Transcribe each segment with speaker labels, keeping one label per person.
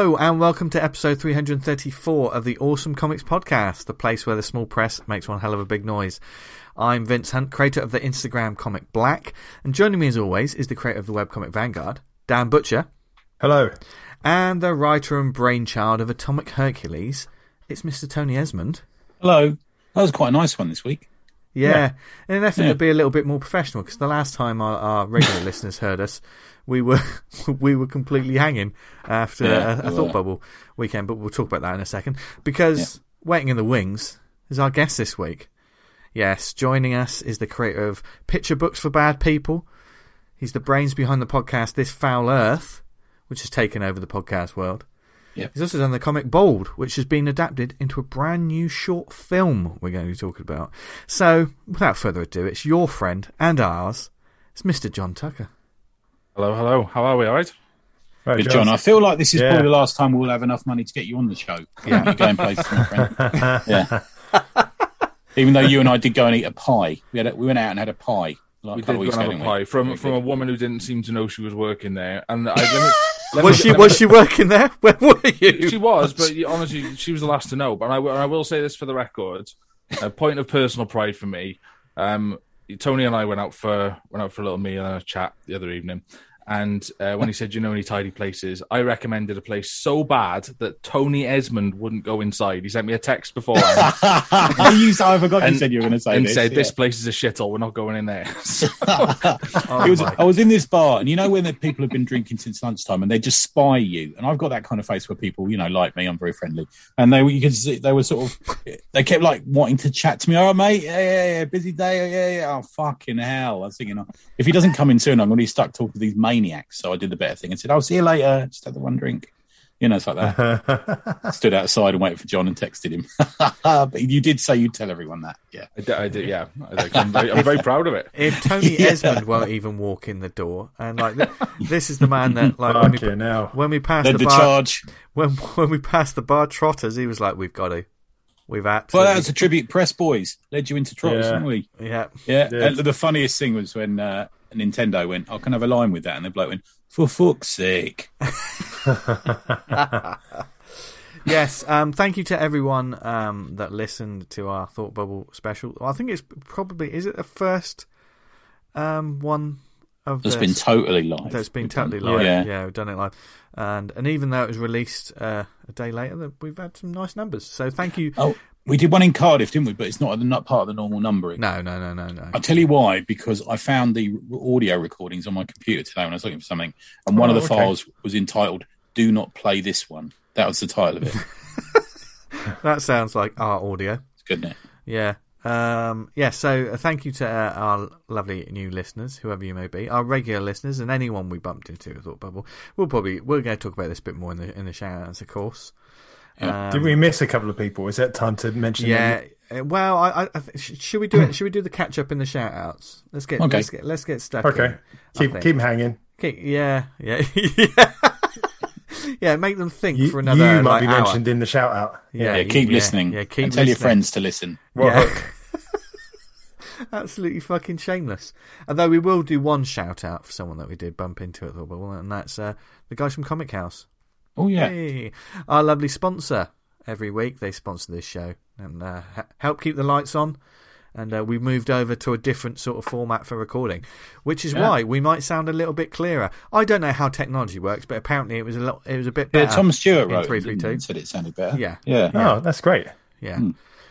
Speaker 1: Hello and welcome to episode 334 of the Awesome Comics Podcast, the place where the small press makes one hell of a big noise. I'm Vince Hunt, creator of the Instagram comic Blak, and joining me as always is the creator of the webcomic Vanguard, Dan Butcher,
Speaker 2: Hello.
Speaker 1: and the writer and brainchild of Atomic Hercules, it's Mr. Tony Esmond.
Speaker 3: Hello. That was quite a nice one this week.
Speaker 1: Yeah, in an effort
Speaker 3: Yeah.
Speaker 1: to be a little bit more professional, because the last time our, our regular listeners heard us, we were we were completely hanging after
Speaker 3: Yeah,
Speaker 1: a, a thought bubble weekend. But we'll talk about that in a second. Because waiting in the wings is our guest this week. Yes, joining us is the creator of Picture Books for Bad People. He's the brains behind the podcast This Foul Earth, which has taken over the podcast world.
Speaker 3: Yep.
Speaker 1: He's also done the comic Bald, which has been adapted into a brand new short film we're going to be talking about. So, without further ado, it's your friend and ours. It's Mr. John Tucker.
Speaker 4: Hello, hello. How are we? All right?
Speaker 2: Right,
Speaker 3: Good, John. I feel like this is
Speaker 2: Yeah.
Speaker 3: probably the last time we'll have enough money to get you on the show. Yeah. You're going places, my friend. Yeah. Even though you and I did go and eat a pie. We had a, we went out and had a pie. Like
Speaker 4: We did go and have a pie from from a woman who didn't seem to know she was working there. And I, let me, let
Speaker 1: Was she was she working there? Where were you?
Speaker 4: She was, but honestly, she was the last to know. But I, will- I will say this for the record: a point of personal pride for me. Um, Tony and I went out for went out for a little meal and a chat the other evening. And uh, when he said, "You know any tidy places?" I recommended a place so bad that Tony Esmond wouldn't go inside. He sent me a text before.
Speaker 3: I used. I forgot you said you were going to say
Speaker 4: and
Speaker 3: this.
Speaker 4: said,
Speaker 3: yeah.
Speaker 4: "This place is a shithole. We're not going in there." So-
Speaker 1: Oh
Speaker 3: was, I was in this bar, and you know when the people have been drinking since lunchtime, and they just spy you. And I've got that kind of face where people, you know, like me, I'm very friendly, and they were, you could see they were sort of, they kept like wanting to chat to me. All right, mate, yeah, yeah, yeah, busy day, yeah, yeah. Oh, fucking hell! I was thinking, oh, if he doesn't come in soon, I'm going to be stuck talking to these maniacs. So I did the better thing and said, "I'll see you later. Just have the one drink." You know, it's like that. Stood outside and waited for John and texted him. but you did say you'd tell everyone that. Yeah.
Speaker 4: I did, I did yeah. I did. I'm, very, I'm very proud of it.
Speaker 1: if Tony
Speaker 3: Yeah.
Speaker 1: Esmond won't even walk in the door, and like this is the man that like when we,
Speaker 2: Fucking hell.
Speaker 1: when we passed
Speaker 3: Led
Speaker 1: the
Speaker 3: the
Speaker 1: bar
Speaker 3: charge.
Speaker 1: when when we passed the bar trotters, he was like, "We've got to, we've had.
Speaker 3: Well, that was a tribute press boys. Led you into trotters,
Speaker 2: Yeah.
Speaker 3: didn't we?
Speaker 1: yeah,
Speaker 3: Yeah.
Speaker 2: Yeah.
Speaker 3: And the funniest thing was when uh, Nintendo went, I can have a line with that. And the bloke went, for fuck's sake.
Speaker 1: yes. Um, thank you to everyone um, that listened to our Thought Bubble special. I think it's probably is it the first um, one of
Speaker 3: That's
Speaker 1: the-
Speaker 3: been totally live.
Speaker 1: that's been
Speaker 3: We've done-
Speaker 1: totally live.
Speaker 3: Yeah.
Speaker 1: Yeah. we've done it live, and and even though it was released uh, a day later, we've had some nice numbers. So thank you.
Speaker 3: Oh, we did one in Cardiff, didn't we? But it's not, not part of the normal numbering.
Speaker 1: No, no, no, no, no.
Speaker 3: I'll tell you why, because I found the audio recordings on my computer today when I was looking for something, and one
Speaker 2: Oh,
Speaker 3: of the
Speaker 2: okay.
Speaker 3: files was entitled "Do Not Play This One." That was the title of it.
Speaker 1: That sounds like our audio.
Speaker 3: It's good, isn't it?
Speaker 1: Yeah. Um, yeah, so uh, thank you to uh, our lovely new listeners, whoever you may be, our regular listeners, and anyone we bumped into at Thought Bubble. We'll probably we're going to talk about this a bit more in the in the shout outs, of course.
Speaker 3: Yeah.
Speaker 1: Um,
Speaker 2: Did we miss a couple of people? Is that time to mention
Speaker 1: Yeah.
Speaker 2: them?
Speaker 1: uh, Well, I, I, I th- sh- should we do it? Should we do the catch up in the shout outs? Let's get
Speaker 3: Okay.
Speaker 1: let's get let's get stuck.
Speaker 2: Okay.
Speaker 1: in, I
Speaker 2: Keep
Speaker 1: think.
Speaker 2: hanging.
Speaker 1: Keep- yeah, yeah, yeah. yeah, make them think
Speaker 2: You,
Speaker 1: for another
Speaker 2: you might
Speaker 1: like,
Speaker 2: be
Speaker 1: hour.
Speaker 2: mentioned in the shout out.
Speaker 1: Yeah,
Speaker 3: Yeah, keep
Speaker 1: yeah,
Speaker 3: listening.
Speaker 1: Yeah, keep
Speaker 3: and tell your friends to listen.
Speaker 2: What
Speaker 1: Yeah. Absolutely fucking shameless. Although we will do one shout out for someone that we did bump into at the Bubble, and that's uh, the guys from Comichaus.
Speaker 3: Oh yeah,
Speaker 1: Hey, our lovely sponsor. Every week they sponsor this show and uh, help keep the lights on. And uh, we've moved over to a different sort of format for recording, which is
Speaker 3: Yeah.
Speaker 1: why we might sound a little bit clearer. I don't know how technology works, but apparently it was a lot. It was a bit
Speaker 3: yeah. Tom Stewart
Speaker 1: in
Speaker 3: wrote
Speaker 1: 332.
Speaker 3: didn't he, and said it sounded better.
Speaker 1: Yeah.
Speaker 3: yeah.
Speaker 2: Oh, that's great.
Speaker 1: Yeah.
Speaker 3: Hmm.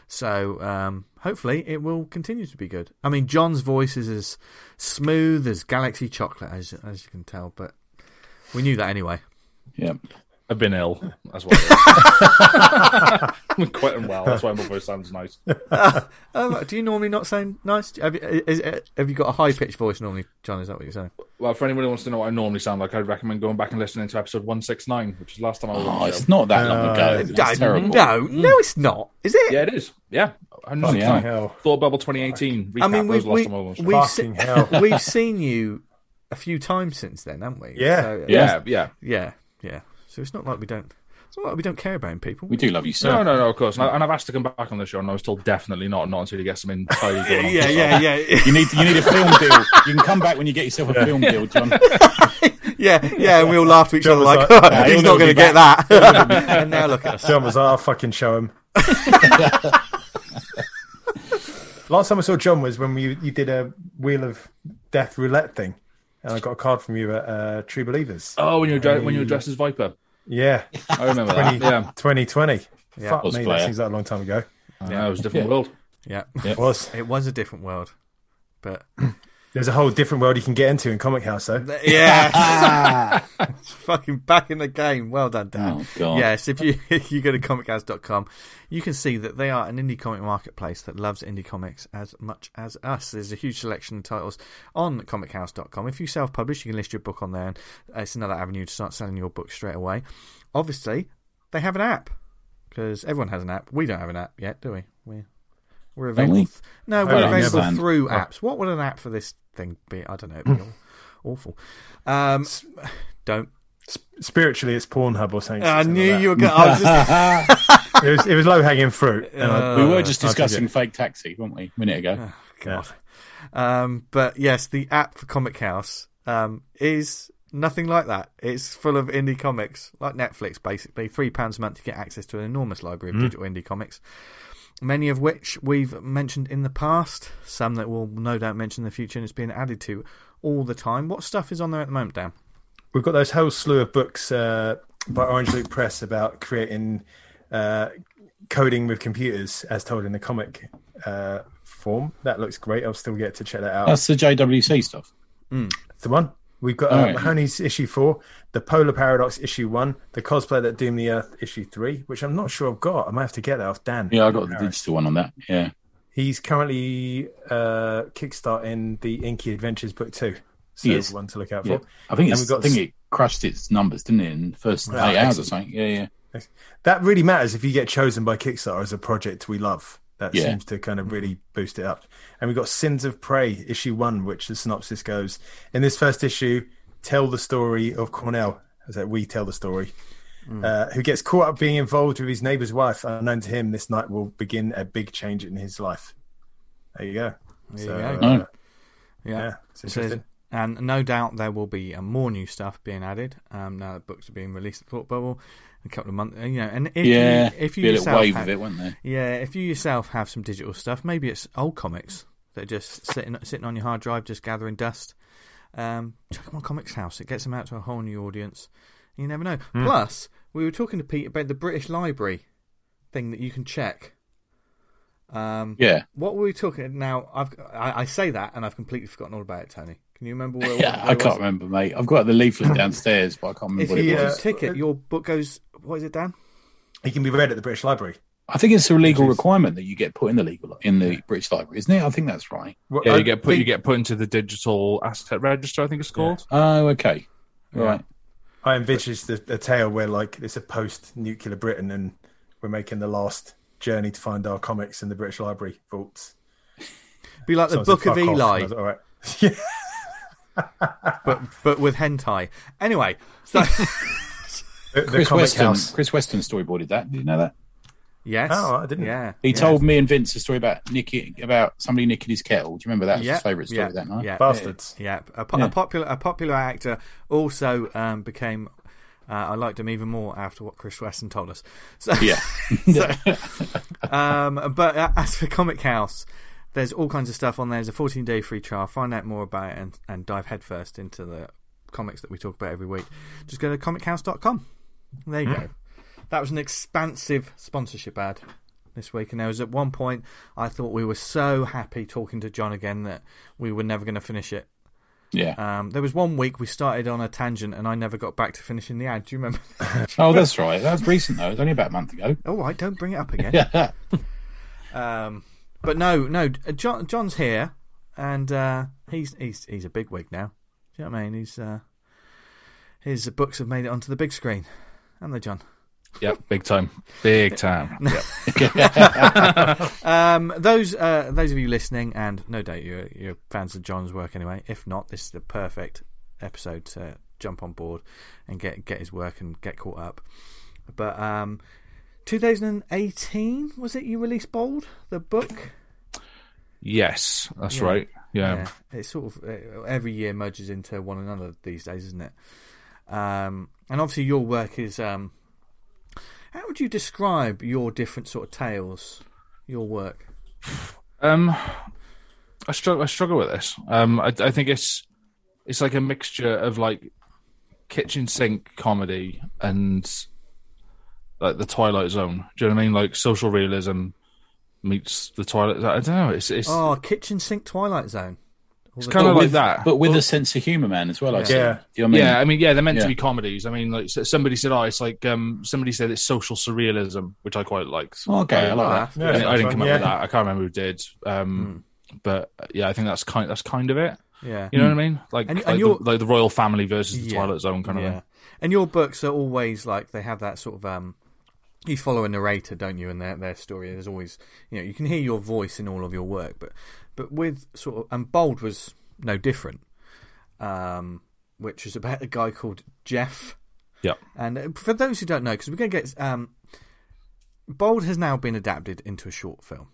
Speaker 1: So um, hopefully it will continue to be good. I mean, John's voice is as smooth as Galaxy chocolate, as as you can tell. But we knew that anyway.
Speaker 3: yeah.
Speaker 4: I've been ill. That's what. It is. I'm quite unwell. That's why my voice sounds nice.
Speaker 1: Oh, do you normally not sound nice? Have you, is, have you got a high pitched voice normally, John? Is that what you're saying?
Speaker 4: Well, for anyone who wants to know what I normally sound like, I'd recommend going back and listening to episode 169, which is the last time I was
Speaker 3: Oh,
Speaker 4: on the
Speaker 3: it's not that long
Speaker 2: Uh,
Speaker 3: ago.
Speaker 1: No,
Speaker 3: It's terrible.
Speaker 1: no, no, it's not. Is it?
Speaker 4: Yeah, it is. Yeah.
Speaker 3: Funny
Speaker 4: 169.
Speaker 3: hell.
Speaker 2: Hell.
Speaker 4: Thought Bubble 2018.
Speaker 1: I mean, we've, we,
Speaker 4: time I was on the show.
Speaker 1: we've, se- we've seen you a few times since then, haven't we?
Speaker 2: Yeah.
Speaker 1: So,
Speaker 4: Yeah, yeah.
Speaker 1: yeah, yeah. So it's not like we don't. It's not like we don't care about people.
Speaker 3: We do love you, sir.
Speaker 4: No, no, no, of course. And, I, and I've asked to come back on the show, and I was told definitely not, not until you get some entirely going
Speaker 1: yeah, yeah, yeah.
Speaker 3: You need you need a film deal. You can come back when you get yourself a film deal, John.
Speaker 1: yeah, yeah, and we all laughed at each other
Speaker 2: John was
Speaker 1: like,
Speaker 2: like, oh,
Speaker 3: "Nah,
Speaker 1: he's not going to get that. and now look at us.
Speaker 2: John was like, I'll fucking show him. Last time I saw John was when we you did a Wheel of Death roulette thing, and I got a card from you at uh, True Believers.
Speaker 4: Oh, when you were dre- when you were dressed as Viper,
Speaker 2: Yeah,
Speaker 4: I remember that. Yeah,
Speaker 2: 2020.
Speaker 1: Yeah.
Speaker 2: Fuck me,
Speaker 3: Cosplayer.
Speaker 2: that seems like a long time ago.
Speaker 4: yeah, it was a different
Speaker 3: Yeah.
Speaker 4: world.
Speaker 1: Yeah,
Speaker 2: It was.
Speaker 1: it was a different world, but
Speaker 2: There's a whole different world you can get into in Comichaus, though.
Speaker 1: yeah, it's fucking back in the game. Well done, Dan.
Speaker 3: Oh, God.
Speaker 1: Yes, if you if you go to comichaus.com, you can see that they are an indie comic marketplace that loves indie comics as much as us. There's a huge selection of titles on comichaus.com. If you self-publish, you can list your book on there, and it's another avenue to start selling your book straight away. Obviously, they have an app because everyone has an app. We don't have an app yet, do we? We we're available.
Speaker 3: we?
Speaker 1: th- no,
Speaker 2: Oh,
Speaker 1: we're
Speaker 2: yeah,
Speaker 1: available
Speaker 3: never.
Speaker 1: through apps. What would an app for this thing be? I don't know. It'd be awful. Um, don't.
Speaker 2: Spiritually, it's Pornhub or something.
Speaker 1: I
Speaker 2: something
Speaker 1: knew
Speaker 2: like
Speaker 1: you were going. I was just.
Speaker 2: It was, it was low hanging fruit. and I-
Speaker 1: Uh,
Speaker 3: we were just discussing fake taxi, weren't we, a minute ago?
Speaker 2: Yeah.
Speaker 1: Um, but yes, the app for Comichaus um, is nothing like that. It's full of indie comics, like Netflix, basically. Three pounds a month to get access to an enormous library of digital indie comics, many of which we've mentioned in the past. Some that we'll no doubt mention in the future, and it's being added to all the time. What stuff is on there at the moment, Dan?
Speaker 2: We've got those whole slew of books uh, by Orange Loop Press about creating uh, coding with computers, as told in the comic uh, form. That looks great. I'll still get to check that out.
Speaker 3: That's the JWC stuff.
Speaker 2: That's the one. We've got uh,
Speaker 3: yeah.
Speaker 2: Mahoney's issue four, the Polar Paradox issue one, the Cosplay that doomed the Earth issue three, which I'm not sure I've got. I might have to get that off Dan.
Speaker 3: Yeah, I got the digital one on that. Yeah.
Speaker 2: He's currently uh, kickstarting the Inky Adventures book two. So one to look out
Speaker 3: yeah.
Speaker 2: for.
Speaker 3: I think it's,
Speaker 2: we've got
Speaker 3: I think it crushed its numbers, didn't it, in the first
Speaker 2: Right,
Speaker 3: eight hours or something? Yeah, yeah.
Speaker 2: That really matters if you get chosen by Kickstarter as a project we love. That
Speaker 3: Yeah.
Speaker 2: seems to kind of really boost it up. And we've got Sins of Prey, issue one, which the synopsis goes In this first issue, tell the story of Cornell, as that we tell the story, uh, who gets caught up being involved with his neighbor's wife. Unknown to him, this night will begin a big change in his life. There you go.
Speaker 1: There
Speaker 2: so,
Speaker 1: you go.
Speaker 2: uh,
Speaker 3: No.
Speaker 2: yeah, it's
Speaker 1: So-
Speaker 2: interesting.
Speaker 1: and no doubt there will be uh, more new stuff being added um, now that books are being released at Thought Bubble in a couple of months. You know, and if
Speaker 3: yeah.
Speaker 1: you, if you
Speaker 3: be a little
Speaker 1: yourself
Speaker 3: wave
Speaker 1: have,
Speaker 3: of it, wasn't there?
Speaker 1: yeah, if you yourself have some digital stuff, maybe it's old comics that are just sitting sitting on your hard drive, just gathering dust. Um, check them on Comics House. It gets them out to a whole new audience. You never know. Plus, we were talking to Pete about the British Library thing that you can check. Um,
Speaker 3: Yeah.
Speaker 1: what were we talking now? I've I, I say that and I've completely forgotten all about it. Tony, can you remember where?
Speaker 3: Yeah,
Speaker 1: where
Speaker 3: I can't
Speaker 1: was?
Speaker 3: remember, mate. I've got the leaflet downstairs, but I can't remember
Speaker 1: If
Speaker 3: what
Speaker 1: you uh,
Speaker 3: it
Speaker 1: get
Speaker 2: Yeah.
Speaker 1: a
Speaker 3: was.
Speaker 1: ticket, your book goes. What is it, Dan?
Speaker 2: It can be read at the British Library.
Speaker 3: I think it's a legal
Speaker 2: is-
Speaker 3: requirement that you get put in the legal in the British Library, isn't it? I think that's right.
Speaker 2: Well,
Speaker 4: Yeah,
Speaker 2: I
Speaker 4: you get put you get put into the digital asset register. I think it's called.
Speaker 3: Oh, okay. Right.
Speaker 2: I envisage the, a tale where like it's a post-nuclear Britain and we're making the last journey to find our comics in the British Library vaults.
Speaker 1: Be like the
Speaker 2: So
Speaker 1: Book of
Speaker 2: "Fuck off,"
Speaker 1: Eli,
Speaker 2: like, All right. Yeah.
Speaker 1: But but with hentai. Anyway, so
Speaker 2: The, the
Speaker 3: Chris
Speaker 2: comic
Speaker 3: Weston,
Speaker 2: house.
Speaker 3: Chris Weston storyboarded that. Did you know that?
Speaker 1: yes,
Speaker 2: Oh, I didn't.
Speaker 1: Yeah,
Speaker 3: He
Speaker 1: yes.
Speaker 3: told me and Vince a story about Nicky about somebody nicking his kettle. Do you remember that? That was
Speaker 1: Yeah,
Speaker 3: his favourite story
Speaker 1: yeah,
Speaker 3: that night.
Speaker 1: Yeah,
Speaker 2: Bastards.
Speaker 1: Yeah, a, po-
Speaker 3: Yeah.
Speaker 1: a popular a popular actor also um, became. Uh, I liked him even more after what Chris Weston told us. So,
Speaker 3: Yeah.
Speaker 1: um, but uh, as for Comichaus, there's all kinds of stuff on there. There's a 14 day free trial. Find out more about it and, and dive headfirst into the comics that we talk about every week. Just go to comichaus.com. There you go. That was an expansive sponsorship ad this week, and there was at one point I thought we were so happy talking to John again that we were never going to finish it.
Speaker 3: yeah.
Speaker 1: Um, there was one week we started on a tangent, and I never got back to finishing the ad. Do you remember?
Speaker 3: Oh, that's right. That was recent though. It was only about a month ago.
Speaker 1: All right, don't bring it up again.
Speaker 3: Yeah.
Speaker 1: Um, but no, no, uh, John, John's here, and uh, he's he's he's a big wig now. Do you know what I mean? He's uh, his books have made it onto the big screen, haven't they, John?
Speaker 4: Yep, big time, big time.
Speaker 1: Um, those uh, those of you listening, and no doubt you're, you're fans of John's work anyway. If not, this is the perfect episode to jump on board and get get his work and get caught up. But um, 2018 was it you released Bald the book?
Speaker 4: Yes, that's
Speaker 1: Yeah.
Speaker 4: right. Yeah.
Speaker 1: Yeah, it sort of every year merges into one another these days, isn't it? Um, and obviously, your work is. Um, how would you describe your different sort of tales? Your work.
Speaker 4: Um, I struggle. I struggle with this. Um, I, I think it's it's like a mixture of like kitchen sink comedy and like the Twilight Zone. Do you know what I mean? Like social realism meets the Twilight. I don't know. It's it's
Speaker 1: Oh, kitchen sink Twilight Zone.
Speaker 4: it's kind of like
Speaker 3: with,
Speaker 4: that,
Speaker 3: but with a sense of humour, man, as well. I
Speaker 1: Yeah.
Speaker 3: see.
Speaker 2: Yeah.
Speaker 3: Do you know what I mean?
Speaker 4: yeah, I mean, yeah, they're meant
Speaker 3: Yeah.
Speaker 4: to be comedies. I mean, like s- somebody said, oh, it's like um, somebody said it's social surrealism, which I quite liked.
Speaker 3: Okay, I like that.
Speaker 2: Yeah,
Speaker 4: I, I didn't
Speaker 2: fun,
Speaker 4: come up with that. I can't remember who did. Um, But uh, yeah, I think that's kind. That's kind of it.
Speaker 1: Yeah.
Speaker 4: You know what I mean? Like,
Speaker 1: And- and
Speaker 4: like,
Speaker 1: you're-
Speaker 4: the, like the royal family versus the
Speaker 1: Yeah.
Speaker 4: Twilight Zone kind of
Speaker 1: yeah.
Speaker 4: thing.
Speaker 1: And your books are always like they have that sort of um you follow a narrator, don't you, and their their story. There's always you know, you can hear your voice in all of your work, but but with sort of and Bald was no different. Um which was about a guy called Jeff.
Speaker 4: Yeah.
Speaker 1: And uh, for those who don't know, because we're going to get um, Bald has now been adapted into a short film,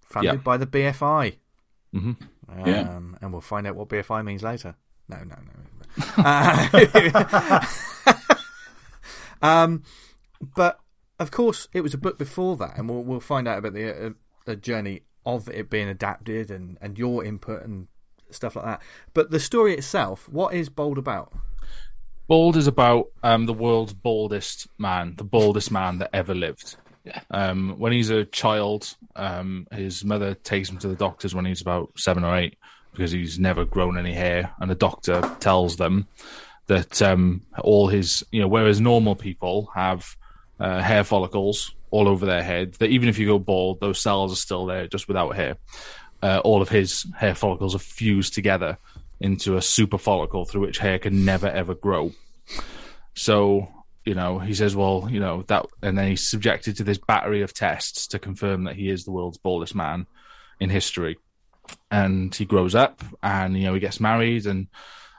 Speaker 1: funded by the BFI.
Speaker 4: hmm
Speaker 1: Um,
Speaker 3: Yeah.
Speaker 1: And we'll find out what BFI means later. No, no, no. Uh, um, but of course, it was a book before that, and we'll we'll find out about the uh, the journey of it being adapted and and your input and stuff like that. But the story itself, what is Bald about?
Speaker 4: Bald is about um, the world's baldest man, the baldest man that ever lived.
Speaker 3: Yeah.
Speaker 4: Um, when he's a child, um, his mother takes him to the doctors when he's about seven or eight because he's never grown any hair, and the doctor tells them that um, all his, you know, whereas normal people have uh, hair follicles all over their head, that even if you go bald, those cells are still there, just without hair. Uh, all of his hair follicles are fused together into a super follicle through which hair can never ever grow. So, you know, he says, well, you know, that, and then he's subjected to this battery of tests to confirm that he is the world's baldest man in history. And he grows up and, you know, he gets married and,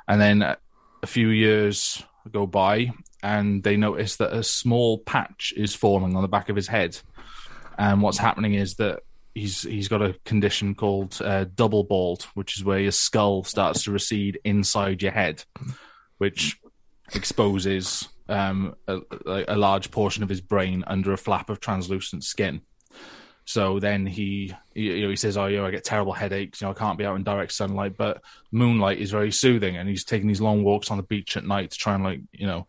Speaker 4: and then a few years go by and they notice that a small patch is forming on the back of his head. And what's happening is that he's he's got a condition called uh, double bald, which is where your skull starts to recede inside your head, which exposes um, a, a large portion of his brain under a flap of translucent skin. So then he, you know, he says, "Oh, yeah, I get terrible headaches. You know, I can't be out in direct sunlight, but moonlight is very soothing." And he's taking these long walks on the beach at night to try and, like, you know,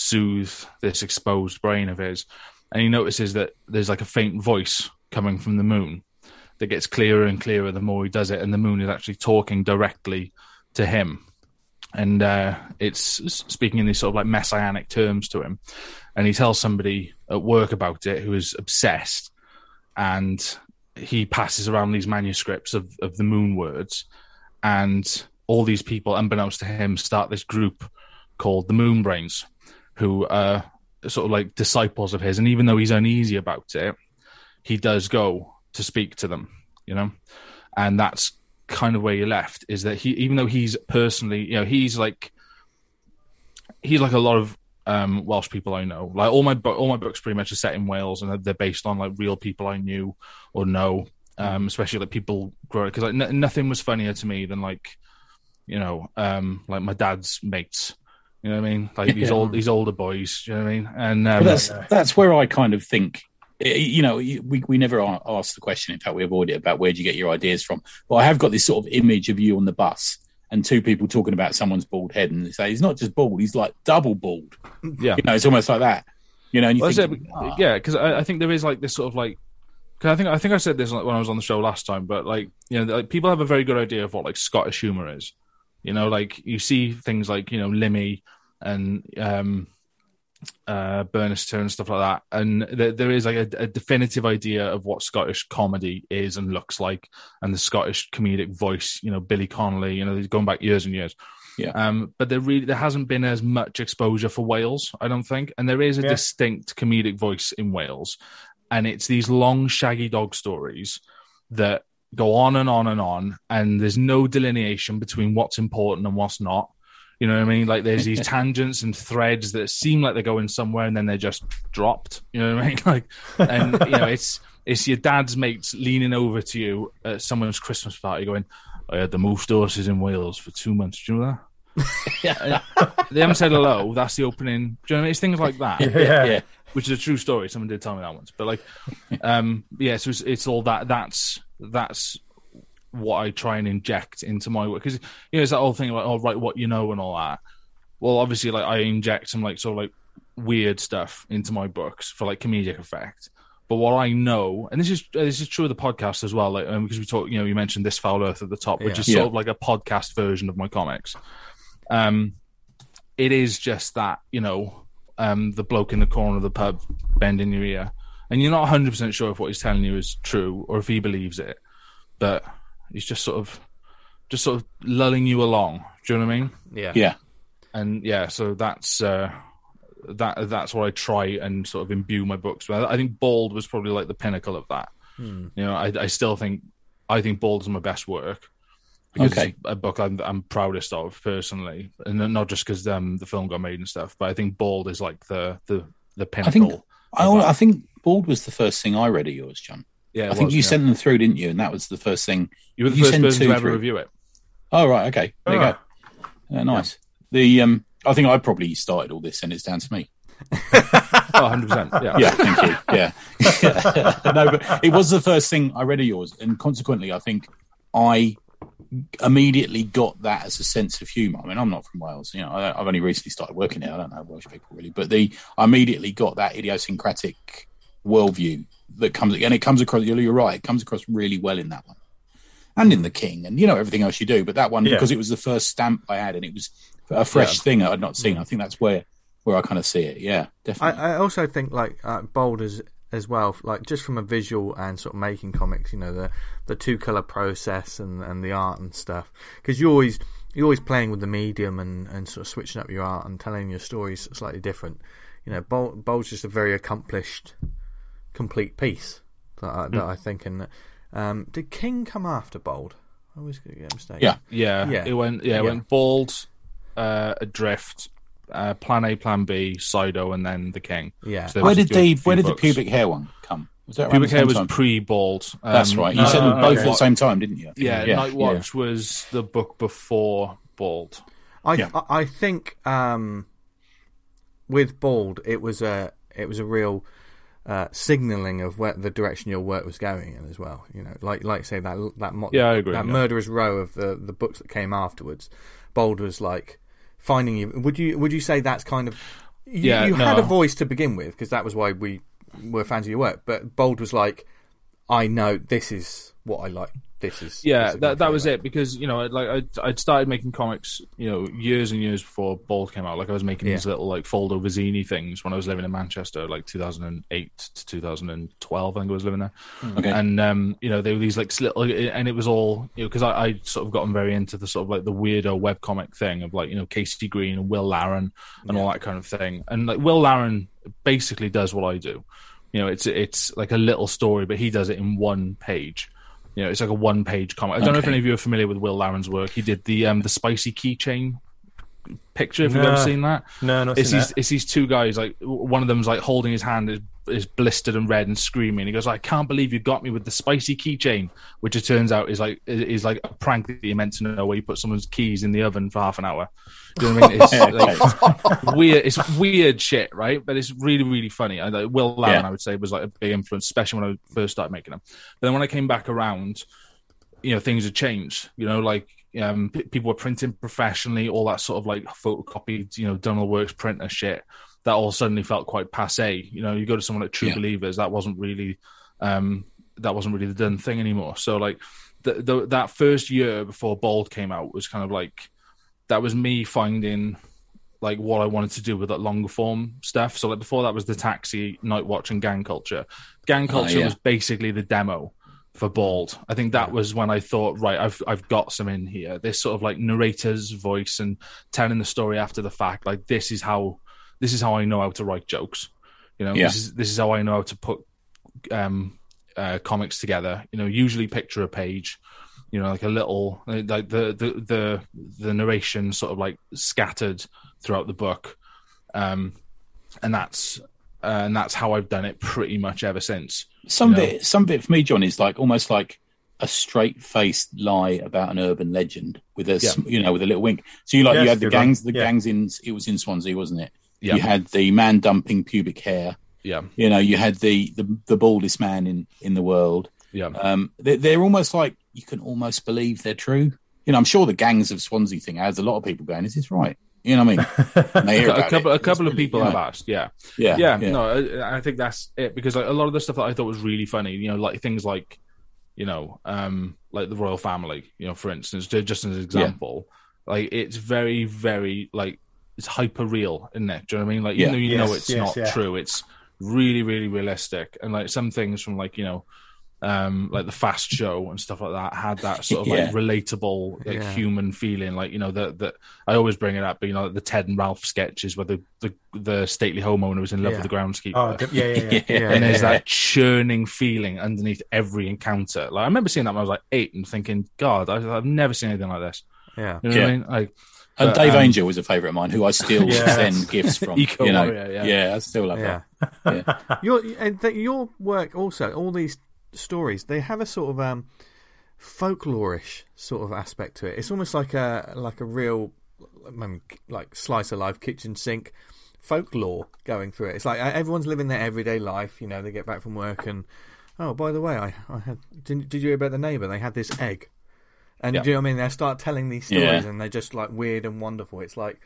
Speaker 4: soothe this exposed brain of his. And he notices that there's like a faint voice coming from the moon that gets clearer and clearer the more he does it, and the moon is actually talking directly to him. And uh, it's speaking in these sort of like messianic terms to him. And he tells somebody at work about it who is obsessed and he passes around these manuscripts of, of the moon words and all these people unbeknownst to him start this group called the moon brains who are sort of like disciples of his and even though he's uneasy about it he does go to speak to them you know and that's kind of where you're left is that he even though he's personally you know he's like he's like a lot of um, Welsh people I know. Like all my all my books pretty much are set in Wales, and they're- they're based on like real people I knew or know. Um, especially like people grow because like n- nothing was funnier to me than like you know um, like my dad's mates. You know what I mean? Like these
Speaker 3: Yeah.
Speaker 4: old these older boys. You know what I mean? And um,
Speaker 3: that's that's where I kind of think. eh, You know, we we never a- asked the question. In fact, we avoid it about where do you get your ideas from. But I have got this sort of image of you on the bus and two people talking about someone's bald head, and they say he's not just bald; he's like double bald.
Speaker 4: yeah.
Speaker 3: You know, it's almost like that. You know, and you
Speaker 4: Well,
Speaker 3: think,
Speaker 4: it.
Speaker 3: "Ah."
Speaker 4: yeah, because I, I think there is like this sort of like. Cause I think I think I said this when I was on the show last time, but like you know, like, people have a very good idea of what like Scottish humor is. You know, like you see things like you know Limmy and um, uh, Burnistoun and stuff like that, and there, there is like a, a definitive idea of what Scottish comedy is and looks like, and the Scottish comedic voice. You know, Billy Connolly. You know, he's going back years and years.
Speaker 3: Yeah.
Speaker 4: Um, but there really there hasn't been as much exposure for Wales, I don't think, and there is a
Speaker 2: Yeah.
Speaker 4: distinct comedic voice in Wales, and it's these long shaggy dog stories that go on and on and on, and there's no delineation between what's important and what's not. You know what I mean? Like there's these tangents and threads that seem like they're going somewhere and then they're just dropped. You know what I mean? Like, and you know, it's it's your dad's mates leaning over to you at someone's Christmas party, going, "I had the most horses in Wales for two months." Do you know that? Yeah. they haven't said hello. That's the opening. Do you know what I mean? It's things like that.
Speaker 2: Yeah.
Speaker 3: yeah.
Speaker 4: which is a true story. Someone did tell me that once, but like, um, yeah, so it's, it's all that. That's that's what I try and inject into my work because you know it's that whole thing like, oh, write what you know and all that. Well, obviously, like I inject some like sort of like weird stuff into my books for like comedic effect. But what I know, and this is this is true of the podcast as well, like um, because we talked, you know, you mentioned this foul earth at the top, which
Speaker 1: Yeah.
Speaker 4: is
Speaker 3: Yeah.
Speaker 4: sort of like a podcast version of my comics. Um, it is just that you know, um, the bloke in the corner of the pub bending your ear, and you're not 100 percent sure if what he's telling you is true or if he believes it, but he's just sort of, just sort of lulling you along. Do you know what I mean?
Speaker 1: Yeah.
Speaker 3: Yeah.
Speaker 4: and yeah, so that's uh, that that's what I try and sort of imbue my books. with. I think Bald was probably like the pinnacle of that.
Speaker 1: Hmm.
Speaker 4: You know, I, I still think I think Bald is my best work. Because
Speaker 3: Okay.
Speaker 4: it's a book I'm, I'm proudest of personally, and not just because um, the film got made and stuff, but I think Bald is like the the the pinnacle.
Speaker 3: I think I. I think Bald was the first thing I read of yours, John.
Speaker 4: yeah,
Speaker 3: I think
Speaker 4: was,
Speaker 3: you
Speaker 4: yeah.
Speaker 3: sent them through, didn't you? And that was the first thing.
Speaker 4: you were the
Speaker 3: you
Speaker 4: first
Speaker 3: sent
Speaker 4: person to ever
Speaker 3: through.
Speaker 4: review it.
Speaker 3: Oh right, okay. There you
Speaker 2: Ah.
Speaker 3: go. Yeah, nice. The um, I think I probably started all this, and it's down to me.
Speaker 4: Oh, 100 percent. Yeah,
Speaker 3: Yeah, thank you. Yeah, no, but it was the first thing I read of yours, and consequently, I think I immediately got that as a sense of humour. I mean, I'm not from Wales, you know. I, I've only recently started working here. I don't know Welsh people really, but the I immediately got that idiosyncratic worldview that comes, and it comes across. You're, you're right. It comes across really well in that one, and in the King, and you know everything else you do. But that one
Speaker 2: Yeah.
Speaker 3: because it was the first stamp I had, and it was a fresh thing I'd not seen. I think that's where where I kind of see it. Yeah,
Speaker 1: I,
Speaker 3: definitely.
Speaker 1: I also think like uh, bald as as well, like just from a visual and sort of making comics, you know, the the two color process and, and the art and stuff. Because you always you're always playing with the medium and, and sort of switching up your art and telling your stories slightly different. You know, bald bald's just a very accomplished, complete piece that I, that I think. And um, did King come after bald? I always get a mistake.
Speaker 3: Yeah.
Speaker 4: Yeah,
Speaker 1: Yeah.
Speaker 4: It went. Yeah, it
Speaker 1: Yeah.
Speaker 4: went bald, uh, adrift, uh, plan A, plan B, Sido, and then the King.
Speaker 1: yeah.
Speaker 4: So
Speaker 3: where did
Speaker 4: few-
Speaker 3: the
Speaker 4: few
Speaker 3: where did the
Speaker 4: books.
Speaker 3: pubic hair one come? Was that around
Speaker 4: pubic hair
Speaker 3: same
Speaker 4: was
Speaker 3: time?
Speaker 4: pre-bald? Um,
Speaker 3: That's right. You said them both at the same time, didn't you?
Speaker 4: Yeah, Night Watch was the book before bald.
Speaker 1: I
Speaker 3: Yeah.
Speaker 1: I, I think um, with bald, it was a it was a real uh, signaling of where the direction your work was going in as well. You know, like like say that that mo-
Speaker 4: Yeah, I agree,
Speaker 1: that
Speaker 4: yeah.
Speaker 1: murderous row of the the books that came afterwards. Bald was like finding you. Would you would you say that's kind of you,
Speaker 4: Yeah,
Speaker 1: you had a voice to begin with because that was why we were fans of your work. But Bald was like, I know this is what I like. This is
Speaker 4: Yeah,
Speaker 1: this is
Speaker 4: that that was it because you know, like I'd, I'd started making comics, you know, years and years before Bald came out. Like I was making these little like fold over zine things when I was living in Manchester, like 2008 to 2012. I think I was living there.
Speaker 3: Okay.
Speaker 4: and um, you know, they were these like little, and it was all you know because I, I sort of gotten very into the sort of like the weirdo webcomic thing of like you know Casey Green and Will Laren and all that kind of thing. And like Will Laren basically does what I do. You know, it's it's like a little story, but he does it in one page. You know, it's like a one page comic. I don't know if any of you are familiar with Will Laren's work. He did the um the spicy keychain picture. If you've
Speaker 2: No.
Speaker 4: ever seen that,
Speaker 2: No, not
Speaker 4: it's
Speaker 2: seen
Speaker 4: these
Speaker 2: that.
Speaker 4: it's these two guys like one of them's like holding his hand is, is blistered and red and screaming he goes i can't believe you got me with the spicy keychain which it turns out is like is like a prank that you meant to know where you put someone's keys in the oven for half an hour Do you know what I mean? It's like, weird. It's weird shit, right? But it's really, really funny. I, like, Will Laren,
Speaker 3: Yeah.
Speaker 4: I would say, was like a big influence, especially when I first started making them. But then when I came back around, you know, things had changed. You know, like um, p- people were printing professionally, all that sort of like photocopied, you know, the works printer shit. That all suddenly felt quite passe. You know, you go to someone like True
Speaker 3: Yeah.
Speaker 4: Believers, that wasn't really, um, that wasn't really the done thing anymore. So like, the, the, that first year before Bald came out was kind of like, that was me finding like what I wanted to do with that longer form stuff. So like before that was the taxi, night watch, and gang culture. Gang culture
Speaker 3: yeah.
Speaker 4: was basically the demo for Bald. I think that was when I thought, right, I've I've got some in here. This sort of like narrator's voice and telling the story after the fact. Like this is how this is how I know how to write jokes. You know,
Speaker 3: Yeah.
Speaker 4: this is this is how I know how to put um uh comics together. You know, usually picture a page you know, like a little like the the the the narration sort of like scattered throughout the book, um, and that's uh, and that's how I've done it pretty much ever since.
Speaker 3: Some
Speaker 4: You know?
Speaker 3: bit, some bit for me, John, is like almost like a straight faced lie about an urban legend with a yeah. you know with a little wink. So you like yes, you had the gangs, the yeah. gangs in it was in Swansea, wasn't it? Yeah. You had the man dumping pubic hair.
Speaker 4: Yeah.
Speaker 3: You know, you had the the, the baldest man in in the world.
Speaker 4: Yeah.
Speaker 3: Um, they're, they're almost like you can almost believe they're true. You know, I'm sure the gangs of Swansea thing has a lot of people going, "Is this right?" You know what I mean?
Speaker 4: a couple, it. a couple of people have asked. Yeah. yeah, yeah, yeah. No, I, I, think that's it because like, a lot of the stuff that I thought was really funny, you know, like things like, you know, um, like the royal family, you know, for instance, just as an example, yeah. like it's very, very like it's hyper real, isn't it? Do you know what I mean? Like, even though you yes, know it's yes, not true, it's really, really realistic, and like some things from like you know um, like the Fast Show and stuff like that had that sort of yeah. like relatable, like yeah. human feeling. Like you know that that I always bring it up, but you know the Ted and Ralph sketches where the the, the stately homeowner was in love yeah. with the groundskeeper.
Speaker 2: Oh, yeah, yeah, yeah.
Speaker 4: and there's that churning feeling underneath every encounter. Like I remember seeing that when I was like eight and thinking, God, I've, I've never seen anything like this.
Speaker 1: Yeah,
Speaker 4: you know what I mean? Like.
Speaker 3: And Dave um, Angel was a favourite of mine, who I still yes. send gifts from. Eco you know, yeah, yeah. I still love yeah. that. Yeah.
Speaker 1: your your work also, all these stories, they have a sort of um, folklorish sort of aspect to it. It's almost like a like a real like slice of life kitchen sink folklore going through it. It's like uh, everyone's living their everyday life. You know, they get back from work and oh, by the way, I, I had did, did you hear about the neighbour? They had this egg, and yeah. do you know what I mean? They start telling these stories, yeah. and they're just like weird and wonderful. It's like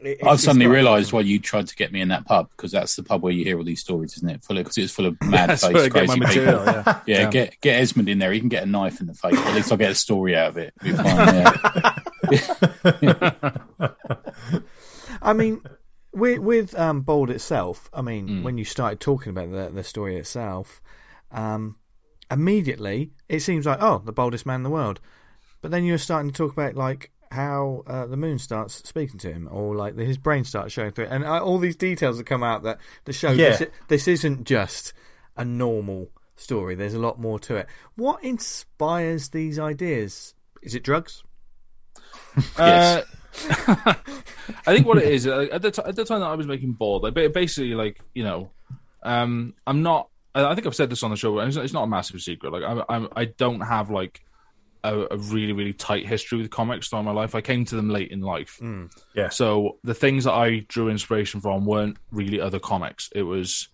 Speaker 3: it, I've suddenly realised why you tried to get me in that pub because that's the pub where you hear all these stories, isn't it? Full because it's full of mad face, crazy people. yeah. yeah. yeah, get get Esmond in there. He can get a knife in the face. At least I'll get a story out of it.
Speaker 1: I mean, with with um, Bald itself, I mean, mm. when you started talking about the the story itself, um, immediately it seems like oh, the boldest man in the world. But then you're starting to talk about like how uh, the moon starts speaking to him, or like his brain starts showing through, it. and uh, all these details that come out that the show yeah. this, this isn't just a normal story. There's a lot more to it. What inspires these ideas? Is it drugs?
Speaker 4: Uh, I think what it is uh, at the, t- at the time that I was making bald, like basically, like you know, um, I'm not. I think I've said this on the show. It's, it's not a massive secret. Like I'm, I'm, I don't have like a, a, really really tight history with comics throughout my life. I came to them late in life.
Speaker 2: Mm, yeah.
Speaker 4: So the things that I drew inspiration from weren't really other comics. It was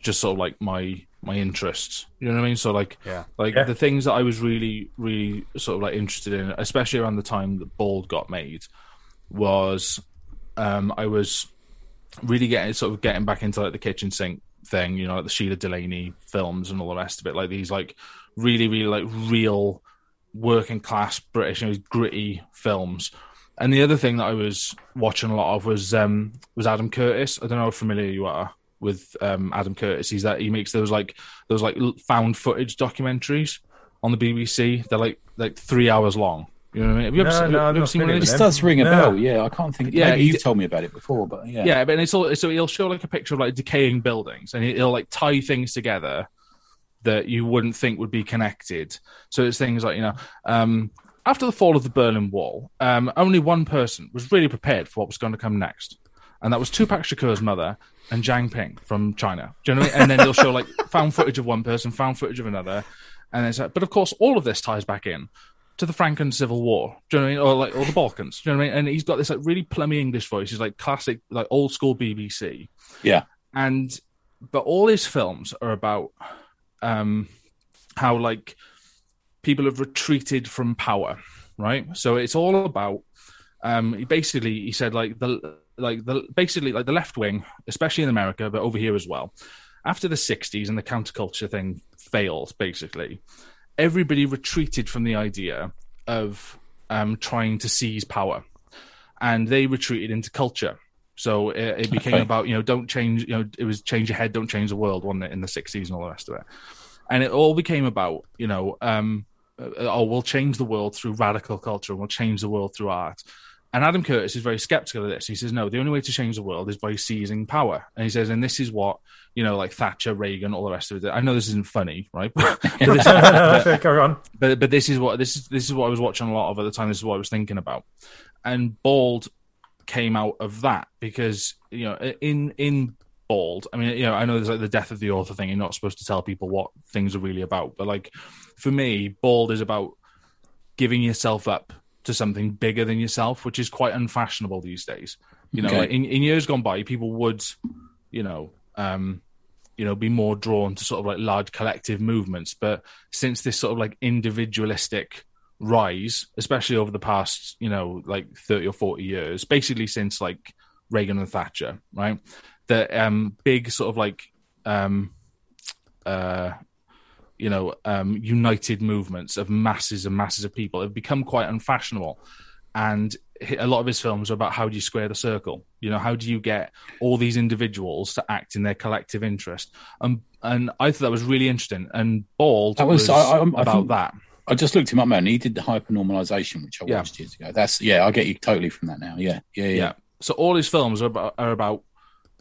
Speaker 4: just sort of like my my interests. You know what I mean? So like
Speaker 1: yeah.
Speaker 4: like
Speaker 2: yeah.
Speaker 4: the things that I was really really sort of like interested in, especially around the time that Bald got made, was um I was really getting sort of getting back into like the kitchen sink thing, you know, like the Shelagh Delaney films and all the rest of it, like these like really really like real working class British, you know, gritty films. And the other thing that I was watching a lot of was um, was Adam Curtis. I don't know how familiar you are with um, Adam Curtis. He's that he makes those like those like found footage documentaries on the BBC. They're like like three hours long. You know what I mean? Have you
Speaker 2: no,
Speaker 4: ever,
Speaker 2: no,
Speaker 4: have
Speaker 2: you ever
Speaker 4: seen
Speaker 2: one
Speaker 3: of these? It does ring a no. bell. Yeah, I can't think. Yeah, you told me about it before, but yeah,
Speaker 4: yeah. But it's all so he'll show like a picture of like decaying buildings, and he'll like tie things together that you wouldn't think would be connected. So it's things like you know, um, after the fall of the Berlin Wall, um, only one person was really prepared for what was going to come next, and that was Tupac Shakur's mother and Jiang Qing from China. Do you know what I mean? And then they'll show like found footage of one person, found footage of another, and it's like, but of course, all of this ties back in to the Franken Civil War. Do you know what I mean? Or like or the Balkans. Do you know what I mean? And he's got this like really plummy English voice. He's like classic, like old school BBC.
Speaker 3: Yeah.
Speaker 4: And but all his films are about um, how like people have retreated from power, right? So it's all about um, he basically he said like the like the basically like the left wing, especially in America, but over here as well. After the '60s and the counterculture thing failed, basically, everybody retreated from the idea of um, trying to seize power, and they retreated into culture. So it, it became okay. about you know don't change you know it was change your head, don't change the world, wasn't it in the sixties and all the rest of it, and it all became about you know um, uh, oh we'll change the world through radical culture, and we'll change the world through art. And Adam Curtis is very skeptical of this. He says, no, the only way to change the world is by seizing power. And he says, and this is what, you know, like Thatcher, Reagan, all the rest of it. I know this isn't funny, right? but, this,
Speaker 2: but, Carry on.
Speaker 4: But, but this is what this is this is what I was watching a lot of at the time. This is what I was thinking about. And Bald came out of that because you know in in Bald. I mean, you know, I know there's like the death of the author thing. You're not supposed to tell people what things are really about, but like for me, Bald is about giving yourself up to something bigger than yourself, which is quite unfashionable these days. You know,
Speaker 3: Okay.
Speaker 4: like in, in years gone by, people would, you know, um, you know, be more drawn to sort of like large collective movements. But since this sort of like individualistic rise, especially over the past, you know, like 30 or 40 years, basically since like Reagan and Thatcher, right? The um, big sort of like, um, uh, you know, um, united movements of masses and masses of people have become quite unfashionable. And a lot of his films are about how do you square the circle? You know, how do you get all these individuals to act in their collective interest? And and I thought that was really interesting. And Bald
Speaker 3: That was-
Speaker 4: was,
Speaker 3: I- I- I
Speaker 4: about
Speaker 3: think-
Speaker 4: that.
Speaker 3: I just looked him up, man. He did the hypernormalization, which I
Speaker 4: Yeah.
Speaker 3: watched years ago. That's yeah, I get you totally from that now. Yeah, yeah, yeah.
Speaker 4: yeah. So all his films are about are about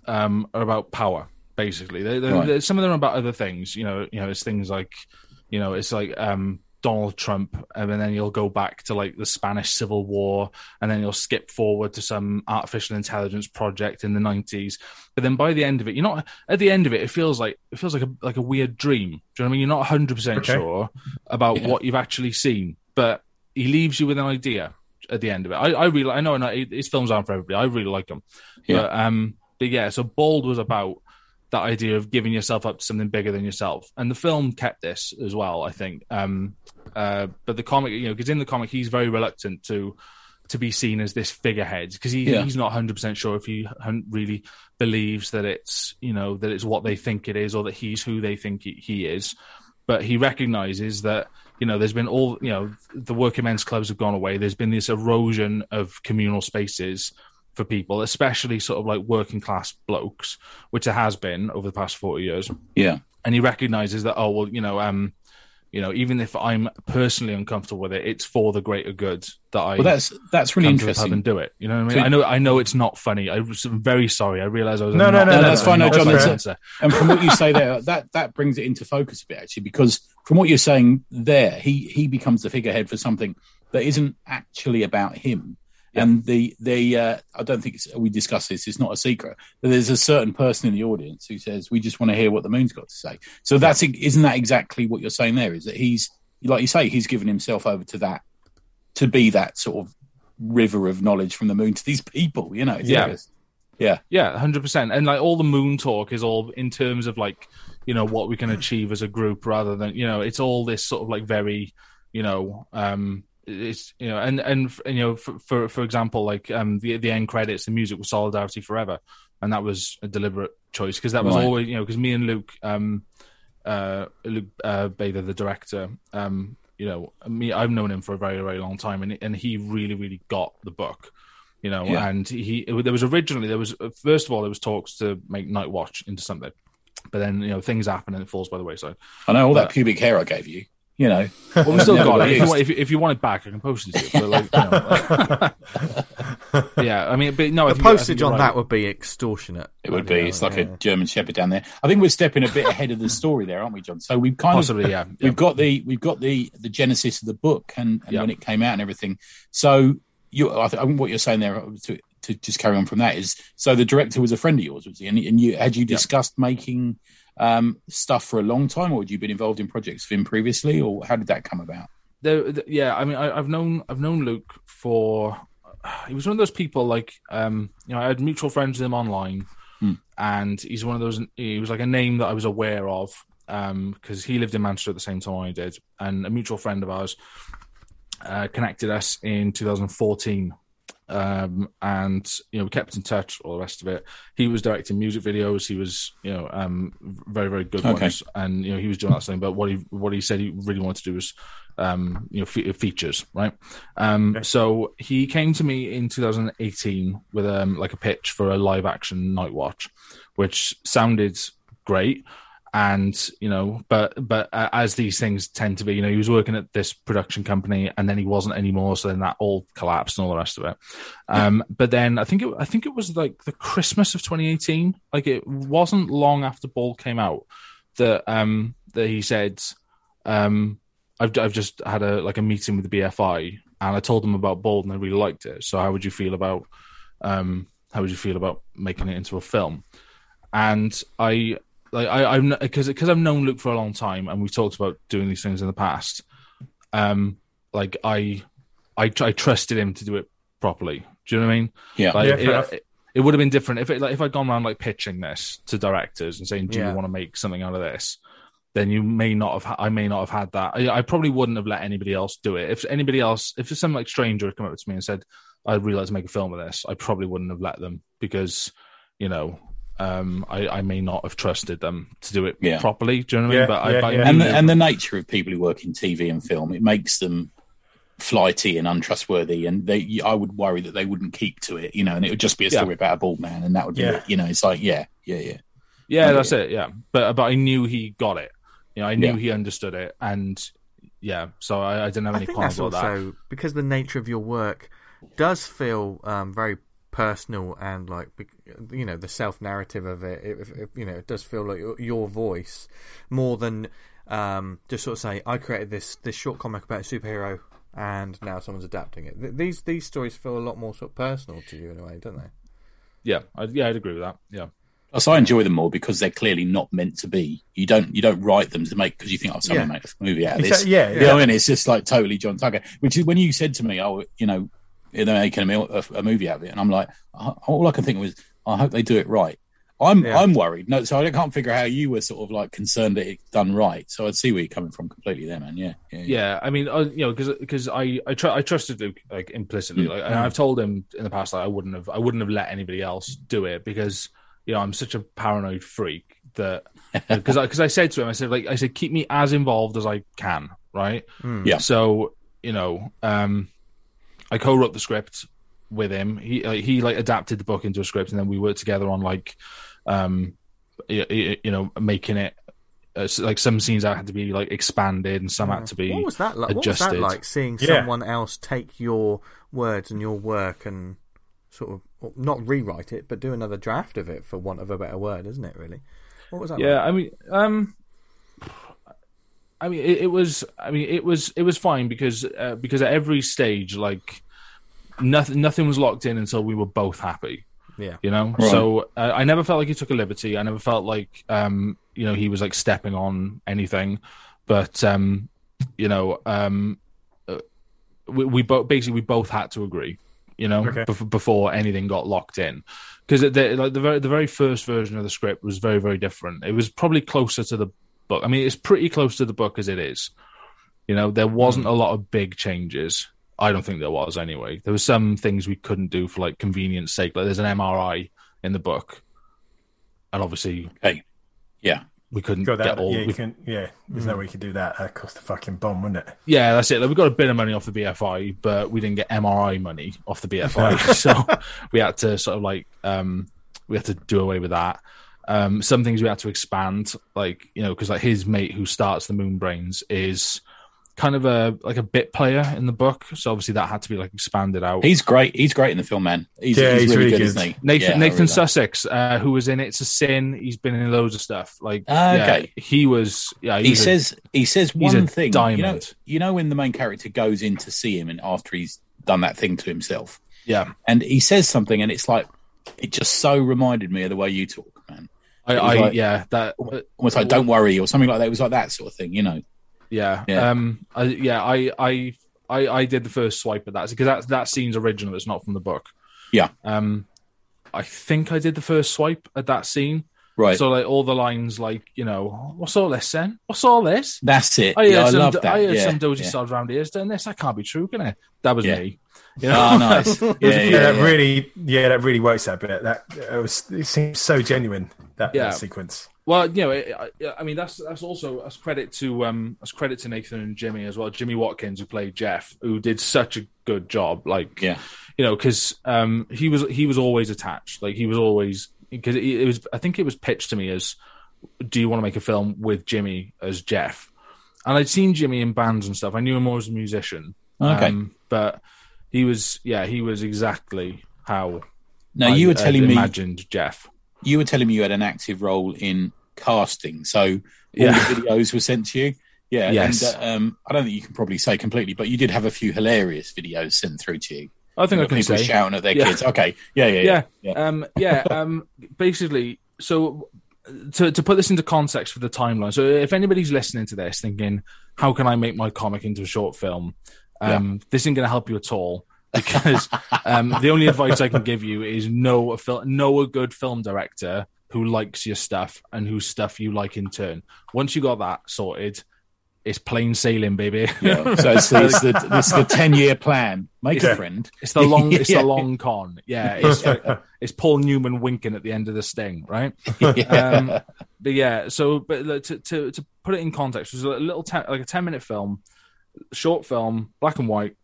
Speaker 4: um are about power basically. They, they,
Speaker 3: Right.
Speaker 4: they- some of them are about other things. You know, you know, it's things like you know, it's like um Donald Trump, and then you'll go back to like the Spanish Civil War, and then you'll skip forward to some artificial intelligence project in the nineties. But then by the end of it, you're not at the end of it. It feels like it feels like a like a weird dream. Do you know what I mean? You're not 100 percent sure about
Speaker 3: Yeah.
Speaker 4: what you've actually seen, but he leaves you with an idea at the end of it. I, I really, I know, no, his films aren't for everybody. I really like them,
Speaker 3: Yeah.
Speaker 4: but um, but yeah. So Bald was about that idea of giving yourself up to something bigger than yourself, and the film kept this as well. I think. Um, uh, but the comic, you know, because in the comic he's very reluctant to to be seen as this figurehead because he,
Speaker 3: Yeah.
Speaker 4: he's not 100% sure if he really believes that it's you know that it's what they think it is or that he's who they think he, he is but he recognizes that you know there's been all you know the working men's clubs have gone away there's been this erosion of communal spaces for people especially sort of like working class blokes which there has been over the past 40 years
Speaker 3: yeah.
Speaker 4: and he recognizes that oh well you know um you know even if i'm personally uncomfortable with it it's for the greater good that i
Speaker 3: Well, that's that's really
Speaker 4: come to the
Speaker 3: interesting.
Speaker 4: and do it. You know what I mean?
Speaker 3: So-
Speaker 4: I know, I know it's not funny. I was, I'm very sorry. I realize I was
Speaker 2: No, no, no,
Speaker 3: no, that's fine, no, John, that's- and from what you say there, that that brings it into focus a bit actually, because from what you're saying there, he he becomes the figurehead for something that isn't actually about him. And the the uh, I don't think it's, we discussed this. It's not a secret. But there's a certain person in the audience who says we just want to hear what the moon's got to say. So that's isn't that exactly what you're saying there? Is that he's like you say he's given himself over to that to be that sort of river of knowledge from the moon to these people. You know?
Speaker 4: Yeah.
Speaker 3: hilarious. yeah,
Speaker 4: Yeah, hundred percent. And like all the moon talk is all in terms of like you know what we can achieve as a group, rather than you know it's all this sort of like very you know um it's you know and and you know for for, for example like um the the end credits the music was solidarity forever and that was a deliberate choice because that was
Speaker 3: Right.
Speaker 4: always you know because me and luke um uh luke uh bather the director um you know me i've known him for a very very long time and and he really really got the book you know
Speaker 3: Yeah.
Speaker 4: and he there was originally there was first of all there was talks to make night watch into something but then you know things happen and it falls by the wayside
Speaker 3: I know all that pubic hair I gave you. You know,
Speaker 4: well, we still got
Speaker 3: got
Speaker 4: it. If you, want, if, if you want it back, I can post it to you. But like, you know. yeah, I mean, but no, I
Speaker 1: The
Speaker 4: I think
Speaker 1: postage
Speaker 4: you're
Speaker 1: on
Speaker 4: right.
Speaker 1: that would be extortionate.
Speaker 3: It would be.
Speaker 1: know,
Speaker 3: It's like
Speaker 1: yeah.
Speaker 3: a German Shepherd down there. I think we're stepping a bit ahead of the story there, aren't we, John? So we've kind of
Speaker 4: possibly, yeah. yeah.
Speaker 3: we've got the we've got the the genesis of the book and, and
Speaker 4: Yeah.
Speaker 3: when it came out and everything. So you, I, th- I think what you're saying there to, to just carry on from that is so the director was a friend of yours, was he? And, and you had you discussed making um, stuff for a long time, or had you been involved in projects with him previously, or how did that come about?
Speaker 4: there, th- yeah, I mean, I, I've known I've known Luke for. He was one of those people like, um, you know, I had mutual friends with him online,
Speaker 3: Hmm.
Speaker 4: and he's one of those. He was like a name that I was aware of because he lived in Manchester at the same time I did, and a mutual friend of ours uh, connected us in 2014. Um, and you know, we kept in touch, all the rest of it. He was directing music videos. He was, you know, um, very, very good
Speaker 3: Okay.
Speaker 4: ones, and you know, he was doing that thing. But what he, what he said he really wanted to do was, um, you know, fe- features, right? Um, so he came to me in 2018 with um, like a pitch for a live action Night Watch, which sounded great and you know but but uh, as these things tend to be you know he was working at this production company and then he wasn't anymore so then that all collapsed and all the rest of it. Um but then i think it i think it was like the christmas of 2018 like it wasn't long after bald came out that um that he said um i've i've just had a like a meeting with the bfi and i told them about bald and they really liked it. So how would you feel about um how would you feel about making it into a film? And I like I I'm because because I've known Luke for a long time, and we've talked about doing these things in the past. Um, like I I I trusted him to do it properly. Do you know what I mean?
Speaker 3: Yeah.
Speaker 4: Like,
Speaker 2: Yeah, fair
Speaker 4: it, it would have been different if it like if I'd gone around like pitching this to directors and saying, "Do
Speaker 1: Yeah.
Speaker 4: you want to make something out of this?" Then you may not have. ha- I may not have had that. I, I probably wouldn't have let anybody else do it. If anybody else, if some like stranger had come up to me and said, "I'd really like to make a film of this," I probably wouldn't have let them because, you know, um, I, I may not have trusted them to do it
Speaker 3: Yeah.
Speaker 4: properly. Do you know what I mean? But I,
Speaker 2: yeah,
Speaker 4: but I
Speaker 2: yeah.
Speaker 3: and the, and the nature of people who work in TV and film, it makes them flighty and untrustworthy, and they I would worry that they wouldn't keep to it, you know, and it would just be a
Speaker 4: Yeah.
Speaker 3: story about a bald man, and that would be
Speaker 2: Yeah.
Speaker 3: it, you know. It's like yeah, yeah, yeah.
Speaker 4: Yeah, that's it. Yeah, but but I knew he got it. You know, I knew
Speaker 3: Yeah.
Speaker 4: he understood it, and yeah, so I, I didn't have
Speaker 1: I
Speaker 4: any
Speaker 1: think
Speaker 4: qualms
Speaker 1: that's
Speaker 4: about that.
Speaker 1: also because the nature of your work does feel um, very personal and like you know the self narrative of it, it, it. You know, it does feel like your- your voice more than um, just sort of say, "I created this this short comic about a superhero." And now someone's adapting it. Th- These these stories feel a lot more sort of personal to you in a way, don't they?
Speaker 4: Yeah, I, yeah, I'd agree with that. Yeah,
Speaker 3: So I enjoy them more because they're clearly not meant to be. You don't you don't write them to make because you think oh someone
Speaker 1: Yeah.
Speaker 3: make a movie out of this.
Speaker 2: Exactly, yeah,
Speaker 3: You know what I mean? It's just like totally John Tucker. Which is when you said to me, oh, you know, they're making a, a, a movie out of it, and I'm like, all I can think was, I hope they do it right. I'm
Speaker 1: Yeah.
Speaker 3: I'm worried. No, so I can't figure out how you were sort of like concerned that it's done right. So I'd see where you're coming from completely there, man. Yeah, yeah, yeah.
Speaker 4: yeah. I mean, uh, you know, because because I I, tr- I trusted Luke like implicitly.
Speaker 3: Mm.
Speaker 4: Like, and I've told him in the past like I wouldn't have I wouldn't have let anybody else do it because you know I'm such a paranoid freak that because because I, said to him I said like I said keep me as involved as I can, right?
Speaker 3: Yeah.
Speaker 4: So you know, um, I co-wrote the script with him. He like, he like adapted the book into a script, and then we worked together on like, um, you, you know, making it. Uh, like some scenes had to be like expanded, and some had to be.
Speaker 1: What was that like? What was that like? Seeing
Speaker 2: Yeah.
Speaker 1: someone else take your words and your work and sort of not rewrite it, but do another draft of it, for want of a better word, isn't it? Really? What was that?
Speaker 4: Yeah,
Speaker 1: like?
Speaker 4: I mean, um, I mean, it, it was. I mean, it was. It was fine because uh, because at every stage, like nothing, nothing was locked in until we were both happy.
Speaker 1: yeah.
Speaker 4: You know,
Speaker 3: Right.
Speaker 4: so uh, I never felt like he took a liberty. I never felt like, um, you know, he was like stepping on anything. But um, you know, um, uh, we, we both basically we both had to agree. You know,
Speaker 2: Okay.
Speaker 4: bef- before anything got locked in, because the like the very the very first version of the script was very very different. It was probably closer to the book. I mean, it's pretty close to the book as it is. You know, there wasn't a lot of big changes. I don't think there was anyway. There were some things we couldn't do for like convenience sake. Like there's an MRI in the book, and obviously
Speaker 3: hey, Yeah.
Speaker 4: we couldn't
Speaker 2: Got
Speaker 4: get
Speaker 2: that?
Speaker 4: all.
Speaker 2: yeah, you
Speaker 4: we-
Speaker 2: can, yeah. There's no way you could do that. That cost a fucking bomb, wouldn't it?
Speaker 4: yeah, that's it. Like, we got a bit of money off the BFI, but we didn't get MRI money off the BFI, so we had to sort of like um, we had to do away with that. Um, some things we had to expand, like you know, because like his mate who starts the Moon Brains is kind of a like a bit player in the book, so obviously that had to be like expanded out.
Speaker 3: He's great. He's great in the film, man. He's,
Speaker 2: Yeah,
Speaker 3: he's,
Speaker 2: he's
Speaker 3: really,
Speaker 2: really
Speaker 3: good,
Speaker 2: good.
Speaker 3: isn't he?
Speaker 4: Nathan
Speaker 3: Yeah,
Speaker 4: Nathan
Speaker 3: really
Speaker 4: Sussex, uh, who was in It's a Sin. He's been in loads of stuff. Like, yeah,
Speaker 3: okay.
Speaker 4: he was. Yeah,
Speaker 3: He
Speaker 4: was a-
Speaker 3: says he says
Speaker 4: he's
Speaker 3: one
Speaker 4: a
Speaker 3: thing. You know,
Speaker 4: diamond.
Speaker 3: you know when the main character goes in to see him and after he's done that thing to himself,
Speaker 4: yeah.
Speaker 3: and he says something, and it's like it just so reminded me of the way you talk, man.
Speaker 4: I, I
Speaker 3: like-
Speaker 4: yeah, that
Speaker 3: Almost like "Don't worry" or something like that. It was like that sort of thing, you know.
Speaker 4: yeah,
Speaker 3: Yeah.
Speaker 4: Um, I, yeah, I, I, I, I did the first swipe at that because that that scene's original. It's not from the book.
Speaker 3: Yeah.
Speaker 4: Um, I think I did the first swipe at that scene.
Speaker 3: Right.
Speaker 4: So like all the lines, like you know, what's all this then? What's all this?
Speaker 3: That's it.
Speaker 4: I heard
Speaker 3: yeah, I
Speaker 4: some,
Speaker 3: love that.
Speaker 4: I heard
Speaker 3: yeah,
Speaker 4: some doji
Speaker 3: yeah.
Speaker 4: stars around here doing this. That can't be true, can it? That was
Speaker 3: Yeah.
Speaker 4: me. You know?
Speaker 3: Oh, nice. Yeah, yeah,
Speaker 2: Yeah, that really, yeah, that really works that bit. That it was, it seems so genuine that,
Speaker 4: Yeah.
Speaker 2: that sequence.
Speaker 4: Well, you know, it, I, I mean, that's that's also as credit to um as credit to Nathan and Jimmy as well. Jimmy Watkins, who played Jeff, who did such a good job. Like,
Speaker 3: Yeah.
Speaker 4: you know, because um he was he was always attached. Like he was always because it, it was. I think it was pitched to me as, "Do you want to make a film with Jimmy as Jeff?" And I'd seen Jimmy in bands and stuff. I knew him more as a musician.
Speaker 3: Okay.
Speaker 4: Um, but he was, yeah, he was exactly how.
Speaker 3: Now
Speaker 4: I,
Speaker 3: you were telling me
Speaker 4: imagined Jeff.
Speaker 3: You were telling me you had an active role in casting. So all
Speaker 4: Yeah.
Speaker 3: the videos were sent to you. Yeah.
Speaker 4: Yes.
Speaker 3: And, uh, um, I don't think you can probably say completely, but you did have a few hilarious videos sent through to you.
Speaker 4: I think I can
Speaker 3: people
Speaker 4: say
Speaker 3: shouting at their
Speaker 4: Yeah.
Speaker 3: kids. Okay. Yeah. Yeah.
Speaker 4: yeah,
Speaker 3: Yeah.
Speaker 4: um, yeah. Um, basically, so to to put this into context for the timeline. So if anybody's listening to this thinking, how can I make my comic into a short film? Um, This isn't going to help you at all because um, the only advice I can give you is know a film, know a good film director who likes your stuff and whose stuff you like in turn. Once you got that sorted, it's plain sailing, baby.
Speaker 3: Yeah. So it's, it's the it's the ten year plan. Make
Speaker 2: Yeah.
Speaker 3: a friend.
Speaker 4: It's the long, it's
Speaker 3: Yeah.
Speaker 4: the long con. Yeah, it's it's Paul Newman winking at the end of the sting, right?
Speaker 3: Yeah.
Speaker 4: Um, but yeah, so but to to to put it in context, it was a little ten, like a ten minute film, short film, black and white.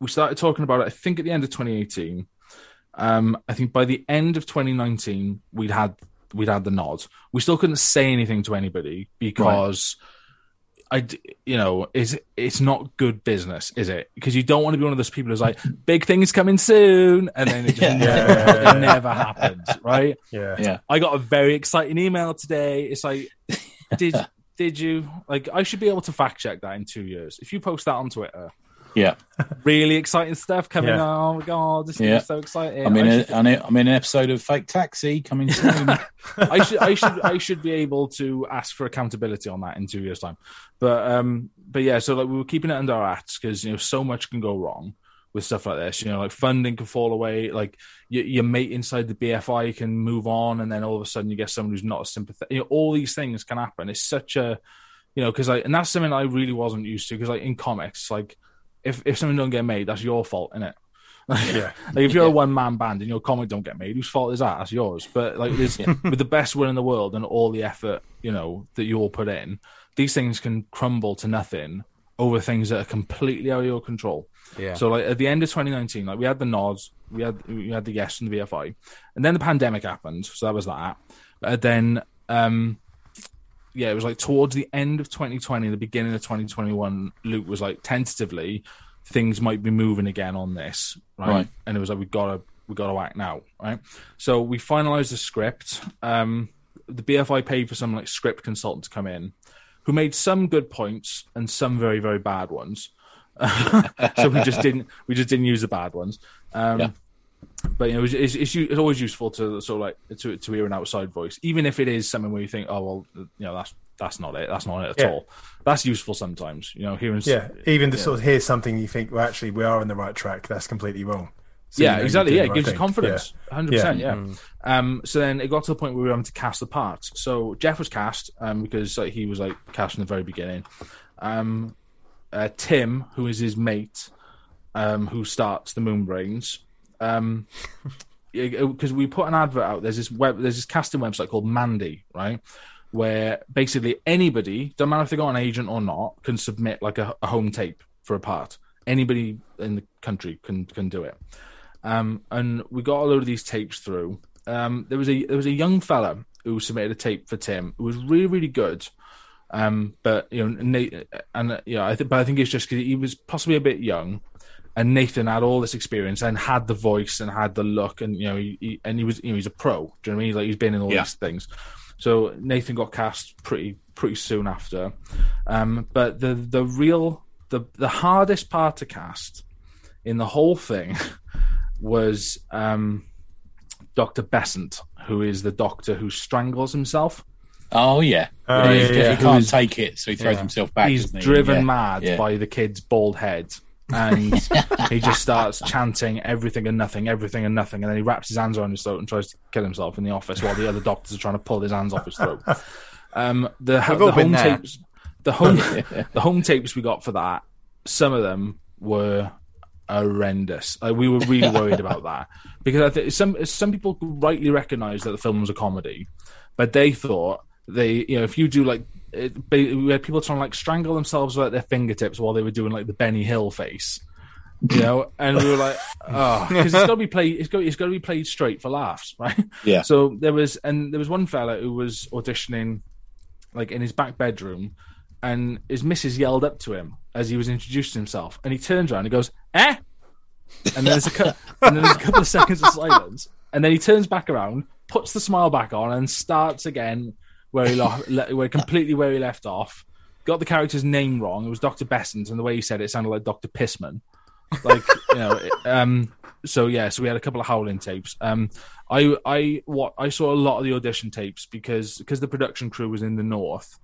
Speaker 4: We started talking about it, I think, at the end of 2018. Um, I think by the end of 2019, we'd had we'd had the nod. We still couldn't say anything to anybody because. I, you know, is it's not good business, is it? Because you don't want to be one of those people who's like, big things coming soon, and then it just
Speaker 3: Yeah.
Speaker 4: never, it never happens, right?
Speaker 2: Yeah.
Speaker 3: yeah.
Speaker 4: I got a very exciting email today. It's like, did did you like? I should be able to fact check that in two years. If you post that on Twitter,
Speaker 3: Yeah.
Speaker 4: really exciting stuff coming.
Speaker 2: Yeah.
Speaker 4: Oh my god, this
Speaker 3: Yeah.
Speaker 4: is so exciting!
Speaker 3: I mean, in,
Speaker 4: I
Speaker 3: a,
Speaker 4: should,
Speaker 3: I'm in I'm in an episode of Fake Taxi coming soon.
Speaker 4: I should, I should, I should be able to ask for accountability on that in two years' time. But um, but yeah, so like we were keeping it under our hats because you know so much can go wrong with stuff like this. You know, like funding can fall away. Like your, your mate inside the BFI can move on, and then all of a sudden you get someone who's not as sympathetic. You know, all these things can happen. It's such a, you know, because like, and that's something I really wasn't used to. Because like in comics, like if if something don't get made, that's your fault, isn't it?
Speaker 2: Yeah.
Speaker 4: Like if you're a one man band and your comic don't get made, whose fault is that? That's yours. But like there's, with the best will in the world and all the effort, you know, that you all put in, these things can crumble to nothing over things that are completely out of your control.
Speaker 1: Yeah.
Speaker 4: So like at the end of 2019, like we had the nods, we had we had the yes from the BFI, and then the pandemic happened. So that was that. And then um yeah, it was like towards the end of 2020, the beginning of 2021, Luke was like tentatively things might be moving again on this, right?
Speaker 3: Right.
Speaker 4: And it was like we gotta we gotta act now, right? So we finalized the script. Um the BFI paid for some like script consultant to come in, who made some good points and some very very bad ones. so we just didn't we just didn't use the bad ones. Um,
Speaker 3: Yeah.
Speaker 4: But you know, it's, it's, it's, it's always useful to sort of like to to hear an outside voice, even if it is something where you think, oh well, you know, that's that's not it, that's not it at
Speaker 2: Yeah.
Speaker 4: all. That's useful sometimes, you know, hearing.
Speaker 2: Yeah. Even to sort of hear something you think, well, actually, we are on the right track. That's completely wrong. So
Speaker 4: yeah,
Speaker 2: you're
Speaker 4: exactly. Yeah, it gives you confidence. Hundred
Speaker 2: Yeah.
Speaker 4: percent. Yeah. Um. So then it got to the point where we were having to cast the parts. So Jeff was cast um because like, he was like cast from the very beginning. Um, uh, Tim, who is his mate, um, who starts the Moonbrains, um, because we put an advert out. There's this web. There's this casting website called Mandy, right? Where basically anybody, don't matter if they got an agent or not, can submit like a, a home tape for a part. Anybody in the country can can do it. Um, and we got a load of these tapes through. Um, there was a there was a young fella who submitted a tape for Tim who was really really good. Um, but you know, and uh, yeah, I think, but I think it's just because he was possibly a bit young, and Nathan had all this experience and had the voice and had the look, and you know, he, he and he was you know he's a pro. Do you know what I mean? Like he's been in all
Speaker 3: Yeah.
Speaker 4: these things. So Nathan got cast pretty pretty soon after. Um, but the the real the the hardest part to cast in the whole thing was um, Doctor Besant, who is the doctor who strangles himself.
Speaker 3: Oh yeah.
Speaker 2: Oh,
Speaker 3: he,
Speaker 2: yeah,
Speaker 3: he can't take it, so he throws
Speaker 1: Yeah.
Speaker 3: himself back.
Speaker 4: He's
Speaker 3: doesn't he?
Speaker 4: driven
Speaker 3: Yeah.
Speaker 4: mad
Speaker 3: Yeah.
Speaker 4: by the kid's bald head. And he just starts chanting everything and nothing, everything and nothing, and then he wraps his hands around his throat and tries to kill himself in the office while the other doctors are trying to pull his hands off his throat. Um, the,
Speaker 1: We've
Speaker 4: the
Speaker 1: all
Speaker 4: home
Speaker 1: there.
Speaker 4: tapes, the home, the home tapes we got for that, some of them were horrendous. Like, we were really worried about that because I think some some people rightly recognise that the film was a comedy, but they thought they you know if you do like it, we had people trying to like strangle themselves with their fingertips while they were doing like the Benny Hill face. You know, and we were like, "Oh, because it's got to be played. It's got it's got to be played straight for laughs, right?"
Speaker 3: Yeah.
Speaker 4: So there was, and there was one fella who was auditioning, like in his back bedroom, and his missus yelled up to him as he was introducing himself, and he turns around and he goes, "Eh," and then there's a cou- and then there's a couple of seconds of silence, and then he turns back around, puts the smile back on, and starts again where he lo- le- where completely where he left off. Got the character's name wrong. It was Doctor Bessant, and the way he said it sounded like Doctor Pissman. Like you know, it- um. so yeah, so we had a couple of howling tapes. Um, I I what I saw a lot of the audition tapes because because the production crew was in the north.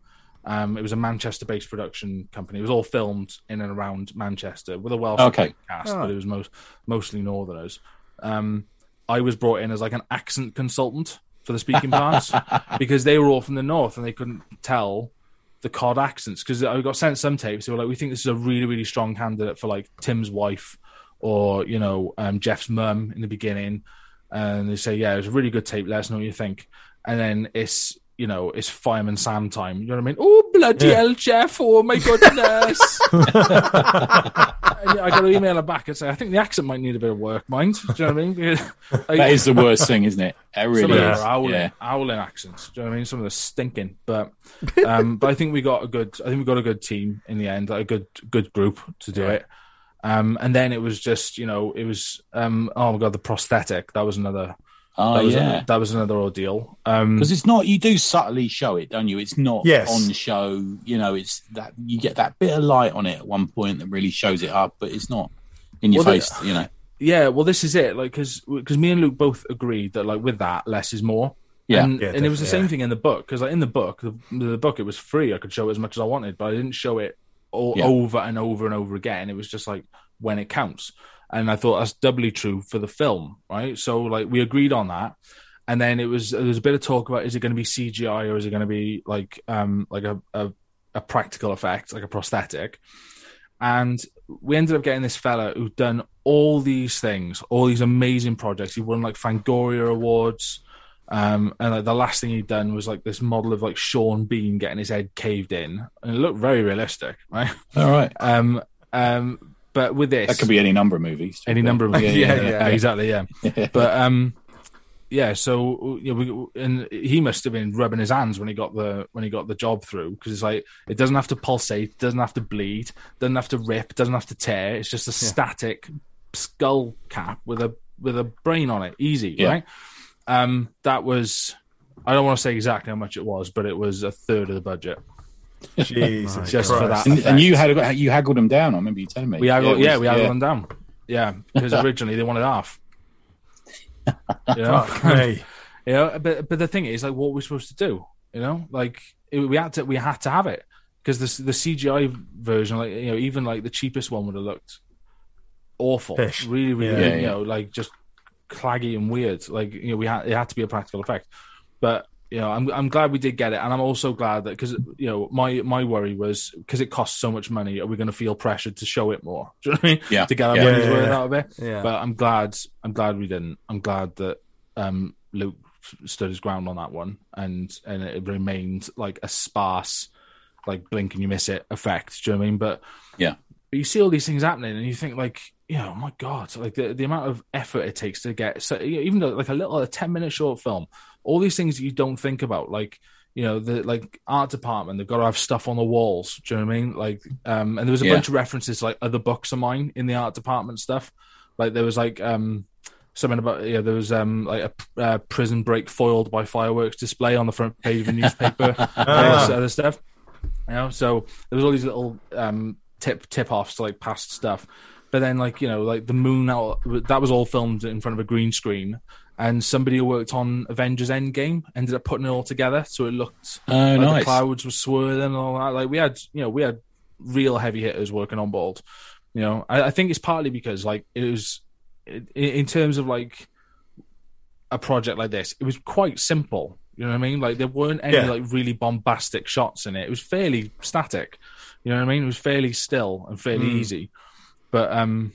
Speaker 4: Um, it was a Manchester-based production company. It was all filmed in and around Manchester with a Welsh
Speaker 3: Okay.
Speaker 4: cast,
Speaker 1: Oh.
Speaker 4: but it was most mostly Northerners. Um, I was brought in as like an accent consultant for the speaking parts because they were all from the north and they couldn't tell the cod accents because I got sent some tapes. They were like, "We think this is a really, really strong candidate for like Tim's wife or you know um, Jeff's mum in the beginning," and they say, "Yeah, it was a really good tape. Let us know what you think." And then it's you know it's Fireman Sam time. You know what I mean? Oh bloody hell, Jeff! Oh my goodness! And I got to email her back and say, "I think the accent might need a bit of work, mind." Do you know what I mean? Like,
Speaker 3: That is the worst thing, isn't it? It
Speaker 4: some
Speaker 3: really
Speaker 4: of them
Speaker 3: is.
Speaker 4: are howling,
Speaker 3: Yeah.
Speaker 4: howling accents. Do you know what I mean? Some of them are stinking, but um, but I think we got a good. I think we got a good team in the end, like a good good group to do it. Um, and then it was just you know it was um, oh my god the prosthetic that was another
Speaker 3: Oh
Speaker 4: that was
Speaker 3: yeah.
Speaker 4: that was another ordeal. Um,
Speaker 3: Because it's not you do subtly show it, don't you? It's not
Speaker 2: Yes.
Speaker 3: on show. You know, it's that you get that bit of light on it at one point that really shows it up, but it's not in your
Speaker 4: Well, the-
Speaker 3: face. you know.
Speaker 4: yeah, well this is it. Like because because me and Luke both agreed that like with that less is more.
Speaker 3: Yeah.
Speaker 4: and,
Speaker 2: Yeah,
Speaker 4: and it was the same
Speaker 2: yeah.
Speaker 4: thing in the book because like in the book, the, the book it was free. I could show it as much as I wanted, but I didn't show it all
Speaker 3: Yeah.
Speaker 4: over and over and over again. It was just like when it counts, and I thought that's doubly true for the film, right? So like we agreed on that, and then it was there was a bit of talk about is it going to be CGI or is it going to be like um like a, a a practical effect like a prosthetic, and we ended up getting this fella who'd done all these things, all these amazing projects. He won like Fangoria awards. Um, and like the last thing he'd done was like this model of like Sean Bean getting his head caved in, and it looked very realistic, right?
Speaker 3: All right.
Speaker 4: Um, um, but with this,
Speaker 3: That could be any number of movies.
Speaker 4: any number of
Speaker 1: Yeah,
Speaker 4: yeah,
Speaker 1: yeah, yeah.
Speaker 4: exactly, yeah. but um, yeah. So you know, we, and he must have been rubbing his hands when he got the when he got the job through because it's like it doesn't have to pulsate, doesn't have to bleed, doesn't have to rip, doesn't have to tear. It's just a static skull cap with a with a brain on it, easy,
Speaker 3: Yeah.
Speaker 4: right? Um, that was. I don't want to say exactly how much it was, but it was a third of the budget.
Speaker 2: Jesus
Speaker 4: Just for
Speaker 2: Christ.
Speaker 4: that.
Speaker 3: And, and you had you haggled them down. I remember you telling me.
Speaker 4: We haggled,
Speaker 3: it
Speaker 4: yeah,
Speaker 3: was-
Speaker 4: we haggled them down. Yeah, because originally they wanted half. You know?
Speaker 2: Fuck.
Speaker 4: You know, but but the thing is, like, what were we supposed to do? You know, like it, we had to we had to have it because the the CGI version, like you know, even like the cheapest one would have looked awful,
Speaker 2: Pish.
Speaker 4: really, really,
Speaker 2: Yeah.
Speaker 3: Yeah,
Speaker 4: you
Speaker 3: yeah.
Speaker 4: know, like just claggy and weird. Like you know, we had it had to be a practical effect, but. You know, I'm I'm glad we did get it, and I'm also glad that because you know my my worry was because it costs so much money, are we going to feel pressured to show it more? Do you know what I mean?
Speaker 3: Yeah.
Speaker 4: to get our
Speaker 3: Yeah.
Speaker 4: money's
Speaker 2: Yeah,
Speaker 4: worth
Speaker 2: yeah.
Speaker 4: out of it.
Speaker 1: Yeah.
Speaker 4: But I'm glad I'm glad we didn't. I'm glad that um, Luke stood his ground on that one, and and it remained like a sparse, like blink and you miss it effect. Do you know what I mean? But
Speaker 3: Yeah.
Speaker 4: but you see all these things happening, and you think like, yeah, oh my god, like the, the amount of effort it takes to get so even though like a little a ten minute short film, all these things that you don't think about, like you know the like art department, they've got to have stuff on the walls. Do you know what I mean? Like, um, and there was a
Speaker 3: Yeah.
Speaker 4: bunch of references like other books of mine in the art department stuff. Like there was like um something about yeah there was um like a uh, prison break foiled by fireworks display on the front page of a newspaper and all this other stuff you know so there was all these little um tip tip offs to like past stuff but then like you know like the moon out that was all filmed in front of a green screen and somebody who worked on avengers endgame ended up putting it all together so it looked
Speaker 3: Oh,
Speaker 4: like the clouds were swirling and all that. Like we had, you know, we had real heavy hitters working on board. You know, I, I think it's partly because like it was in, in terms of like a project like this, it was quite simple. You know what I mean? Like there weren't any
Speaker 2: Yeah.
Speaker 4: like really bombastic shots in it. It was fairly static. You know what I mean? It was fairly still and fairly
Speaker 2: Mm.
Speaker 4: easy. But um,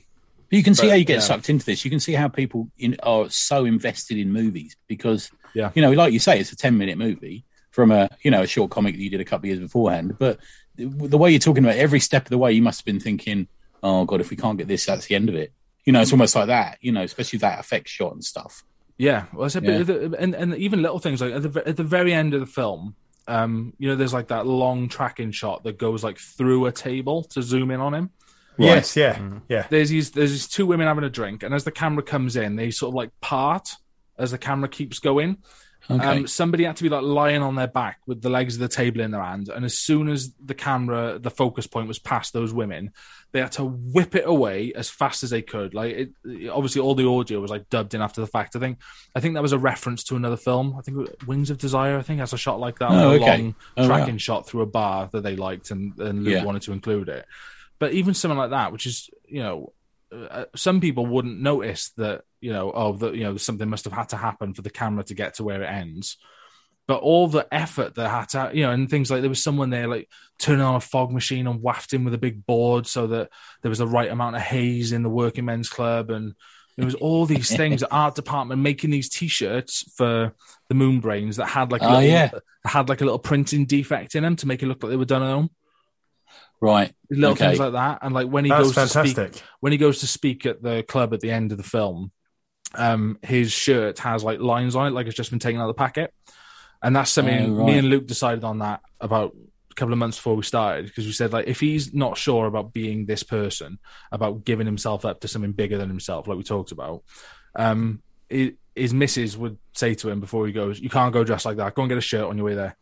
Speaker 3: But you can see how you get
Speaker 4: yeah.
Speaker 3: sucked into this. You can see how people in, are so invested in movies because,
Speaker 4: Yeah.
Speaker 3: you know, like you say, it's a ten-minute movie from a you know a short comic that you did a couple of years beforehand. But the, the way you're talking about every step of the way, you must have been thinking, "Oh God, if we can't get this, that's the end of it." You know, it's almost like that. You know, especially that effect shot and stuff.
Speaker 4: Yeah, well, it's a
Speaker 3: Yeah.
Speaker 4: bit, and and even little things like at the at the very end of the film, um, you know, there's like that long tracking shot that goes like through a table to zoom in on him.
Speaker 2: Yes, yeah, yeah.
Speaker 4: There's these there's these two women having a drink, and as the camera comes in, they sort of like part as the camera keeps going,
Speaker 3: Okay.
Speaker 4: Um, somebody had to be like lying on their back with the legs of the table in their hand, and as soon as the camera, the focus point was past those women, they had to whip it away as fast as they could. Like, it, it- obviously, all the audio was like dubbed in after the fact. I think, I think that was a reference to another film. I think Wings of Desire. I think has a shot like that,
Speaker 3: Oh,
Speaker 4: like a
Speaker 3: okay.
Speaker 4: long
Speaker 3: Oh,
Speaker 4: tracking
Speaker 3: wow.
Speaker 4: shot through a bar that they liked, and and Luke
Speaker 3: Yeah.
Speaker 4: wanted to include it. But even something like that, which is you know uh, some people wouldn't notice that you know oh that you know something must have had to happen for the camera to get to where it ends. But all the effort that had to you know and things like there was someone there like turning on a fog machine and wafting with a big board so that there was the right amount of haze in the working men's club. And there was all these things the art department making these t-shirts for the moon brains that had like a
Speaker 3: Oh,
Speaker 4: little,
Speaker 3: yeah.
Speaker 4: had like a little printing defect in them to make it look like they were done at home
Speaker 3: right.
Speaker 4: little
Speaker 3: Okay.
Speaker 4: things like that and like when he
Speaker 2: That's
Speaker 4: goes to speak when he goes to speak at the club at the end of the film, um, his shirt has like lines on it, like it's just been taken out of the packet. And that's something
Speaker 3: Oh, right.
Speaker 4: me and Luke decided on that about a couple of months before we started because we said like if he's not sure about being this person, about giving himself up to something bigger than himself, like we talked about, um, i his missus would say to him before he goes, "You can't go dressed like that. Go and get a shirt on your way there."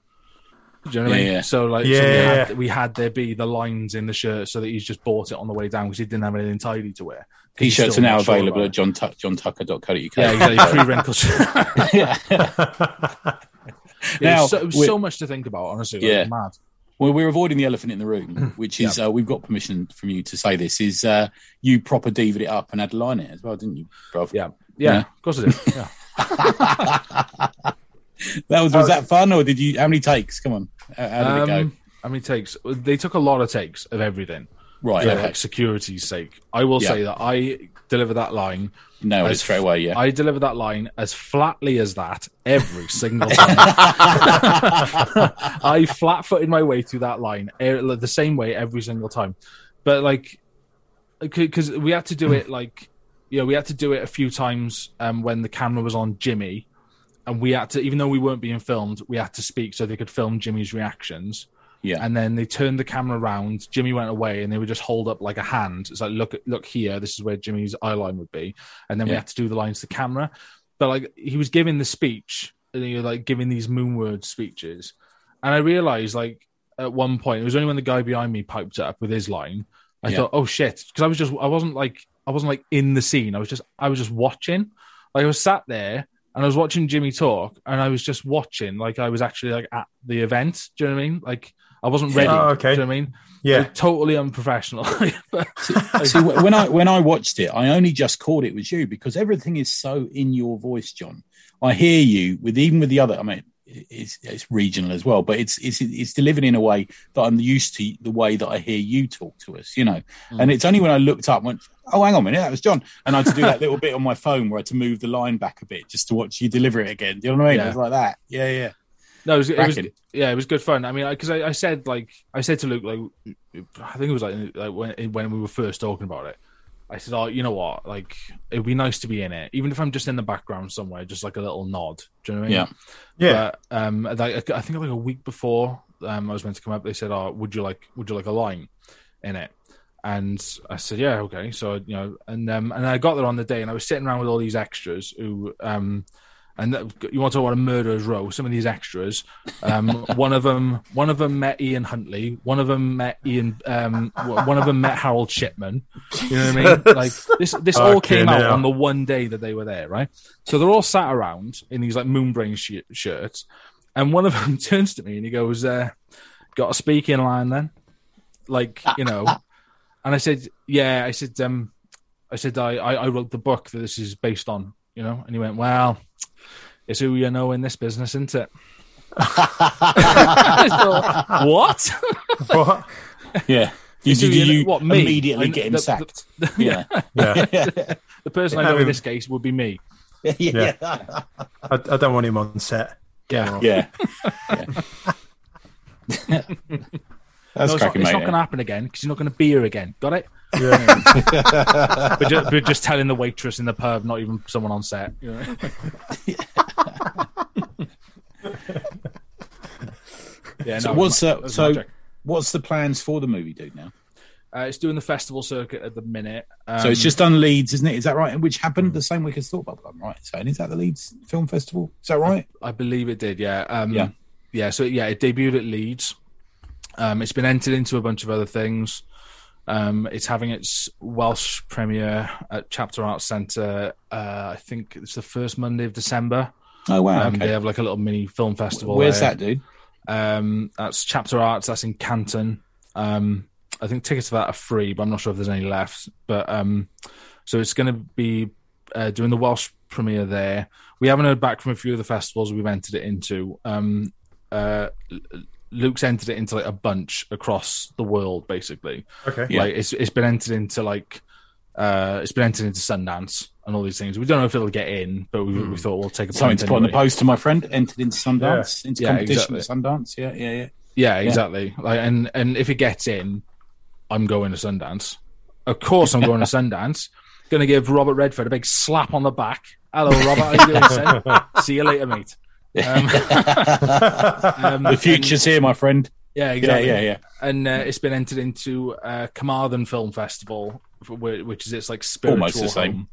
Speaker 4: Do you know what I
Speaker 3: Yeah,
Speaker 4: mean?
Speaker 3: yeah.
Speaker 4: So like, so we,
Speaker 2: Yeah.
Speaker 4: had, we had there be the lines in the shirt so that he's just bought it on the way down because he didn't have anything tidy to wear.
Speaker 3: T-shirts are now
Speaker 4: not sure
Speaker 3: available
Speaker 4: about
Speaker 3: at John Tuck, johntucker.co.uk.
Speaker 4: Yeah, exactly. Free wrinkles. yeah,
Speaker 3: Now,
Speaker 4: so,
Speaker 3: we're-
Speaker 4: so much to think about, honestly. Like,
Speaker 3: Yeah.
Speaker 4: it's mad.
Speaker 3: Well, we're avoiding the elephant in the room, which is uh, we've got permission from you to say this. Is uh, you proper divvied it up and had a line in it as well, didn't you, bro?
Speaker 4: Yeah. yeah,
Speaker 3: Yeah.
Speaker 4: of course it is. Yeah.
Speaker 3: That was was that fun or did you? How many takes? Come on, how, how did it go?
Speaker 4: Um, How many takes? They took a lot of takes of everything
Speaker 3: Right,
Speaker 4: for
Speaker 3: okay.
Speaker 4: like security's sake. I will
Speaker 3: Yeah.
Speaker 4: say that I deliver that line.
Speaker 3: no,
Speaker 4: I-
Speaker 3: straight away. Yeah,
Speaker 4: I deliver that line as flatly as that every single time. I flat footed my way through that line the same way every single time. But like, because we had to do it like, you know, we had to do it a few times um, when the camera was on Jimmy, and we had to, even though we weren't being filmed, we had to speak so they could film Jimmy's reactions.
Speaker 3: yeah,
Speaker 4: And then they turned the camera around. Jimmy went away, and they would just hold up like a hand. It's like, look, look here. This is where Jimmy's eye line would be. And then we had to do the lines to camera. But like, he was giving the speech, and he was like giving these moonward speeches. And I realized, like, at one point, it was only when the guy behind me piped up with his line. I
Speaker 3: Yeah.
Speaker 4: thought, oh shit, because I was just, I wasn't like, I wasn't like in the scene. I was just, I was just watching. Like, I was sat there. And I was watching Jimmy talk, and I was just watching, like I was actually like at the event. Do you know what I mean? Like I wasn't ready.
Speaker 2: Oh, okay.
Speaker 4: Do you know what I mean?
Speaker 2: Yeah.
Speaker 4: Like, totally unprofessional.
Speaker 3: See, wh- when I when I watched it, I only just caught it was you because everything is so in your voice, John. I hear you with even with the other. I mean, it's it's regional as well, but it's it's it's delivered in a way that I'm used to the way that I hear you talk to us. You know, mm. and it's only when I looked up and went, "Oh, hang on a minute, that was John," and I had to do that little bit on my phone where I had to move the line back a bit just to watch you deliver it again. Do you know what I mean?
Speaker 4: Yeah.
Speaker 3: It was like that. Yeah, yeah.
Speaker 4: no, it was, it was yeah, it was good fun. I mean, because I, I said like I said to Luke like I think it was like, like when when we were first talking about it. I said, "Oh, you know what? Like, it'd be nice to be in it, even if I'm just in the background somewhere, just like a little nod." Do you know what I mean?
Speaker 3: Yeah.
Speaker 2: Yeah.
Speaker 4: But um, like, I think like a week before um, I was meant to come up, they said, "Oh, would you like would you like a line in it?" And I said, "Yeah, okay." So you know, and um, and I got there on the day, and I was sitting around with all these extras who um, and that, you want to talk about a murderer's row? Some of these extras, um, one of them, one of them met Ian Huntley, one of them met Ian, um, one of them met Harold Shipman. You know what I mean? Like this, this all
Speaker 2: Fucking
Speaker 4: came out
Speaker 2: hell.
Speaker 4: on the one day that they were there, right? So they're all sat around in these like Moonbrain sh- shirts, and one of them turns to me and he goes, uh, "Got a speaking line then?" Like you know, and I said, "Yeah." I said, um, "I said I, I, I wrote the book that this is based on." You know, and he went, "Well." It's who you know in this business, isn't it? I thought, what?
Speaker 2: What?
Speaker 3: Yeah. Did you,
Speaker 4: you
Speaker 3: you
Speaker 4: what, me?
Speaker 3: immediately
Speaker 4: I-
Speaker 3: get him
Speaker 4: the-
Speaker 3: sacked?
Speaker 4: yeah.
Speaker 2: Yeah.
Speaker 4: The person I
Speaker 2: I
Speaker 4: know in
Speaker 2: mean-
Speaker 4: this case would be me.
Speaker 3: yeah.
Speaker 2: Yeah. I, I don't want him on set.
Speaker 4: Yeah.
Speaker 3: Yeah. Yeah. That's
Speaker 4: No, it's not,
Speaker 3: cracking,
Speaker 4: it's
Speaker 3: mate.
Speaker 4: not going to happen again because you're not going to be here again. Got it?
Speaker 2: Yeah.
Speaker 4: But just, but just telling the waitress in the pub, not even someone on set. You yeah,
Speaker 3: So
Speaker 4: no, it
Speaker 3: what's
Speaker 4: ma-
Speaker 3: uh, so? What's the plans for the movie, dude? Now,
Speaker 4: Uh, it's doing the festival circuit at the minute. Um,
Speaker 3: so it's just done Leeds, isn't it? Is that right? And Which happened the same week as Thought Bubble, I'm right saying. Is that the Leeds Film Festival? Is that right?
Speaker 4: I believe it did. Yeah. Um,
Speaker 3: Yeah.
Speaker 4: Yeah. So yeah, it debuted at Leeds. Um, it's been entered into a bunch of other things. Um, it's having its Welsh premiere at Chapter Arts Centre. Uh, I think it's the first Monday of December.
Speaker 3: Oh, wow.
Speaker 4: Um,
Speaker 3: okay.
Speaker 4: They have like a little mini film festival.
Speaker 3: Where's
Speaker 4: there.
Speaker 3: that, dude?
Speaker 4: Um, that's Chapter Arts. That's in Canton. Um, I think tickets for that are free, but I'm not sure if there's any left. But um, so it's going to be uh, doing the Welsh premiere there. We haven't heard back from a few of the festivals we've entered it into. Um, uh, Luke's entered it into like a bunch across the world, basically.
Speaker 2: Okay.
Speaker 3: Yeah.
Speaker 4: Like it's it's been entered into like uh, it's been entered into Sundance and all these things. We don't know if it'll get in, but we, we thought we'll take a
Speaker 3: Something
Speaker 4: punt
Speaker 3: to put on the
Speaker 4: anyway.
Speaker 3: poster, my friend. Entered into Sundance, into
Speaker 4: Yeah,
Speaker 3: competition
Speaker 4: exactly.
Speaker 3: at Sundance. Yeah, yeah, yeah.
Speaker 4: Yeah, exactly. Like, and and if it gets in, I'm going to Sundance. Of course, I'm going to Sundance. Going to give Robert Redford a big slap on the back. Hello, Robert. How you doing. See you later, mate. Um, um,
Speaker 3: The future's here, my friend.
Speaker 4: yeah,
Speaker 3: Yeah,
Speaker 4: exactly.
Speaker 3: yeah, yeah.
Speaker 4: And uh, it's been entered into uh, Carmarthen Film Festival, which is its like spiritual
Speaker 3: Almost the same.
Speaker 4: home.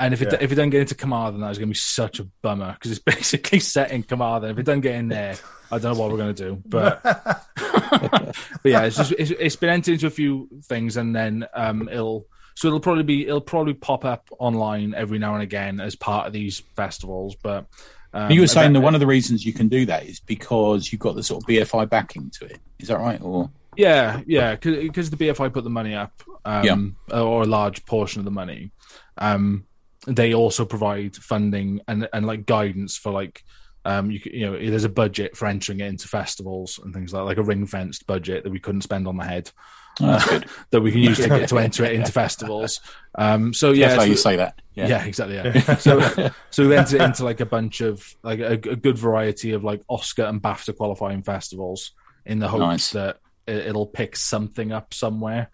Speaker 4: And if it
Speaker 2: Yeah.
Speaker 4: if it doesn't get into Carmarthen, that is going to be such a bummer because it's basically set in Carmarthen. If it doesn't get in there, I don't know what we're going to do. But but yeah, it's just it's, it's been entered into a few things, and then um, it'll so it'll probably be it'll probably pop up online every now and again as part of these festivals. But um,
Speaker 3: you were saying that one of the reasons you can do that is because you've got the sort of BFI backing to it. Is that right? Or
Speaker 4: Yeah, yeah, because the BFI put the money up, um, or a large portion of the money. Um, they also provide funding and and like guidance for like, um, you you know, there's a budget for entering it into festivals and things like like a ring fenced budget that we couldn't spend on the head
Speaker 3: that's
Speaker 4: that we can use to get to enter it into festivals. Um, so yeah,
Speaker 3: That's how
Speaker 4: so-
Speaker 3: you say that.
Speaker 4: yeah.
Speaker 3: Yeah.
Speaker 4: exactly. Yeah. so, so we entered into like a bunch of like a, a good variety of like Oscar and BAFTA qualifying festivals in the hopes
Speaker 3: Nice.
Speaker 4: that it, it'll pick something up somewhere.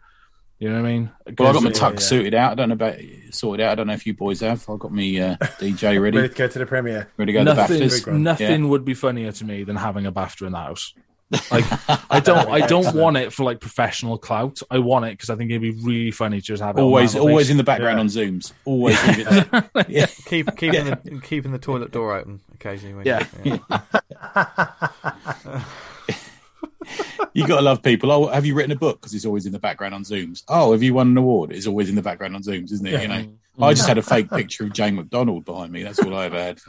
Speaker 4: You know what I mean?
Speaker 3: Well, I got my tuck
Speaker 2: yeah.
Speaker 3: suited out. I don't know about sorted out. I don't know if you boys have. I've got me uh, DJ ready,
Speaker 2: Ready to go to the premiere.
Speaker 3: ready to go to the
Speaker 4: nothing,
Speaker 3: BAFTAs.
Speaker 2: one.
Speaker 4: nothing would be funnier to me than having a BAFTA in the house. Like, I don't, I don't want it for like professional clout. I want it because I think it'd be really funny to just have it.
Speaker 3: Always,
Speaker 4: mantelpiece.
Speaker 3: always in the background
Speaker 2: Yeah.
Speaker 3: on Zooms. Always. leave it there. yeah.
Speaker 1: Keep keeping the keeping the toilet door open occasionally. When
Speaker 4: Yeah.
Speaker 3: You gotta love people. Oh, have you written a book? Because it's always in the background on Zooms. Oh, have you won an award? It's always in the background on Zooms, isn't it? You know. Mm. I just had a fake picture of Jane McDonald behind me. That's all I ever had.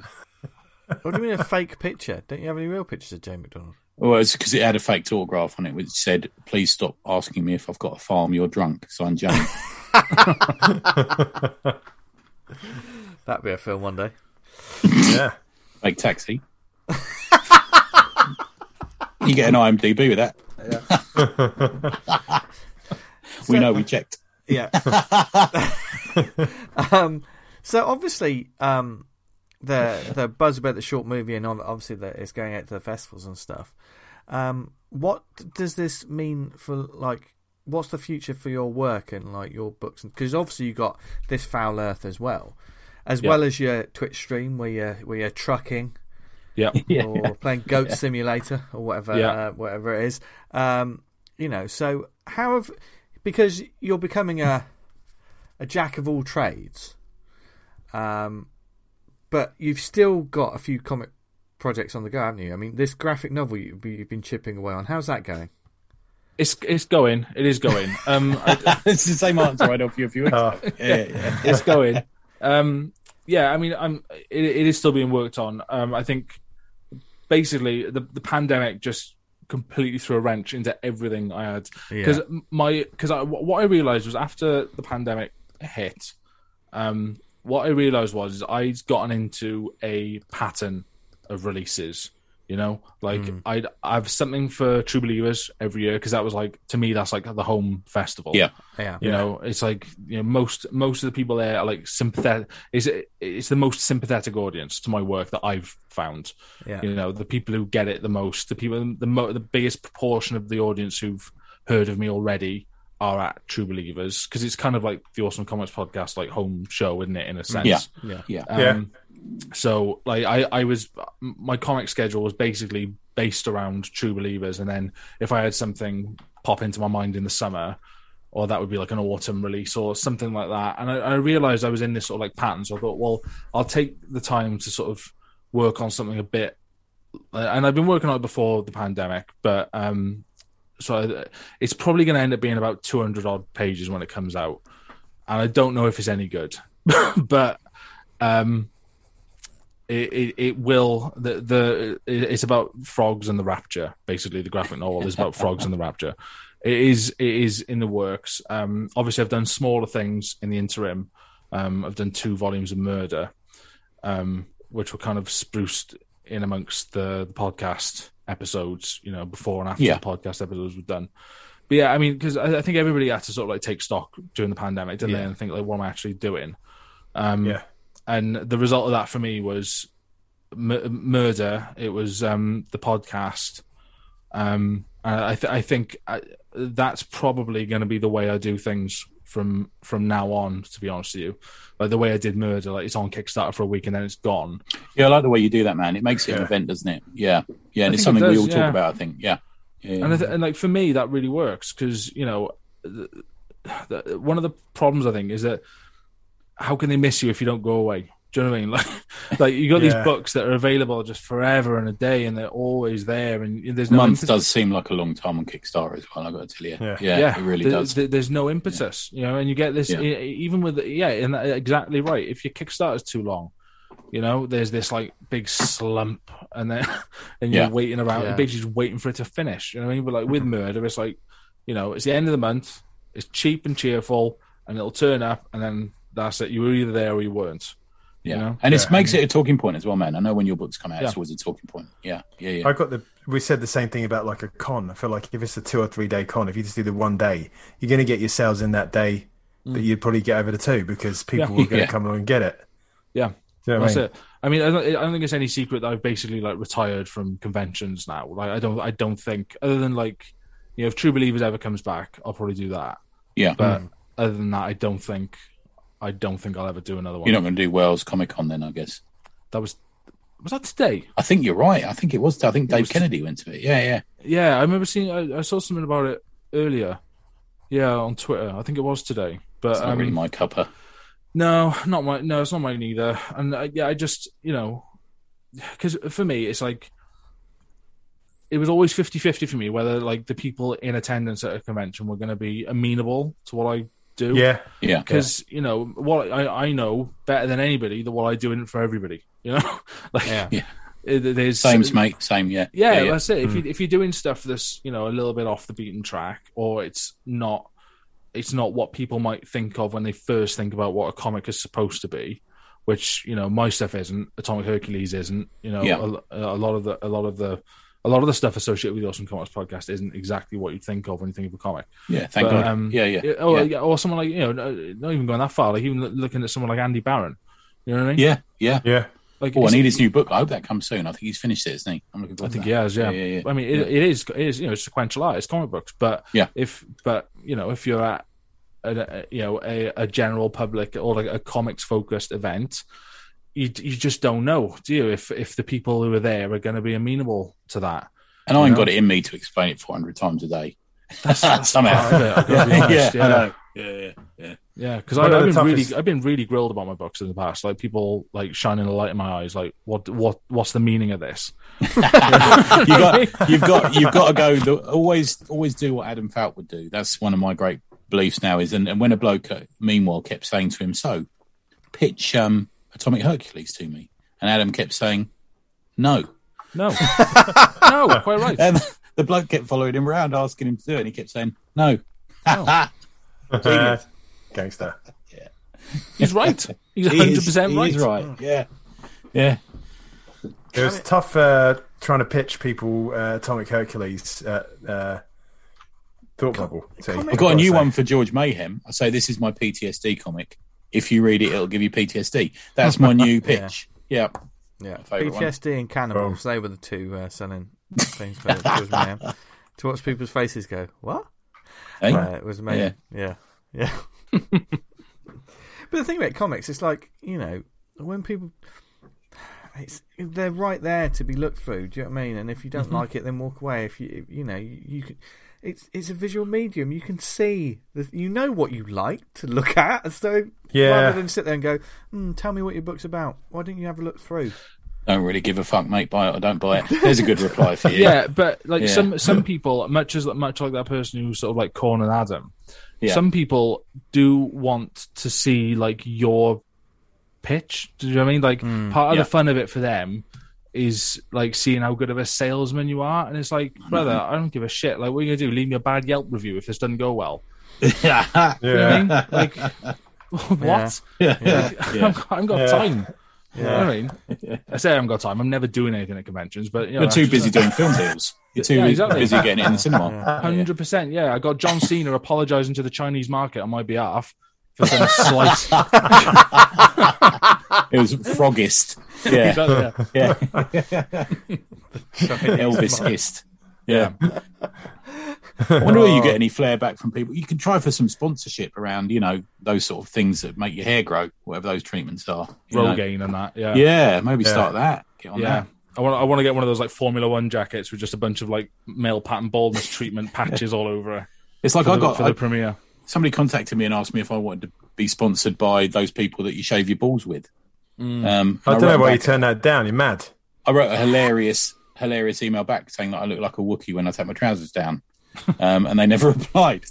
Speaker 1: What do you mean a fake picture? Don't you have any real pictures of Jane McDonald?
Speaker 3: Well, it's because it had a fake autograph on it, which said, "Please stop asking me if I've got a farm. You're drunk." Signed Jane.
Speaker 1: That'd be a film one day.
Speaker 2: Yeah.
Speaker 3: fake taxi. you get an IMDb with that. we know we checked.
Speaker 1: Yeah. um, so obviously, um, the the buzz about the short movie and obviously that it's going out to the festivals and stuff. Um, what does this mean for like? What's the future for your work and like your books? Because obviously you got this Foul Earth as well, as
Speaker 4: Yeah.
Speaker 1: well as your Twitch stream where you're where you're trucking
Speaker 4: Yeah.
Speaker 1: or playing Goat Simulator or whatever
Speaker 4: Yeah.
Speaker 1: uh, whatever it is. Um, you know, so how have because you're becoming a a jack of all trades, um, but you've still got a few comic projects on the go, haven't you? I mean, this graphic novel you've been chipping away on. How's that going?
Speaker 4: It's it's going. It is going. Um, I,
Speaker 3: it's the same answer I had for you a few weeks
Speaker 2: Oh.
Speaker 3: Yeah, yeah.
Speaker 4: it's going. Um, yeah, I mean, I'm. It, it is still being worked on. Um, I think basically the the pandemic just completely threw a wrench into everything I had because my because I, what I realized was after the pandemic hit, um, what I realized was I'd gotten into a pattern of releases. You know, like hmm. I'd I have something for True Believers every year because that was like to me that's like the home festival.
Speaker 3: Yeah.
Speaker 1: yeah,
Speaker 4: You know, it's like you know most most of the people there are like sympathetic. It's it's the most sympathetic audience to my work that I've found.
Speaker 1: yeah,
Speaker 4: You know, the people who get it the most, the people the mo- the biggest proportion of the audience who've heard of me already are at True Believers because it's kind of like the Awesome Comics podcast, like home show, isn't it? In a sense,
Speaker 3: Yeah.
Speaker 1: yeah.
Speaker 3: yeah.
Speaker 4: um,
Speaker 2: Yeah.
Speaker 4: So, like, I, I was, my comic schedule was basically based around True Believers, and then if I had something pop into my mind in the summer, or that would be like an autumn release or something like that. And I, I realized I was in this sort of like pattern, so I thought, well, I'll take the time to sort of work on something a bit. uh, And I've been working on it before the pandemic, but um, so it's probably going to end up being about 200 odd pages when it comes out, and I don't know if it's any good, but um, it, it, it will the the it's about frogs and the rapture basically the graphic novel is about frogs and the rapture. It is it is in the works. Um obviously i've done smaller things in the interim. Um i've done two volumes of murder um which were kind of spruced in amongst the, the podcast episodes you know before and after
Speaker 3: Yeah.
Speaker 4: the podcast episodes were done but yeah i mean because I, I think everybody had to sort of like take stock during the pandemic didn't they and think like what am i actually doing um
Speaker 2: Yeah.
Speaker 4: and the result of that for me was m- murder. It was um, the podcast. Um, I, th- I think I, that's probably going to be the way I do things from from now on. To be honest with you, like the way I did murder, like it's on Kickstarter for a week and then it's gone.
Speaker 3: Yeah, I like the way you do that, man. It makes it an event, doesn't it? Yeah, yeah, and
Speaker 4: I
Speaker 3: it's
Speaker 4: think it
Speaker 3: something we all
Speaker 4: yeah.
Speaker 3: talk about. I think. Yeah, yeah, yeah.
Speaker 4: And, I th- and like for me, that really works because you know, the, the, one of the problems I think is that how can they miss you if you don't go away? Do you know what I mean? Like, like you got
Speaker 2: Yeah.
Speaker 4: these books that are available just forever and a day, and they're always there, and there's no
Speaker 3: month
Speaker 4: impetus-
Speaker 3: does seem like a long time on Kickstarter as well. I got to tell you.
Speaker 2: Yeah.
Speaker 3: Yeah, it really
Speaker 4: there-
Speaker 3: does.
Speaker 4: there- there's no impetus, you know, and you get this
Speaker 3: Yeah.
Speaker 4: even with yeah, and exactly right. If your Kickstarter's too long, you know, there's this like big slump, and then and you're
Speaker 3: Yeah.
Speaker 4: waiting around,
Speaker 1: Yeah.
Speaker 4: basically just waiting for it to finish. You know what I mean? But like with mm-hmm. murder, it's like you know, it's the end of the month, it's cheap and cheerful, and it'll turn up, and then that's it. You were either there or you weren't.
Speaker 3: Yeah,
Speaker 4: you know?
Speaker 3: and it
Speaker 2: Yeah.
Speaker 3: makes it a talking point as well, man. I know when your books come out, it's always a talking point. Yeah, yeah, yeah.
Speaker 2: I got the. We said the same thing about like a con. I feel like if it's a two or three day con, if you just do the one day, you're going to get your sales in that day that mm. you'd probably get over the two because people
Speaker 4: Yeah.
Speaker 2: were going to
Speaker 3: Yeah.
Speaker 2: come along and get it.
Speaker 4: Yeah,
Speaker 2: Do you know what I
Speaker 4: That's
Speaker 2: mean?
Speaker 4: it. I mean, I don't, I don't think it's any secret that I've basically like retired from conventions now. Like, I don't, I don't think, other than like, you know, if True Believers ever comes back, I'll probably do that.
Speaker 3: yeah.
Speaker 4: But mm. other than that, I don't think, I don't think I'll ever do another one.
Speaker 3: You're not going to do Wales Comic Con then, I guess.
Speaker 4: that was, was that today?
Speaker 3: I think you're right. I think it was. I think Dave
Speaker 4: was-
Speaker 3: Kennedy went to it. Yeah, yeah.
Speaker 4: Yeah, I remember seeing. I, I saw something about it earlier. Yeah, on Twitter. I think it was today. But
Speaker 3: It's not
Speaker 4: um,
Speaker 3: really my cuppa.
Speaker 4: No, not my. No, it's not mine either. And uh, yeah, I just you know, because for me, it's like it was always 50-50 for me whether like the people in attendance at a convention were going to be amenable to what I do.
Speaker 2: Yeah,
Speaker 3: Yeah,
Speaker 4: Because you know what I, I know better than anybody that what I do isn't for everybody. You know, like
Speaker 1: Yeah.
Speaker 3: Yeah.
Speaker 4: Uh, it- there's
Speaker 3: same, mate. Same. Yeah,
Speaker 4: yeah,
Speaker 3: yeah.
Speaker 4: that's it. If you mm. if you're doing stuff that's you know a little bit off the beaten track, or it's not, it's not what people might think of when they first think about what a comic is supposed to be. Which you know, my stuff isn't. Atomic Hercules isn't. You know,
Speaker 3: Yeah.
Speaker 4: a, a lot of the a lot of the a lot of the stuff associated with the Awesome Comics podcast isn't exactly what you'd think of when you think of a comic.
Speaker 3: Yeah, Thank
Speaker 4: But,
Speaker 3: God.
Speaker 4: um,
Speaker 3: yeah, yeah,
Speaker 4: Or,
Speaker 3: yeah.
Speaker 4: yeah, or someone like you know, not even going that far. Like even looking at someone like Andy Barron. You know what I mean?
Speaker 3: yeah, yeah.
Speaker 2: yeah.
Speaker 4: Like
Speaker 3: Oh, I
Speaker 4: it's-
Speaker 3: need his new book. I hope that comes soon. I think he's finished it, isn't he? I'm looking forward I
Speaker 4: think
Speaker 3: to
Speaker 4: he has, yeah.
Speaker 3: Yeah, yeah, yeah.
Speaker 4: I mean, it,
Speaker 3: Yeah.
Speaker 4: it is, it is, you know, sequential art. It's comic books, but
Speaker 3: Yeah.
Speaker 4: if, but you know, if you're at, a, a- you know, a, a general public or like a comics focused event, you you just don't know, do you? If if the people who are there are going to be amenable to that.
Speaker 3: And I ain't
Speaker 4: know?
Speaker 3: got it in me to explain it 400 times a day.
Speaker 4: That's, that's
Speaker 3: Somehow.
Speaker 4: part of it, I've got to be
Speaker 3: yeah,
Speaker 4: honest,
Speaker 3: I
Speaker 4: yeah,
Speaker 3: know. Yeah, yeah, yeah.
Speaker 4: yeah. Because
Speaker 2: One
Speaker 4: I've
Speaker 2: of the
Speaker 4: been
Speaker 2: toughest-
Speaker 4: really, I've been really grilled about my books in the past. Like people like shining a light in my eyes. Like, what, what, what's the meaning of this?
Speaker 3: you got, you've got, you've got to go. The, always, always do what Adam Falk would do. That's one of my great beliefs now. Is and, and when a bloke, uh, meanwhile, kept saying to him, "So, pitch um, Atomic Hercules to me," and Adam kept saying, "No."
Speaker 4: No, no, quite right.
Speaker 3: And the bloke kept following him around, asking him to do it, and he kept saying, "No." Genius.
Speaker 2: Gangster.
Speaker 4: He's right. He's
Speaker 3: He
Speaker 4: hundred
Speaker 3: is-
Speaker 4: percent
Speaker 3: he
Speaker 4: right.
Speaker 3: is right. Yeah, yeah.
Speaker 2: It was tough uh, trying to pitch people uh, Atomic Hercules at uh, Thought Bubble. See,
Speaker 3: I've got a new one for George Mayhem. I say this is my PTSD comic. If you read it, it'll give you PTSD. That's my new pitch. yeah.
Speaker 1: Yeah,
Speaker 3: favourite one.
Speaker 1: PTSD and cannibals. They were the two uh, selling things for George To watch people's faces go, what?
Speaker 3: Hey?
Speaker 1: Uh, it was amazing. Yeah, yeah. but the thing about comics, it's like you know when people, it's they're right there to be looked through. Do you know what I mean? And if you don't like it, then walk away. If you you know you, you can, it's it's a visual medium. You can see, the, you know what you like to look at. So
Speaker 2: Yeah.
Speaker 1: rather than sit there and go, hmm, "Tell me what your book's about," why don't you have a look through?
Speaker 3: Don't really give a fuck, mate. Buy it or don't buy it. There's a good reply for you.
Speaker 4: Yeah, but like
Speaker 3: Yeah.
Speaker 4: some some people, much as much like that person who's sort of like Corn and Adam,
Speaker 3: Yeah.
Speaker 4: some people do want to see like your pitch. Do you know what I mean? Like part of
Speaker 3: yeah.
Speaker 4: the fun of it for them is like seeing how good of a salesman you are, and it's like, mm-hmm. brother, I don't give a shit. Like, what are you gonna do? Leave me a bad Yelp review if this doesn't go well?
Speaker 3: yeah.
Speaker 4: You know what I
Speaker 2: Yeah.
Speaker 4: mean? Like, what?
Speaker 3: Yeah.
Speaker 4: I haven't got, I haven't got
Speaker 2: Yeah.
Speaker 4: time. You know what I mean? I say I haven't got time. I'm never doing anything at conventions, but you know,
Speaker 3: You're too busy doing film deals. You're too
Speaker 4: Yeah, exactly.
Speaker 3: busy getting it in the cinema.
Speaker 4: Hundred percent, yeah. I got John Cena apologising to the Chinese market on my behalf for some slice.
Speaker 3: It was Froggist. Yeah.
Speaker 4: Exactly,
Speaker 3: Yeah. Elvis hissed. Yeah. I wonder whether you get oh. any flair back from people. You can try for some sponsorship around, you know, those sort of things that make your hair grow, whatever those treatments are. you know.
Speaker 4: Rogaine and that, yeah,
Speaker 3: Yeah, maybe start that. Get on
Speaker 4: yeah.
Speaker 3: that.
Speaker 4: I want, I want to get one of those like Formula One jackets with just a bunch of like male pattern baldness treatment patches all over it.
Speaker 3: It's like
Speaker 4: For
Speaker 3: I
Speaker 4: the,
Speaker 3: got
Speaker 4: for
Speaker 3: I-
Speaker 4: the premiere.
Speaker 3: Somebody contacted me and asked me if I wanted to be sponsored by those people that you shave your balls with.
Speaker 4: Mm.
Speaker 3: Um,
Speaker 2: I don't know
Speaker 3: wrote
Speaker 2: why you turned that down. You're mad.
Speaker 3: I wrote a hilarious, hilarious email back saying that I look like a Wookiee when I take my trousers down, um, and they never replied.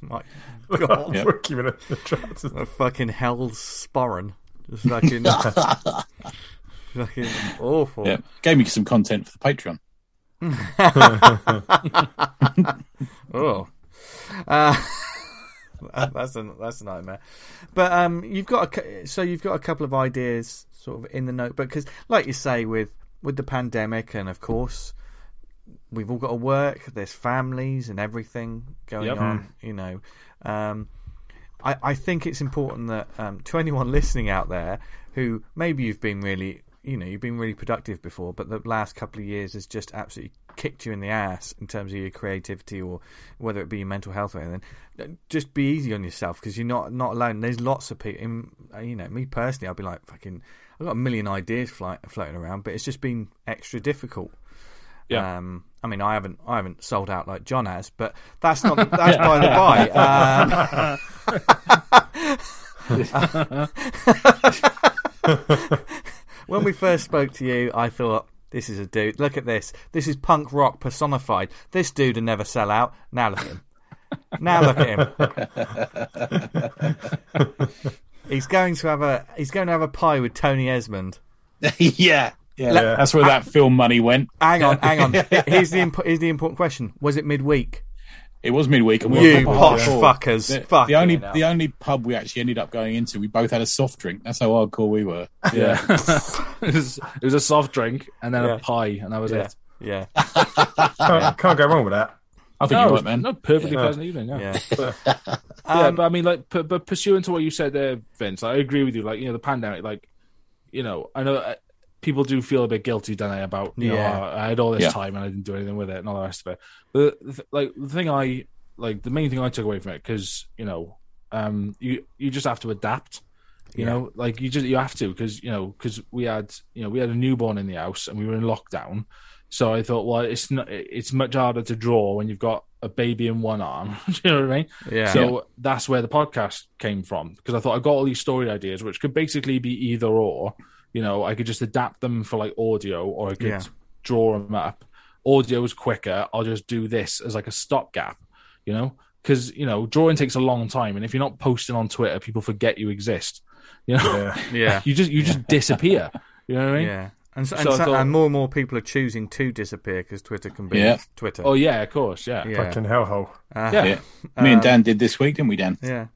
Speaker 1: My God,
Speaker 3: Yeah.
Speaker 2: Wookiee with a- the trousers.
Speaker 1: a fucking hell sporran, just fucking, fucking awful.
Speaker 3: Yeah, gave me some content for the Patreon.
Speaker 1: Oh, uh, that's a that's a nightmare. But um, you've got a, so you've got a couple of ideas sort of in the notebook because, like you say, with with the pandemic and of course we've all got to work. There's families and everything going
Speaker 4: Yep.
Speaker 1: on. You know, um, I I think it's important that um, to anyone listening out there who maybe you've been really you know you've been really productive before, but the last couple of years has just absolutely kicked you in the ass in terms of your creativity or whether it be your mental health or anything. Just be easy on yourself because you're not not alone. There's lots of people. In, you know, me personally, I'd be like fucking. I've got a million ideas fly, floating around, but it's just been extra difficult.
Speaker 4: Yeah.
Speaker 1: Um, I mean, I haven't I haven't sold out like John has, but that's not that's by the by. Um, when we first spoke to you, I thought this is a dude. Look at this. This is punk rock personified. This dude would never sell out. Now look at him. Now look at him. he's going to have a he's going to have a pie with Tony Esmond.
Speaker 3: yeah, yeah,
Speaker 2: Yeah.
Speaker 3: that's where that film money went.
Speaker 1: Hang on, hang on. Here's the imp- here's the important question: Was it midweek?
Speaker 3: It was midweek, and we were
Speaker 1: You
Speaker 3: proper
Speaker 1: posh
Speaker 3: hardcore.
Speaker 1: fuckers!
Speaker 3: The,
Speaker 1: Fuck
Speaker 3: the only
Speaker 1: hell.
Speaker 3: the only pub we actually ended up going into, we both had a soft drink. That's how hardcore we were.
Speaker 4: Yeah, it, was, it was a soft drink and then
Speaker 1: Yeah.
Speaker 4: a pie, and that was
Speaker 1: Yeah,
Speaker 4: it.
Speaker 1: yeah,
Speaker 2: Can't, can't go wrong with that.
Speaker 3: I think
Speaker 4: No,
Speaker 3: you're right, man.
Speaker 4: No, perfectly pleasant evening. Yeah.
Speaker 1: yeah.
Speaker 4: yeah,
Speaker 1: Um,
Speaker 4: but I mean, like, p- but pursuant to what you said there, Vince, I agree with you. Like, you know, the pandemic, like, you know, I know uh, people do feel a bit guilty, don't they, about you
Speaker 1: Yeah.
Speaker 4: know, I had all this
Speaker 3: Yeah.
Speaker 4: time and I didn't do anything with it and all the rest of it. But like, the thing I like, the main thing I took away from it, because you know, um, you you just have to adapt. You
Speaker 1: Yeah.
Speaker 4: know, like you just you have to because you know because we had you know we had a newborn in the house and we were in lockdown. So I thought, well, it's not. It's much harder to draw when you've got a baby in one arm. Do you know what I mean?
Speaker 1: Yeah.
Speaker 4: So that's where the podcast came from because I thought I got all these story ideas, which could basically be either or. You know, I could just adapt them for like audio, or I could
Speaker 1: Yeah.
Speaker 4: draw them up. Audio is quicker. I'll just do this as like a stopgap. You know, because you know drawing takes a long time, and if you're not posting on Twitter, people forget you exist. You know,
Speaker 2: Yeah.
Speaker 1: yeah,
Speaker 4: you just you just disappear. You know what I mean?
Speaker 1: yeah. And, so,
Speaker 4: So
Speaker 1: and, so-
Speaker 4: thought-
Speaker 1: and more and more people are choosing to disappear because Twitter can be
Speaker 3: Yeah.
Speaker 1: Twitter.
Speaker 4: Oh yeah, of course, yeah,
Speaker 1: yeah,
Speaker 2: Fucking hellhole.
Speaker 1: Uh,
Speaker 4: yeah.
Speaker 3: Yeah. Me and Dan did this week, didn't we, Dan?
Speaker 1: yeah,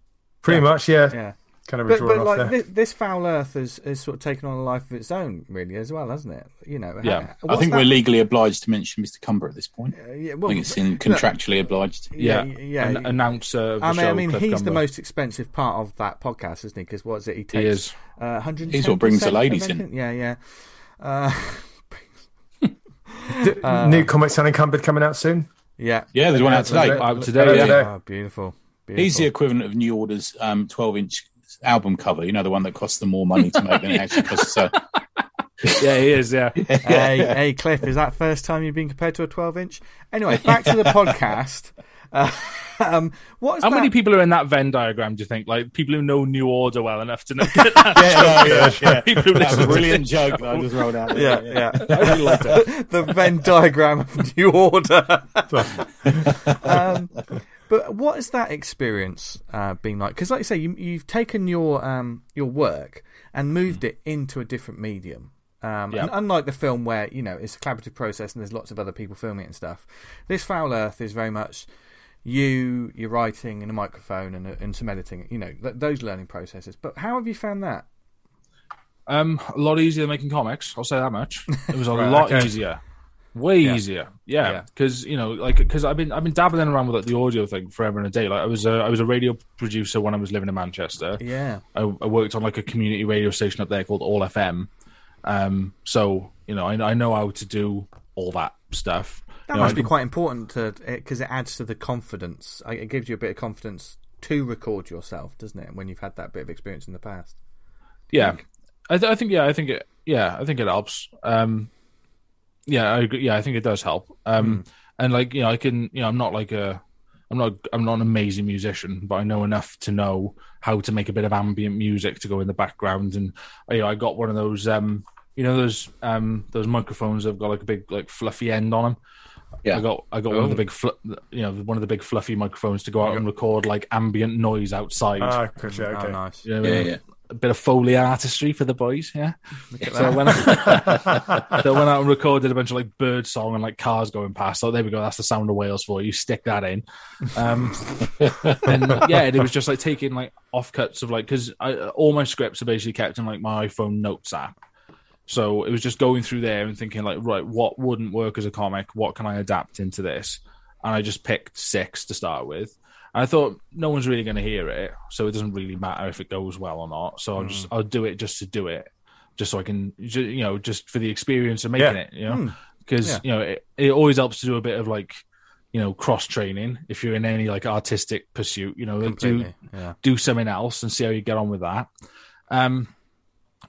Speaker 2: Pretty much, yeah.
Speaker 1: yeah.
Speaker 2: Kind of a
Speaker 1: But, but
Speaker 2: off
Speaker 1: like
Speaker 2: there.
Speaker 1: this, this foul earth has, has sort of taken on a life of its own, really, as well, hasn't it? You know.
Speaker 4: Yeah.
Speaker 1: ha-
Speaker 3: I think
Speaker 1: that-
Speaker 3: we're legally obliged to mention Mr. Cumber at this point.
Speaker 1: uh, yeah,
Speaker 3: I
Speaker 1: well,
Speaker 3: think it's in contractually obliged.
Speaker 4: yeah,
Speaker 1: yeah, yeah.
Speaker 4: An- announcer. Of the
Speaker 1: I mean,
Speaker 4: show,
Speaker 1: I mean,
Speaker 4: Cliff
Speaker 1: he's the most expensive part of that podcast, isn't he? Because what's it? He takes
Speaker 4: He is.
Speaker 1: Uh,
Speaker 3: He's what brings the ladies in.
Speaker 1: Yeah, yeah. Uh,
Speaker 2: D- New comics unencumbered coming out soon.
Speaker 1: yeah.
Speaker 3: Yeah, there's one out today.
Speaker 4: Out today,
Speaker 2: Yeah.
Speaker 4: yeah.
Speaker 2: today.
Speaker 1: Oh, beautiful. beautiful.
Speaker 3: He's the equivalent of New Order's um, 12 inch album cover. You know, the one that costs them more money to make than it actually costs. So
Speaker 4: yeah, he is. Yeah.
Speaker 1: hey, hey, Cliff, is that first time you've been compared to a 12 inch? Anyway, back to the podcast. Uh, um, what's
Speaker 4: How
Speaker 1: that?
Speaker 4: many people are in that Venn diagram? Do you think? Like people who know New Order well enough to know?
Speaker 3: yeah, yeah, yeah, yeah.
Speaker 4: people who
Speaker 3: That was
Speaker 4: listen
Speaker 3: a brilliant joke that I just rolled out.
Speaker 1: Yeah, yeah.
Speaker 4: I really
Speaker 1: the Venn diagram of New Order. um, but what has that experience uh, been like? Because, like you say, you, you've taken your um, your work and moved it into a different medium. Um,
Speaker 4: Yeah.
Speaker 1: And unlike the film, where you know it's a collaborative process and there's lots of other people filming it and stuff, this Foul Earth is very much you, your writing, and a microphone, and, and some editing. You know th- those learning processes. But how have you found that?
Speaker 4: Um, a lot easier than making comics. I'll say that much. It was a
Speaker 2: Right,
Speaker 4: lot
Speaker 2: okay.
Speaker 4: easier, way
Speaker 1: Yeah.
Speaker 4: easier.
Speaker 1: Yeah.
Speaker 4: Yeah, because you know, like, because I've been I've been dabbling around with like the audio thing forever and a day. Like, I was a I was a radio producer when I was living in Manchester.
Speaker 1: Yeah,
Speaker 4: I, I worked on like a community radio station up there called All FM. Um, so you know, I, I know how to do all that stuff.
Speaker 1: that
Speaker 4: You
Speaker 1: must be
Speaker 4: can-
Speaker 1: quite important to because it adds to the confidence. It gives you a bit of confidence to record yourself, doesn't it? When you've had that bit of experience in the past.
Speaker 4: Yeah, I, th- I think yeah, I think it yeah, I think it helps. Um, yeah, I agree. Yeah, I think it does help. Um, and like you know, I can you know, I'm not like a, I'm not I'm not an amazing musician, but I know enough to know how to make a bit of ambient music to go in the background. And you know, I got one of those um, you know, those um, those microphones that have got like a big like fluffy end on them.
Speaker 3: Yeah.
Speaker 4: I got I got one of the big fl- you know one of the big fluffy microphones to go out and record like ambient noise outside.
Speaker 2: Ah, gotcha, okay.
Speaker 1: Oh, nice.
Speaker 4: You know what I
Speaker 3: Yeah,
Speaker 4: mean?
Speaker 3: yeah.
Speaker 4: A bit of foley artistry for the boys, yeah. So I, went out, I and recorded a bunch of like bird song and like cars going past. So there we go. That's the sound of Wales for you. Stick that in. Um, and yeah, it was just like taking like offcuts of like because all my scripts are basically kept in like my iPhone notes app. So it was just going through there and thinking like, right, what wouldn't work as a comic? What can I adapt into this? And I just picked six to start with. I thought no one's really going to hear it, so it doesn't really matter if it goes well or not. So I'll just I'll do it just to do it, just so I can, you know, just for the experience of making
Speaker 2: Yeah.
Speaker 4: it, you know, because
Speaker 1: Yeah.
Speaker 4: you know it, it always helps to do a bit of like, you know, cross training if you're in any like artistic pursuit, you know, like do
Speaker 1: Completely. Yeah.
Speaker 4: do something else and see how you get on with that. Um,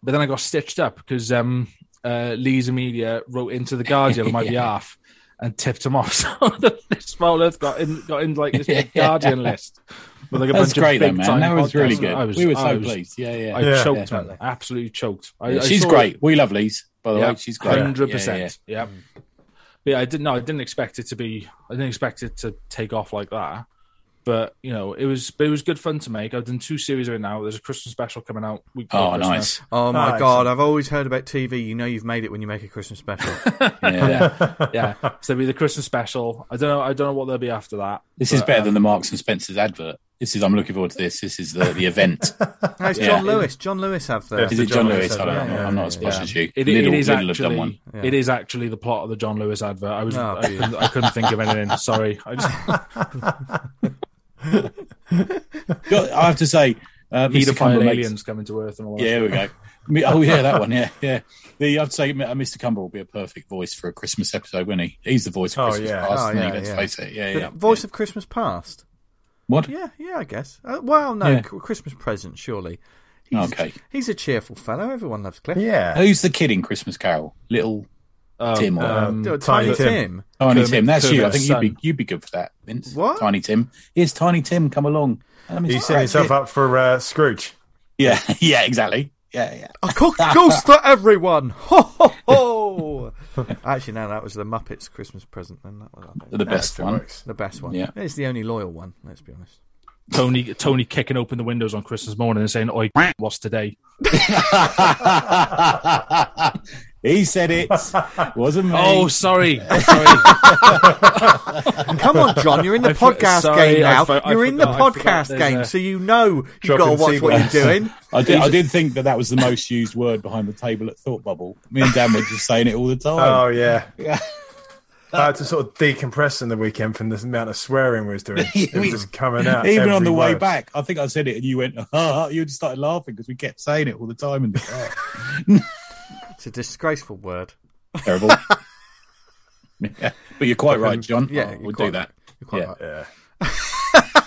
Speaker 4: but then I got stitched up because um, uh, Lee's Media wrote into the Guardian on my behalf and tipped him off. So this Foul Earth got in, got in like this big Guardian list with like a
Speaker 3: That's
Speaker 4: bunch
Speaker 3: great,
Speaker 4: of
Speaker 3: though,
Speaker 4: big
Speaker 3: man.
Speaker 4: time
Speaker 3: That was really good.
Speaker 4: I was,
Speaker 3: we were
Speaker 4: I
Speaker 3: so
Speaker 4: was-
Speaker 3: pleased. Yeah, yeah.
Speaker 4: I
Speaker 2: Yeah.
Speaker 4: choked,
Speaker 3: Yeah,
Speaker 4: man.
Speaker 3: totally.
Speaker 4: Absolutely choked. I,
Speaker 3: Yeah, she's
Speaker 4: saw
Speaker 3: great. We love Lise, by the way. She's great.
Speaker 4: Hundred
Speaker 3: Yeah, yeah, yeah.
Speaker 4: percent. Yeah. But yeah, I didn't. No, I didn't expect it to be. I didn't expect it to take off like that. But you know, it was. But it was good fun to make. I've done two series of it now. There's a Christmas special coming out. Week
Speaker 3: Oh,
Speaker 4: Christmas.
Speaker 3: nice.
Speaker 1: Oh my
Speaker 2: Ah,
Speaker 1: god! I've always heard about TV. You know, you've made it when you make a Christmas special.
Speaker 3: Yeah.
Speaker 4: yeah, yeah. So it'll be the Christmas special. I don't know. I don't know what there'll be after that.
Speaker 3: This is better
Speaker 4: um,
Speaker 3: than the Marks and Spencer's advert. This is. I'm looking forward to this. This is the the event.
Speaker 1: How's
Speaker 3: Yeah.
Speaker 1: John Lewis? John Lewis have the.
Speaker 3: Is it John Lewis? I
Speaker 2: John
Speaker 3: don't
Speaker 2: Lewis,
Speaker 3: know.
Speaker 1: yeah,
Speaker 3: I'm not as posh as you.
Speaker 4: It,
Speaker 3: Lidl,
Speaker 4: it is
Speaker 3: Lidl
Speaker 4: actually.
Speaker 3: one.
Speaker 1: Yeah.
Speaker 4: It is actually the plot of the John Lewis advert. I was.
Speaker 1: Oh,
Speaker 4: I, couldn't, I couldn't think of anything. Sorry. I just.
Speaker 3: I have to say, uh, Mr. makes-
Speaker 4: aliens coming to Earth and all that.
Speaker 3: Yeah, we go. Oh yeah, that one. Yeah, yeah. The, I'd say uh, Mr. Cumber will be a perfect voice for a Christmas episode, wouldn't he? He's the voice of
Speaker 2: Oh,
Speaker 3: Christmas
Speaker 2: yeah.
Speaker 3: past,
Speaker 1: Oh, yeah,
Speaker 3: Let's
Speaker 1: yeah.
Speaker 3: face it. Yeah,
Speaker 1: the
Speaker 3: yeah.
Speaker 1: voice
Speaker 3: yeah.
Speaker 1: of Christmas past.
Speaker 3: What?
Speaker 1: Yeah, yeah, I guess. Uh, well, no,
Speaker 3: Yeah.
Speaker 1: Christmas present, surely. He's,
Speaker 3: Okay.
Speaker 1: He's a cheerful fellow. Everyone loves Cliff.
Speaker 2: Yeah.
Speaker 3: Who's the kid in Christmas Carol? Little
Speaker 4: Um,
Speaker 3: Tim or
Speaker 4: um,
Speaker 1: Oh,
Speaker 2: Tiny
Speaker 1: Tiny
Speaker 2: Tim.
Speaker 1: Tim.
Speaker 3: Tiny
Speaker 4: Kermit-
Speaker 3: Tim? That's you. I think you'd be you'd be good for that, Vince.
Speaker 1: What?
Speaker 3: Tiny Tim. Here's Tiny Tim. Come along. Let me
Speaker 2: You
Speaker 3: see
Speaker 2: set
Speaker 3: that
Speaker 2: yourself up for uh, Scrooge.
Speaker 3: Yeah, yeah, exactly. Yeah, yeah.
Speaker 1: I cooked ghost for everyone. Ho ho ho! Actually, no, that was the Muppets Christmas present. Then that was I think,
Speaker 3: The best one.
Speaker 2: works.
Speaker 1: the best one.
Speaker 3: Yeah.
Speaker 1: it's the only loyal one. Let's be honest.
Speaker 4: Tony Tony kicking open the windows on Christmas morning and saying, "Oi, what's today?"
Speaker 3: He said it. Wasn't me.
Speaker 4: Oh, sorry, sorry.
Speaker 1: Come on, John, you're in the
Speaker 4: I for-
Speaker 1: podcast
Speaker 4: sorry,
Speaker 1: game now.
Speaker 4: for-
Speaker 1: you're in the
Speaker 4: forgot-
Speaker 1: podcast game,
Speaker 4: a-
Speaker 1: so you know you've got to watch what you're doing.
Speaker 3: I did. I did think that that was the most used word behind the table at Thought Bubble. Me and Dan were just saying it all the time.
Speaker 2: Oh yeah.
Speaker 3: Yeah.
Speaker 2: I had to sort of decompress in the weekend from the amount of swearing we was doing. It was just coming out.
Speaker 3: Even on
Speaker 2: every
Speaker 3: the way
Speaker 2: word.
Speaker 3: back, I think I said it, and you went, "Ah!" You just started laughing because we kept saying it all the time, and oh,
Speaker 1: It's a disgraceful word.
Speaker 3: terrible. yeah. But you're quite right, John.
Speaker 1: Yeah,
Speaker 3: Oh, we'll
Speaker 1: quite
Speaker 3: do that.
Speaker 1: You're quite
Speaker 3: Yeah.
Speaker 1: right.
Speaker 2: Yeah.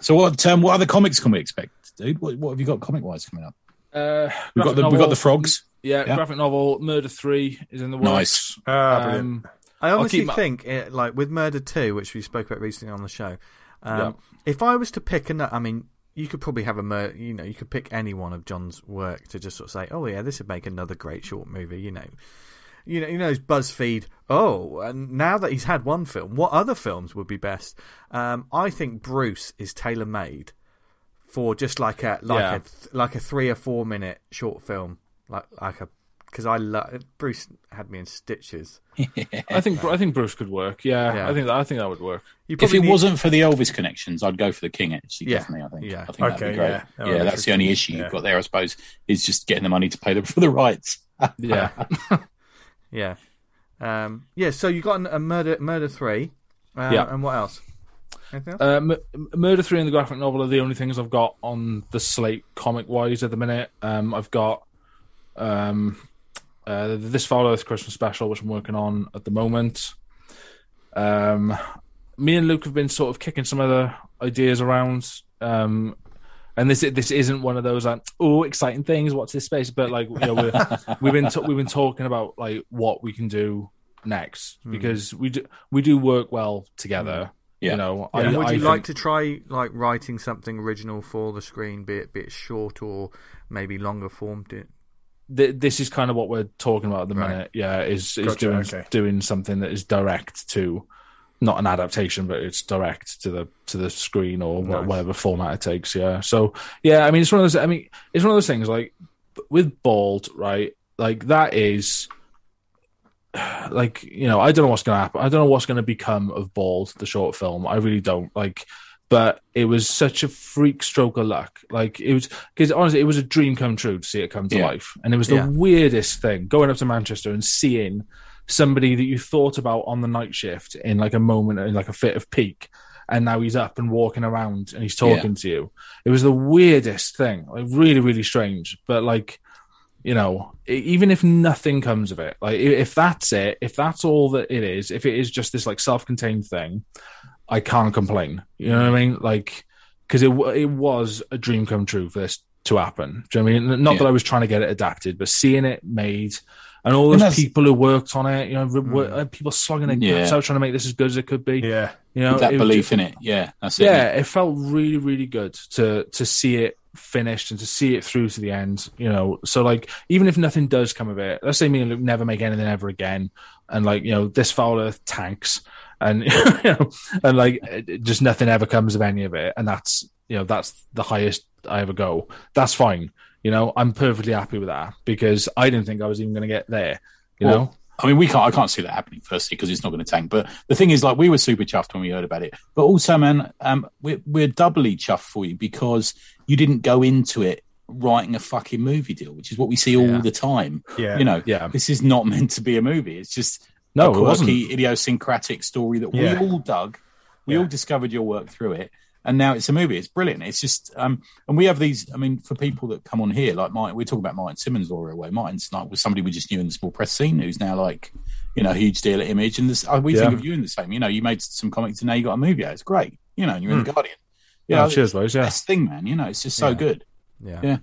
Speaker 3: So, what um, what other comics can we expect, dude? What, what have you got comic wise coming up?
Speaker 4: Uh,
Speaker 3: We've got
Speaker 4: graphic
Speaker 3: the we've got the frogs.
Speaker 4: Yeah,
Speaker 3: Yeah.
Speaker 4: graphic novel Murder Three is in the works.
Speaker 3: Nice.
Speaker 2: Ah.
Speaker 4: Um,
Speaker 1: I honestly
Speaker 4: my-
Speaker 1: think, it, like with Murder Two, which we spoke about recently on the show, um,
Speaker 4: Yeah.
Speaker 1: if I was to pick another, I mean, you could probably have a you know, you could pick any one of John's work to just sort of say, oh yeah, this would make another great short movie, you know. You know, you know, his BuzzFeed. Oh, and now that he's had one film, what other films would be best? Um, I think Bruce is tailor made for just like a like
Speaker 4: Yeah.
Speaker 1: a th- like a three or four minute short film, like like a because I love Bruce had me in stitches.
Speaker 4: I think I think Bruce could work. Yeah,
Speaker 1: Yeah.
Speaker 4: I think I think that would work.
Speaker 3: If it
Speaker 1: need-
Speaker 3: wasn't for the Elvis connections, I'd go for the King. Actually,
Speaker 1: Yeah.
Speaker 3: definitely. I think.
Speaker 1: Yeah.
Speaker 3: I think that'd
Speaker 2: Okay,
Speaker 3: be great.
Speaker 2: yeah.
Speaker 3: Yeah,
Speaker 2: Oh,
Speaker 3: that's the only issue
Speaker 2: yeah.
Speaker 3: you've got there, I suppose, is just getting the money to pay them for the rights.
Speaker 4: Yeah,
Speaker 1: Yeah, um, yeah. So you got a murder, murder three, uh,
Speaker 4: Yeah.
Speaker 1: and what else? Else?
Speaker 4: uh, M- Murder Three and the graphic novel are the only things I've got on the slate comic wise at the minute. Um, I've got um, uh, this Foul Earth Christmas special, which I'm working on at the moment. Um, me and Luke have been sort of kicking some other ideas around. Um, and this this isn't one of those like oh exciting things. What's this space? But like you know we're, we've been t- we've been talking about like what we can do next because we do we do work well together.
Speaker 3: Yeah.
Speaker 4: You know,
Speaker 1: And
Speaker 4: I,
Speaker 1: would
Speaker 4: I
Speaker 1: you
Speaker 4: think-
Speaker 1: like to try like writing something original for the screen, be it be it short or maybe longer form?
Speaker 4: Th- this is kind of what we're talking about at the
Speaker 1: Right.
Speaker 4: minute. Yeah, is is
Speaker 2: Gotcha,
Speaker 4: doing
Speaker 2: okay.
Speaker 4: doing something that is direct to, not an adaptation, but it's direct to the to the screen or
Speaker 1: Nice.
Speaker 4: whatever format it takes. Yeah. So yeah, I mean, it's one of those. I mean, it's one of those things like with bald, right? Like that is. Like you know, I don't know what's gonna happen. I don't know what's gonna become of Bald, the short film. I really don't. Like, but it was such a freak stroke of luck. Like it was because honestly, it was a dream come true to see it come to
Speaker 3: Yeah.
Speaker 4: life, and it was the
Speaker 1: Yeah.
Speaker 4: weirdest thing going up to Manchester and seeing somebody that you thought about on the night shift in like a moment, in like a fit of peak, and now he's up and walking around and he's talking to you. It was the weirdest thing, like really, really strange. But like, you know, even if nothing comes of it, like if that's it, if that's all that it is, if it is just this like self-contained thing, I can't complain. You know what I mean? Like, because it it was a dream come true for this to happen. Do you know what I mean? Not
Speaker 3: Yeah.
Speaker 4: that I was trying to get it adapted, but seeing it made. And all
Speaker 3: And
Speaker 4: those
Speaker 3: that's-
Speaker 4: people who worked on it, you know, were, uh, people slogging their
Speaker 3: Yeah.
Speaker 4: guts out trying to make this as good as it could be.
Speaker 2: Yeah.
Speaker 4: You know,
Speaker 3: With that
Speaker 4: it
Speaker 3: belief
Speaker 4: just-
Speaker 3: in it. Yeah, that's it.
Speaker 4: yeah, it felt really, really good to to see it finished and to see it through to the end. You know, so like even if nothing does come of it, let's say me and Luke never make anything ever again, and like you know this foul earth tanks, and you know, and like just nothing ever comes of any of it, and that's you know that's the highest I ever go. That's fine. You know, I'm perfectly happy with that because I didn't think I was even going to get there. You
Speaker 3: Well,
Speaker 4: know,
Speaker 3: I mean, we can't. I can't see that happening. Firstly, because it's not going to tank. But the thing is, like, we were super chuffed when we heard about it. But also, man, um, we're we're doubly chuffed for you because you didn't go into it writing a fucking movie deal, which is what we see all
Speaker 4: Yeah.
Speaker 3: the time.
Speaker 2: Yeah.
Speaker 3: You know,
Speaker 4: Yeah.
Speaker 3: this is not meant to be a movie. It's just
Speaker 4: no,
Speaker 3: a
Speaker 4: it wasn't.
Speaker 3: quirky, idiosyncratic story that
Speaker 2: Yeah.
Speaker 3: we all dug. We
Speaker 2: Yeah.
Speaker 3: all discovered your work through it, and now it's a movie. It's brilliant. It's just, um, and we have these. I mean, for people that come on here, like Martin, we're talking about Martin Simmons all the way. Martin's like was somebody we just knew in the small press scene, who's now like, you know, a huge deal at Image, and this, uh, we think of you in the same. You know, you made some comics, and now you got a movie out. It's great. You know, and you're in the
Speaker 2: Hmm.
Speaker 3: Guardian.
Speaker 4: Yeah,
Speaker 3: Yeah,
Speaker 4: cheers, boys. Yeah.
Speaker 3: best thing, man. You know, it's just so
Speaker 1: Yeah.
Speaker 3: good.
Speaker 1: yeah.
Speaker 3: Yeah.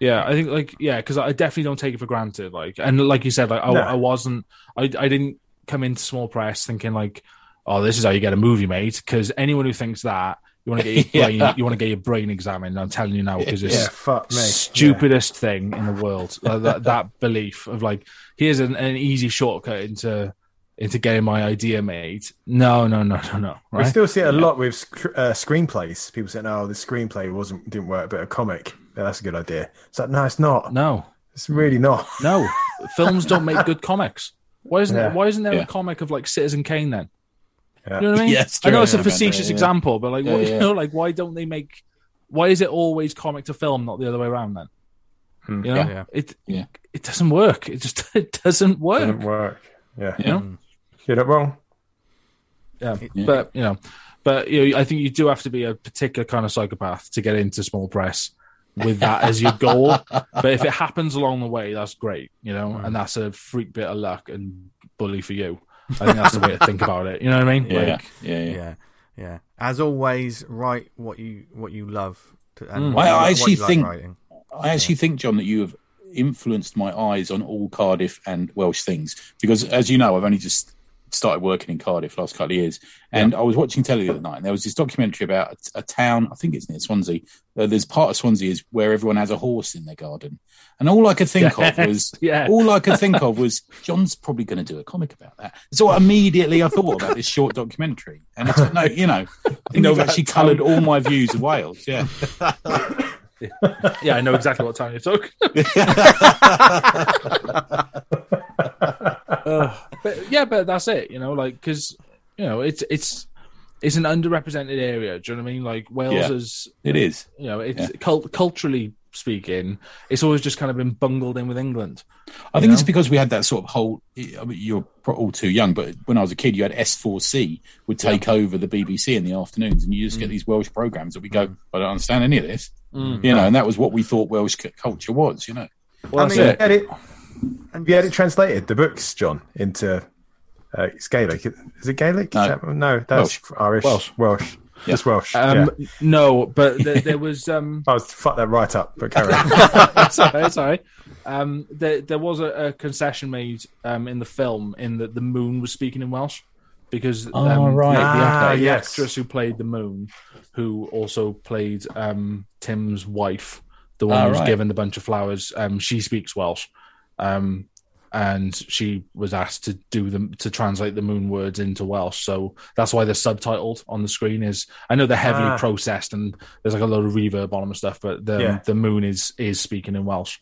Speaker 4: Yeah, I think like yeah, because I definitely don't take it for granted. Like, and like you said, like I,
Speaker 2: No.
Speaker 4: I wasn't, I, I didn't come into small press thinking like, oh, this is how you get a movie made. Because anyone who thinks that, you want to get your brain,
Speaker 3: Yeah.
Speaker 4: you want to get your brain examined. I'm telling you now, because it's
Speaker 2: Yeah.
Speaker 4: Stupidest thing in the world. Uh, that, that belief of like, here's an, an easy shortcut into into getting my idea made. No, no, no, no, no.
Speaker 2: We still see it a lot with uh, screenplays. People saying, "Oh, the screenplay wasn't didn't work, but a comic, yeah, that's a good idea." It's like, no, it's not.
Speaker 4: no,
Speaker 2: It's really not.
Speaker 4: no. Films don't make good comics. Why isn't
Speaker 2: Yeah.
Speaker 4: there, Why isn't there
Speaker 3: Yeah.
Speaker 4: a comic of like Citizen Kane then?
Speaker 2: Yeah.
Speaker 4: You know what I mean?
Speaker 3: Yeah, it's
Speaker 4: I know it's a facetious
Speaker 3: yeah.
Speaker 4: example, but like,
Speaker 3: Yeah,
Speaker 4: what,
Speaker 3: yeah.
Speaker 4: you know, like why don't they make? Why is it always comic to film, not the other way around? Then
Speaker 2: Hmm.
Speaker 4: you know,
Speaker 1: Yeah.
Speaker 4: it
Speaker 3: Yeah.
Speaker 4: it doesn't work. It just it doesn't work.
Speaker 2: Doesn't work. Yeah,
Speaker 4: You know?
Speaker 2: you're not wrong.
Speaker 4: Yeah.
Speaker 3: Yeah.
Speaker 4: But you know, but you know, I think you do have to be a particular kind of psychopath to get into small press with that as your goal. But if it happens along the way, that's great, you know, and that's a freak bit of luck and bully for you. I think that's the way to think about it. You know what I mean?
Speaker 3: Yeah,
Speaker 4: Like,
Speaker 3: yeah, yeah.
Speaker 1: yeah, yeah. As always, write what you what you love. To, and
Speaker 4: Mm.
Speaker 1: what
Speaker 3: I-
Speaker 1: you-
Speaker 3: I
Speaker 1: what
Speaker 3: actually
Speaker 1: you like
Speaker 3: think-
Speaker 1: writing.
Speaker 3: I actually think, John, that you have influenced my eyes on all Cardiff and Welsh things because, as you know, I've only just started working in Cardiff last couple of years, and I was watching telly the other night, and there was this documentary about a, a town. I think it's near Swansea. Uh, there's part of Swansea is where everyone has a horse in their garden, and all I could think of was
Speaker 4: yeah.
Speaker 3: all I could think of was John's probably going to do a comic about that. So immediately I thought about this short documentary, and it's no, you know, I think
Speaker 2: know
Speaker 3: it's
Speaker 2: that
Speaker 3: actually coloured all my views of Wales. Yeah.
Speaker 4: yeah, I know exactly what time you took. but yeah, but that's it. You know, like because you know it's it's it's an underrepresented area. Do you know what I mean? Like Wales
Speaker 3: Yeah.
Speaker 4: is,
Speaker 3: It is.
Speaker 4: you know, it's
Speaker 3: Yeah.
Speaker 4: cult- culturally speaking, it's always just kind of been bungled in with England.
Speaker 3: I think
Speaker 4: You
Speaker 3: it's because we had that sort of whole. I mean, you're all too young, but when I was a kid, you had S4C would take over the BBC in the afternoons, and you just get mm. these Welsh programs that we go. Mm. I don't understand any of this, mm. you know, and that was what we thought Welsh culture was, you know.
Speaker 4: Well,
Speaker 1: I mean,
Speaker 4: it.
Speaker 2: It, have you had it translated, the books, John, into uh, it's Gaelic? Is it Gaelic?
Speaker 3: No.
Speaker 2: No that's Irish.
Speaker 4: Welsh.
Speaker 2: Welsh.
Speaker 3: Yeah.
Speaker 2: Just Welsh.
Speaker 4: Um,
Speaker 2: yeah.
Speaker 4: No, but there, there was. Um,
Speaker 2: I was fuck that right up, but carry on.
Speaker 4: sorry, sorry. Um, there, there was a, a concession made um, in the film in that the moon was speaking in Welsh because um,
Speaker 3: Oh, right.
Speaker 4: the, the,
Speaker 2: Ah,
Speaker 4: act- the
Speaker 2: yes.
Speaker 4: actress who played the moon, who also played um, Tim's wife, the one
Speaker 3: Ah,
Speaker 4: who's
Speaker 3: right.
Speaker 4: given the bunch of flowers, um, she speaks Welsh. Um, and she was asked to do them to translate the moon words into Welsh, so that's why they're subtitled on the screen. Is I know they're heavily
Speaker 2: Ah.
Speaker 4: processed and there's like a lot of reverb on them and stuff, but the
Speaker 2: Yeah.
Speaker 4: the moon is is speaking in Welsh.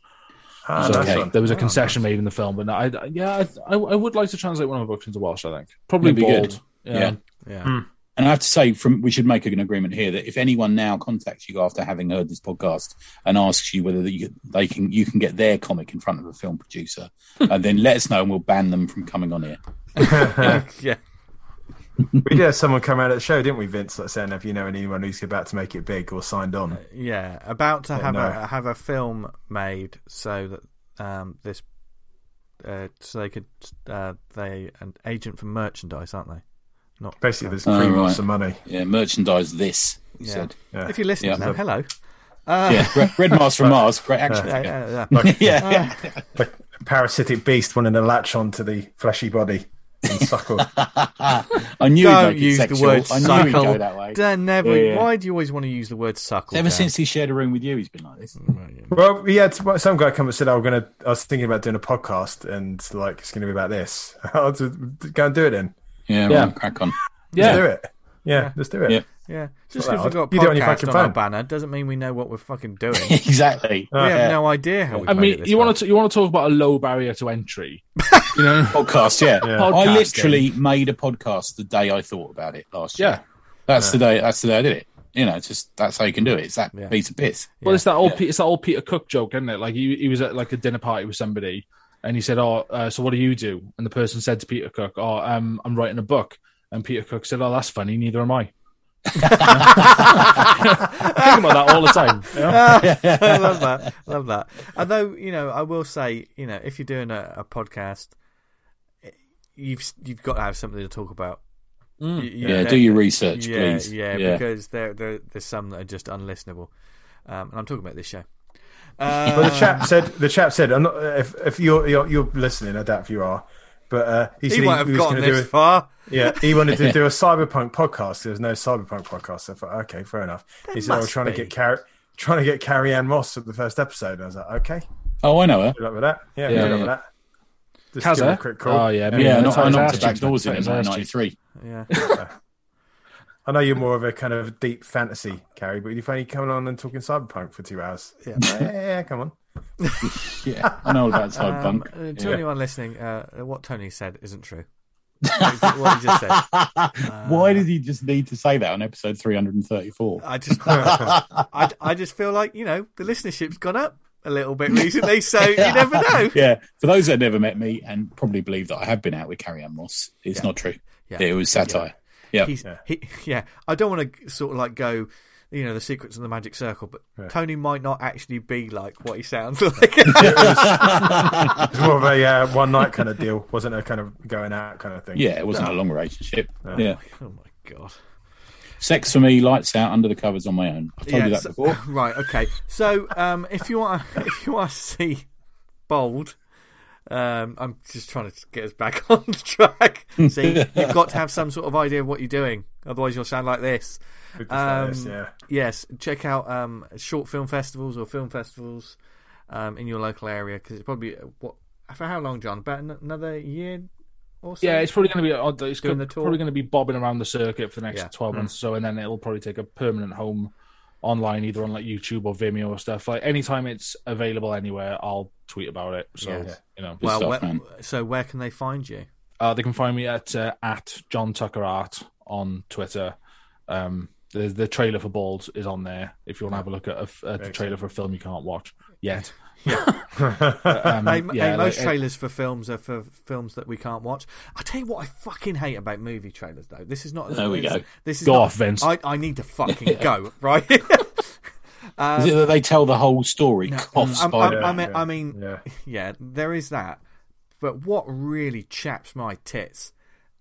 Speaker 2: Ah,
Speaker 4: So
Speaker 3: okay.
Speaker 4: there was a
Speaker 2: Oh,
Speaker 4: concession made in the film, but no, I, I- yeah, I, I would like to translate one of my books into Welsh. I think probably
Speaker 3: That'd be
Speaker 4: bold.
Speaker 3: good.
Speaker 4: Yeah.
Speaker 3: Yeah.
Speaker 1: Yeah.
Speaker 3: And I have to say, from we should make an agreement here that if anyone now contacts you after having heard this podcast and asks you whether you, they can you can get their comic in front of a film producer, and then let us know and we'll ban them from coming on here.
Speaker 1: yeah.
Speaker 2: we did have someone come out at the show, didn't we, Vince? Like saying, if you know anyone who's about to make it big or signed on.
Speaker 1: Yeah, about to have
Speaker 2: no.
Speaker 1: a have a film made so that um, this uh, so they could uh, they an agent for merchandise, aren't they? Not
Speaker 2: Basically, there's
Speaker 3: Oh,
Speaker 2: cream
Speaker 3: right.
Speaker 2: some money.
Speaker 3: Yeah, merchandise this. He
Speaker 1: Yeah.
Speaker 3: said.
Speaker 2: Yeah.
Speaker 1: If you're listening
Speaker 3: Yeah.
Speaker 1: now, hello. Uh,
Speaker 3: Yeah, Red, Red Mars from Mars, great action.
Speaker 1: yeah,
Speaker 3: figure.
Speaker 1: yeah, yeah.
Speaker 3: yeah,
Speaker 2: Like a parasitic beast wanting to latch onto the fleshy body and suckle.
Speaker 3: I knew
Speaker 1: Don't
Speaker 3: he'd make it
Speaker 1: use the word
Speaker 3: I knew he'd
Speaker 1: suckle.
Speaker 3: go that way.
Speaker 1: Dan, never.
Speaker 3: Yeah, yeah.
Speaker 1: Why do you always want to use the word suckle?
Speaker 3: Ever
Speaker 1: Dan?
Speaker 3: since he shared a room with you, he's been like this.
Speaker 2: well, yeah, some guy come and said, "I'm gonna." I was thinking about doing a podcast, and like it's going to be about this. I'll just go and do it then.
Speaker 3: Yeah,
Speaker 4: Yeah.
Speaker 3: right, crack on.
Speaker 2: Let's do it. Yeah, let's do it.
Speaker 3: Yeah.
Speaker 1: Yeah, just because we've
Speaker 2: that
Speaker 1: got
Speaker 2: hard. You do it on your
Speaker 1: podcast on our banner doesn't mean we know what we're fucking doing.
Speaker 3: exactly. Oh.
Speaker 1: we have
Speaker 3: Yeah.
Speaker 1: no idea how we.
Speaker 4: I mean, you want to you want to talk about a low barrier to entry, you know?
Speaker 3: podcast, yeah.
Speaker 2: Yeah.
Speaker 3: I
Speaker 4: Podcasting.
Speaker 3: literally made a podcast the day I thought about it last year.
Speaker 4: Yeah.
Speaker 3: That's the day. That's the day I did it. You know, it's just that's how you can do it. It's that
Speaker 1: Yeah.
Speaker 3: piece of piss.
Speaker 4: Well, it's that old
Speaker 3: Yeah.
Speaker 4: Pe- it's that old Peter Cook joke, isn't it? Like he he was at like a dinner party with somebody, and he said, "Oh, uh, so what do you do?" And the person said to Peter Cook, "Oh, um, I'm writing a book." And Peter Cook said, "Oh, that's funny. Neither am I." I Think about that all the time. you know?
Speaker 1: I love that. I love that. Although you know, I will say, you know, if you're doing a, a podcast, you've you've got to have something to talk about. You- you
Speaker 3: Yeah,
Speaker 1: know,
Speaker 3: do your research,
Speaker 1: yeah,
Speaker 3: please.
Speaker 1: Yeah,
Speaker 3: Yeah.
Speaker 1: because there, there there's some that are just unlistenable. Um, and I'm talking about this show.
Speaker 2: Well, the chap said. The chap said, "I'm not. If if you're you're, you're listening, I doubt if you are." But uh, he
Speaker 1: he
Speaker 2: said
Speaker 1: won't have
Speaker 2: was
Speaker 1: gotten
Speaker 2: gonna do
Speaker 1: this
Speaker 2: a-
Speaker 1: far.
Speaker 2: Yeah, he wanted to do a cyberpunk podcast. There's no cyberpunk podcast. So I thought, okay, fair enough. he said, "I was
Speaker 1: must
Speaker 2: trying to get Carrie, trying to get Carrie Ann Moss at the first episode." And I was like, okay,
Speaker 3: Oh, I know her.
Speaker 2: good luck with that. Yeah,
Speaker 4: Yeah,
Speaker 2: good luck
Speaker 4: yeah.
Speaker 2: with that. Just
Speaker 4: Has
Speaker 2: give her
Speaker 4: her?
Speaker 2: a quick call.
Speaker 4: Oh yeah,
Speaker 3: Yeah, I
Speaker 4: that's
Speaker 3: knocked,
Speaker 4: how
Speaker 3: I knocked her back doors in
Speaker 4: went.
Speaker 3: in
Speaker 4: His
Speaker 3: 1993.
Speaker 1: Yeah.
Speaker 2: I know you're more of a kind of deep fantasy, Carrie, but you find you coming on and talking cyberpunk for two hours.
Speaker 1: Yeah.
Speaker 2: yeah, yeah, yeah, come on.
Speaker 3: Yeah, I know all about
Speaker 1: Um,
Speaker 3: Cyberpunk.
Speaker 1: uh, to
Speaker 3: Yeah.
Speaker 1: anyone listening, uh, what Tony said isn't true. what he just said.
Speaker 3: Why did he just need to say that on episode 334?
Speaker 1: I just, I, I just feel like you know the listenership's gone up a little bit recently, so you never know.
Speaker 3: Yeah, for those that never met me and probably believe that I have been out with Carrie Ann Moss, it's
Speaker 1: Yeah.
Speaker 3: not true.
Speaker 1: Yeah.
Speaker 3: It was satire. Yeah.
Speaker 1: He's,
Speaker 2: Yeah.
Speaker 1: He, yeah. I don't want to sort of like go, you know, the secrets of the magic circle, but Tony might not actually be like what he sounds like.
Speaker 2: It's more of a uh, one night kind of deal, wasn't a kind of going out kind of thing.
Speaker 3: Yeah, it wasn't a long relationship. Yeah.
Speaker 1: oh my god.
Speaker 3: Sex for me, lights out, under the covers on my own. I've told you that
Speaker 1: so-
Speaker 3: before.
Speaker 1: Right. Okay. So, um, if you want, if you want to see Bald, um, I'm just trying to get us back on track. See, you've got to have some sort of idea of what you're doing, otherwise you'll sound like this.
Speaker 2: With the
Speaker 1: Um,
Speaker 2: yeah.
Speaker 1: Yes, check out um, short film festivals or film festivals um, in your local area because it's probably what for how long, John? About an- another year or so.
Speaker 4: Yeah, it's probably going to be odd. It's
Speaker 1: Doing
Speaker 4: go-
Speaker 1: the tour?
Speaker 4: probably going to be bobbing around the circuit for the next
Speaker 1: Yeah. Hmm.
Speaker 4: twelve months or so, and then it'll probably take a permanent home online, either on like YouTube or Vimeo or stuff. Like anytime it's available anywhere, I'll tweet about it. So you know,
Speaker 1: well,
Speaker 3: stuff,
Speaker 1: where, so where can they find you?
Speaker 4: uh, they can find me at uh, at John Tucker Art on Twitter. Um, the the trailer for Bald is on there. If you want to have a look at a trailer for a film you can't watch yet. Um,
Speaker 1: Hey,
Speaker 4: yeah,
Speaker 1: hey, most
Speaker 4: like,
Speaker 1: trailers for films are for films that we can't watch. I tell you what, I fucking hate about movie trailers though. This is not.
Speaker 3: There we
Speaker 1: this,
Speaker 3: go.
Speaker 1: This is
Speaker 4: Go
Speaker 1: not-
Speaker 4: off, Vince.
Speaker 1: I, I need to fucking go right.
Speaker 3: Is it that they tell the whole story? Cough,
Speaker 1: I'm-
Speaker 3: spider.
Speaker 1: I'm- I mean,
Speaker 2: yeah,
Speaker 1: I mean,
Speaker 2: yeah.
Speaker 1: yeah, there is that. But what really chaps my tits,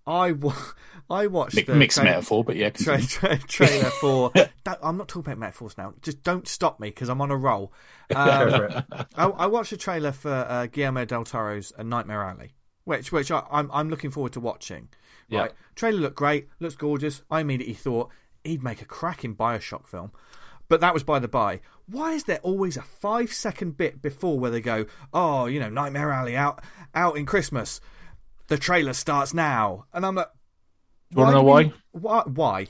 Speaker 1: I wa- I watched the
Speaker 3: mixed
Speaker 1: tra-
Speaker 3: metaphor, but yeah.
Speaker 1: tra- tra- trailer for. Don't- I'm not talking about metaphors now. Just don't stop me because I'm on a roll. Um,
Speaker 2: Go for it.
Speaker 1: I, I watched a trailer for uh, Guillermo del Toro's A Nightmare Alley, which which I, I'm I'm looking forward to watching.
Speaker 4: Yeah.
Speaker 1: Right, trailer looked great, looks gorgeous. I immediately thought he'd make a cracking Bioshock film, but that was by the by. Why is there always a five second bit before where they go, oh, you know, Nightmare Alley out out in Christmas, the trailer starts now, and I'm like,
Speaker 4: You wanna know why?
Speaker 1: Why? Why?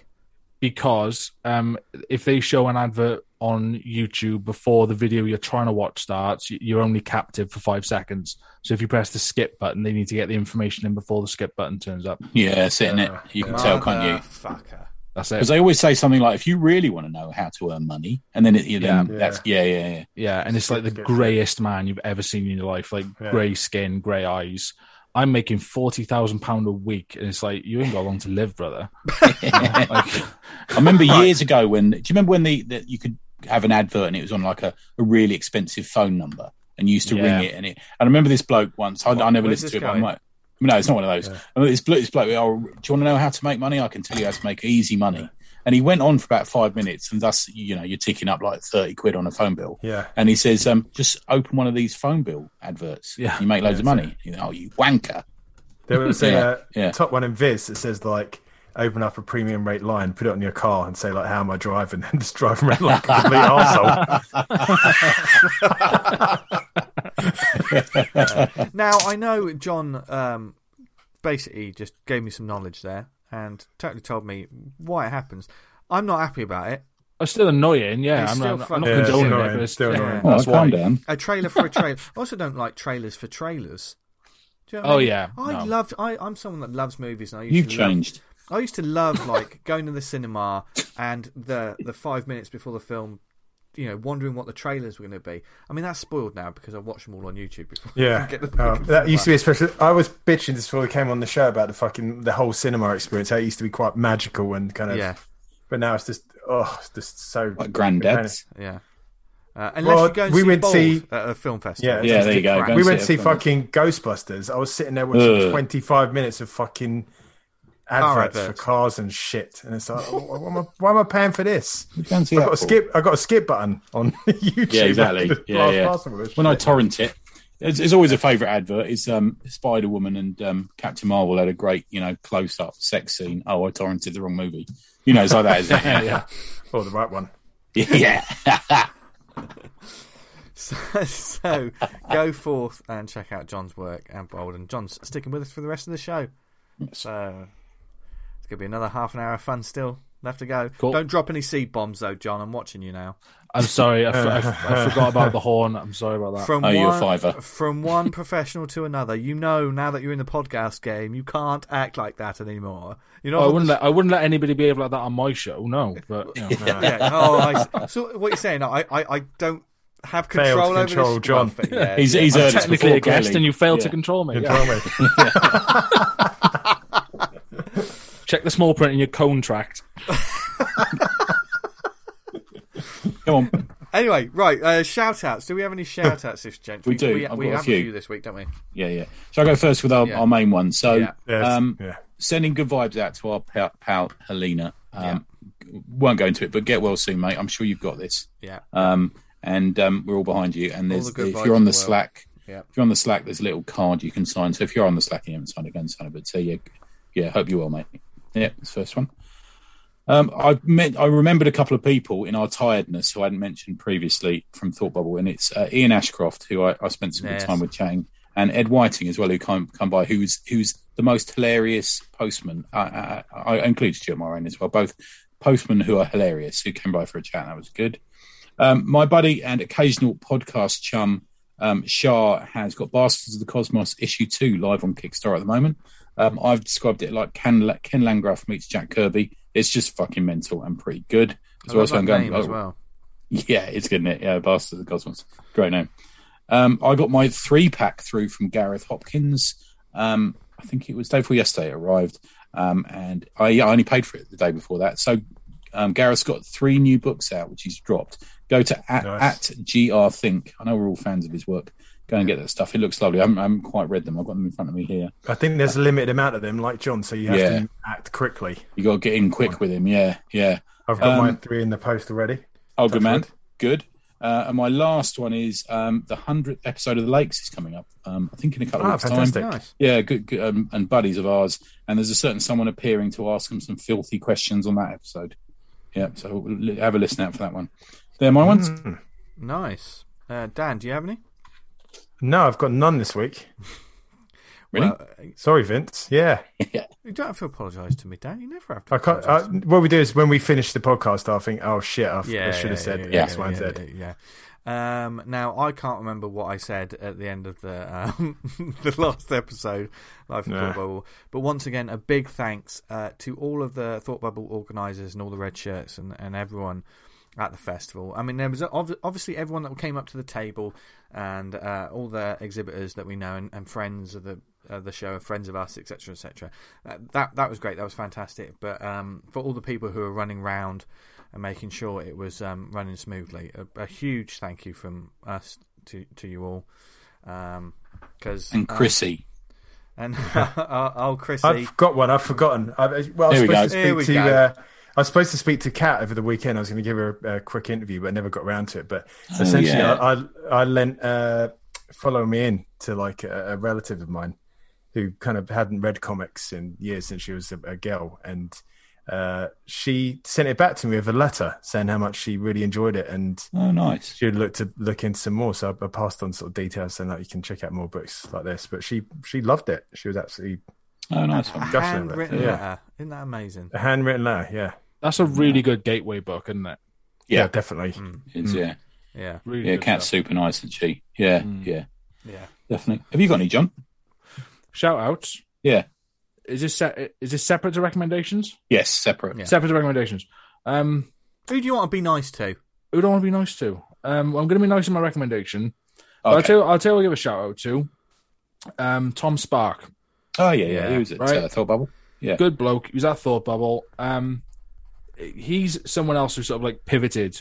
Speaker 4: because um, if they show an advert on YouTube before the video you're trying to watch starts, you're only captive for five seconds. So if you press the skip button, they need to get the information in before the skip button turns up.
Speaker 3: Yeah, sitting it. You can tell, can't you?
Speaker 1: Fucker.
Speaker 4: That's it.
Speaker 3: Because they always say something like, "If you really want to know how to earn money," and then it, you then
Speaker 2: Yeah.
Speaker 3: that's yeah, yeah, yeah.
Speaker 4: Yeah, and it's like the
Speaker 2: skip, skip.
Speaker 4: greyest man you've ever seen in your life, like
Speaker 2: Yeah.
Speaker 4: grey skin, grey eyes. I'm making forty thousand pound a week, and it's like you ain't got long to live, brother. Like,
Speaker 3: I remember years ago when. Do you remember when the that you could have an advert and it was on like a, a really expensive phone number and you used to
Speaker 4: Yeah.
Speaker 3: ring it and it. And I remember this bloke once. I, I never listened to it. But I'm like, no, it's not one of those. I remember this bloke. This bloke. Oh, do you want to know how to make money? I can tell you how to make easy money. And he went on for about five minutes, and thus, you know, you're ticking up like thirty quid on a phone bill.
Speaker 2: Yeah.
Speaker 3: And he says, um, just open one of these phone bill adverts.
Speaker 4: Yeah.
Speaker 3: You make loads
Speaker 2: Yeah,
Speaker 3: of money. You know, oh, you wanker.
Speaker 2: There was a
Speaker 3: Yeah,
Speaker 2: uh,
Speaker 3: yeah.
Speaker 2: top one in Viz that says like open up a premium rate line, put it on your car, and say like how am I driving, and just drive around like a complete asshole.
Speaker 1: Now I know John um, basically just gave me some knowledge there and totally told me why it happens. I'm not happy about it.
Speaker 4: Oh, it's still annoying. Yeah,
Speaker 1: It's
Speaker 4: I'm,
Speaker 1: still
Speaker 4: not, I'm not
Speaker 2: Yeah, it's
Speaker 4: condoning
Speaker 2: annoying,
Speaker 4: it, but it's
Speaker 2: still
Speaker 4: yeah,
Speaker 2: annoying.
Speaker 3: Oh,
Speaker 4: That's
Speaker 3: calm
Speaker 4: why.
Speaker 3: down.
Speaker 1: A trailer for a trailer. I also don't like trailers for trailers. Do you know what I
Speaker 4: Oh,
Speaker 1: mean?
Speaker 4: yeah,
Speaker 1: I
Speaker 4: no.
Speaker 1: loved. I, I'm someone that loves movies. And I used
Speaker 3: You've
Speaker 1: to love-
Speaker 3: changed.
Speaker 1: I used to love like going to the cinema and the the five minutes before the film, you know, wondering what the trailers were going to be. I mean, that's spoiled now because I watched them all on YouTube before.
Speaker 2: Yeah,
Speaker 1: get the
Speaker 2: Oh, that used to be especially. I was bitching just before we came on the show about the fucking the whole cinema experience. How it used to be quite magical and kind of.
Speaker 1: Yeah,
Speaker 2: But now it's just oh, it's just so
Speaker 3: Like granddads.
Speaker 1: yeah. Uh, unless
Speaker 2: Well,
Speaker 1: you go and
Speaker 2: we
Speaker 1: see
Speaker 2: went
Speaker 1: Bald
Speaker 2: see-
Speaker 1: at a film festival.
Speaker 2: Yeah,
Speaker 3: Yeah, there you go. Go
Speaker 2: We went to
Speaker 3: see
Speaker 2: see
Speaker 3: it from-
Speaker 2: fucking Ghostbusters. I was sitting there watching
Speaker 3: Ugh.
Speaker 2: 25 minutes of fucking adverts, for cars and shit, and it's like, oh, why, am I, why am I paying for this?
Speaker 3: Go and see
Speaker 2: I
Speaker 3: that
Speaker 2: got a skip. I got a skip button on YouTube.
Speaker 3: Yeah, exactly.
Speaker 2: I could
Speaker 3: Yeah,
Speaker 2: blast
Speaker 3: yeah.
Speaker 2: past some of this
Speaker 3: When I torrent it, it's, it's always a favourite advert. Is um, Spider Woman and um, Captain Marvel had a great, you know, close up sex scene. Oh, I torrented the wrong movie. You know, it's like that, isn't it?
Speaker 4: yeah.
Speaker 2: oh, the right one.
Speaker 3: yeah.
Speaker 1: So, so go forth and check out John's work and Bald. And John's sticking with us for the rest of the show. So it's gonna be another half an hour of fun still left to go.
Speaker 4: Cool.
Speaker 1: Don't drop any seed bombs though, John. I'm watching you now.
Speaker 4: I'm sorry, I, f- I f- I forgot about the horn. I'm sorry about that.
Speaker 1: From
Speaker 3: Oh,
Speaker 1: one,
Speaker 3: you're a fiver.
Speaker 1: From one professional to another, you know now that you're in the podcast game, you can't act like that anymore. You know
Speaker 4: Oh, I wouldn't let I wouldn't let anybody behave like that on my show. No, but you know.
Speaker 1: yeah. Oh, I, so what you're saying? I, I, I don't have
Speaker 2: Failed
Speaker 1: control over
Speaker 2: control
Speaker 1: this.
Speaker 2: John.
Speaker 1: Well, yeah,
Speaker 3: He's,
Speaker 1: yeah.
Speaker 3: he's
Speaker 4: I'm technically
Speaker 3: before,
Speaker 4: a guest,
Speaker 3: clearly.
Speaker 4: and you failed to control me.
Speaker 2: You
Speaker 4: Yeah.
Speaker 2: control me.
Speaker 4: Check the small print in your contract.
Speaker 3: Come on.
Speaker 1: Anyway, right. Uh, shout outs. Do we have any shout outs this gent?
Speaker 3: We do.
Speaker 1: We,
Speaker 3: I've
Speaker 1: we
Speaker 3: got a
Speaker 1: have
Speaker 3: few.
Speaker 1: this week, don't we?
Speaker 3: Yeah, yeah. So I go first with our,
Speaker 1: Yeah.
Speaker 3: our main one. So,
Speaker 1: Yeah.
Speaker 2: Yes,
Speaker 3: um,
Speaker 2: yeah.
Speaker 3: sending good vibes out to our pal, pal Helena. Um, won't go into it, but get well soon, mate. I'm sure you've got this.
Speaker 1: Yeah.
Speaker 3: Um, and um, we're all behind you. And there's
Speaker 1: the good
Speaker 3: if
Speaker 1: vibes
Speaker 3: you're on
Speaker 1: in
Speaker 3: the
Speaker 1: the world.
Speaker 3: Slack,
Speaker 1: Yeah.
Speaker 3: if you're on the Slack, there's a little card you can sign. So if you're on the Slack and you haven't signed it, go and sign it. But uh, yeah, yeah, hope you will, mate. Yeah, this first one. Um, I met, I remembered a couple of people in our tiredness who I hadn't mentioned previously from Thought Bubble, and it's uh, Ian Ashcroft, who I, I spent some
Speaker 1: Yes.
Speaker 3: good time with chatting, and Ed Whiting as well, who come come by, who's who's the most hilarious postman. I, I, I include Stuart Moran as well, both postmen who are hilarious, who came by for a chat. That was good. Um, my buddy and occasional podcast chum um, Shah has got Bastards of the Cosmos issue two live on Kickstarter at the moment. Um, I've described it like Ken, Ken Landgraf meets Jack Kirby. It's just fucking mental and pretty good.
Speaker 1: I love that
Speaker 3: I'm going-
Speaker 1: name as well.
Speaker 3: yeah, it's good, isn't it? Yeah, Bastards of the Cosmos. Great name. Um, I got my three pack through from Gareth Hopkins. Um, I think it was day before yesterday it arrived. Um, and I, I only paid for it the day before that. So um, Gareth's got three new books out, which he's dropped. Go to at,
Speaker 2: Nice.
Speaker 3: at GR Think. I know we're all fans of his work. Go and get that stuff. It looks lovely. I haven't, I haven't quite read them. I've got them in front of me here.
Speaker 2: I think there's a limited amount of them, like John, so you have
Speaker 3: Yeah.
Speaker 2: to act quickly.
Speaker 3: You got to get in quick with him. Yeah, yeah.
Speaker 2: I've got
Speaker 3: Um,
Speaker 2: my three in the post already.
Speaker 3: Oh, good man.
Speaker 2: wood.
Speaker 3: Good. Uh, and my last one is um, the hundredth episode of the Lakes is coming up. Um, I think in a couple
Speaker 2: Ah,
Speaker 3: of weeks'
Speaker 2: fantastic.
Speaker 3: time.
Speaker 1: Nice.
Speaker 3: Yeah, good, good um, and buddies of ours. And there's a certain someone appearing to ask them some filthy questions on that episode. Yeah, so have a listen out for that one. They're my ones.
Speaker 2: Mm.
Speaker 1: Nice. Uh, Dan, do you have any?
Speaker 2: No, I've got none this week.
Speaker 3: Really?
Speaker 1: Well, uh,
Speaker 2: Sorry, Vince. Yeah,
Speaker 1: you don't have to apologise to me, Dan. You never have to.
Speaker 2: I can't. I, what we do is when we finish the podcast, I think, oh shit, I,
Speaker 1: yeah,
Speaker 2: I should have
Speaker 1: yeah,
Speaker 2: said
Speaker 1: yeah,
Speaker 2: X,
Speaker 1: yeah,
Speaker 2: Y, and
Speaker 1: yeah,
Speaker 2: Z.
Speaker 1: Yeah. yeah. Um, now I can't remember what I said at the end of the um, the last episode, Life in
Speaker 2: Nah.
Speaker 1: Thought Bubble. But once again, a big thanks uh, to all of the Thought Bubble organisers and all the red shirts and, and everyone at the festival. I mean, there was obviously everyone that came up to the table and uh, all the exhibitors that we know and, and friends of the uh, the show, friends of us, etc., etc. Uh, that that was great. That was fantastic. But um, for all the people who are running round and making sure it was um, running smoothly, a, a huge thank you from us to to you all. Because
Speaker 3: And Chrissy.
Speaker 1: and oh, Chrissy,
Speaker 2: I've got one. I've forgotten. I, well, I was
Speaker 3: Here we
Speaker 2: supposed
Speaker 1: go. Here we
Speaker 2: speak to. I was supposed to speak to Kat over the weekend. I was going to give her a, a quick interview, but I never got around to it. But essentially,
Speaker 3: yeah.
Speaker 2: I, I I lent uh, follow me in to like a, a relative of mine who kind of hadn't read comics in years since she was a, a girl, and uh, she sent it back to me with a letter saying how much she really enjoyed it and
Speaker 3: Oh, nice.
Speaker 2: she would look to look into some more. So I, I passed on sort of details saying that you can check out more books like this. But she she loved it. She was absolutely
Speaker 3: Oh, nice
Speaker 1: a
Speaker 3: one.
Speaker 2: Gushing over it,
Speaker 1: handwritten
Speaker 2: yeah.
Speaker 1: Isn't that amazing?
Speaker 2: a handwritten letter. Yeah,
Speaker 4: That's a really good gateway book, isn't it?
Speaker 2: yeah,
Speaker 3: Yeah,
Speaker 2: definitely.
Speaker 3: it's, yeah.
Speaker 1: Yeah,
Speaker 4: Really
Speaker 3: Yeah, Cat's
Speaker 4: stuff.
Speaker 3: super nice, isn't she? Yeah, yeah,
Speaker 1: yeah.
Speaker 3: definitely. Have you got any, John?
Speaker 4: Shout outs.
Speaker 3: Yeah.
Speaker 4: Is this se- is this separate to recommendations?
Speaker 3: Yes, separate.
Speaker 1: Yeah.
Speaker 4: Separate to recommendations. Um,
Speaker 1: Who do you want to be nice to?
Speaker 4: who do I want to be nice to? Um, I'm going to be nice in my recommendation. But I'll tell you, I'll tell you, I'll give a shout out to um, Tom Sparke.
Speaker 3: Oh, yeah, yeah.
Speaker 1: Yeah,
Speaker 3: He was at
Speaker 4: right.
Speaker 3: uh, Thought Bubble. Yeah.
Speaker 4: Good bloke. He was at Thought Bubble. Um, he's someone else who sort of like pivoted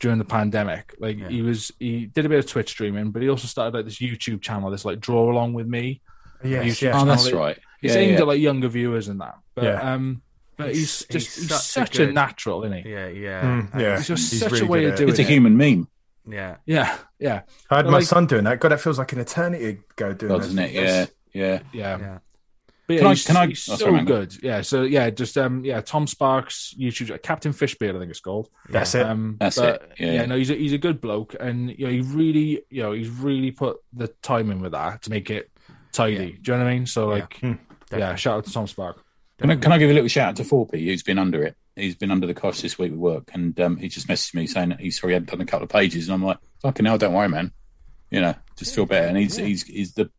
Speaker 4: during the pandemic. Like
Speaker 1: Yeah.
Speaker 4: he was, he did a bit of Twitch streaming, but he also started like this YouTube channel, this like draw along with me.
Speaker 2: Yes,
Speaker 4: You-
Speaker 2: yes.
Speaker 3: Oh, that's
Speaker 4: Channel-
Speaker 3: right.
Speaker 4: He's
Speaker 3: Yeah,
Speaker 4: aimed
Speaker 3: yeah.
Speaker 4: at like younger viewers and that. But
Speaker 2: Yeah.
Speaker 4: um, but he's,
Speaker 1: He's-
Speaker 4: just
Speaker 1: he's
Speaker 4: he's,
Speaker 1: such a
Speaker 4: such a, natural, isn't he?
Speaker 1: Yeah, yeah,
Speaker 2: Mm, yeah.
Speaker 4: It's just
Speaker 2: He's
Speaker 4: such
Speaker 2: really
Speaker 4: a way
Speaker 2: good
Speaker 4: of doing
Speaker 2: it.
Speaker 3: It's a human meme,
Speaker 1: yeah.
Speaker 4: Yeah, yeah,
Speaker 2: I had
Speaker 4: But
Speaker 2: my
Speaker 4: like-
Speaker 2: son doing that. God, that feels like an eternity ago doing
Speaker 3: doesn't it? Yeah, yeah.
Speaker 4: yeah.
Speaker 1: Yeah.
Speaker 4: But yeah,
Speaker 3: Can I- can I-
Speaker 4: he's
Speaker 3: oh,
Speaker 4: so
Speaker 3: sorry, man.
Speaker 4: good. Yeah. So yeah, just um, yeah, Tom Sparke's YouTube, Captain Fishbeard, I think it's called.
Speaker 2: That's it.
Speaker 4: Um,
Speaker 3: That's
Speaker 4: but,
Speaker 3: it. Yeah.
Speaker 4: no, he's a, he's a good bloke, and you know, he really, you know, he's really put the time in with that to make it tidy.
Speaker 1: Yeah.
Speaker 4: Do you know what I mean? So
Speaker 1: Yeah.
Speaker 4: like, yeah, shout out to Tom Sparke.
Speaker 3: Can I, can I give a little shout out to 4P, who's been under it? He's been under the cosh this week with work, and um, he just messaged me saying that he's sorry he hadn't done a couple of pages, and I'm like, fucking hell, don't worry, man. You know, just feel better. And he's he's he's the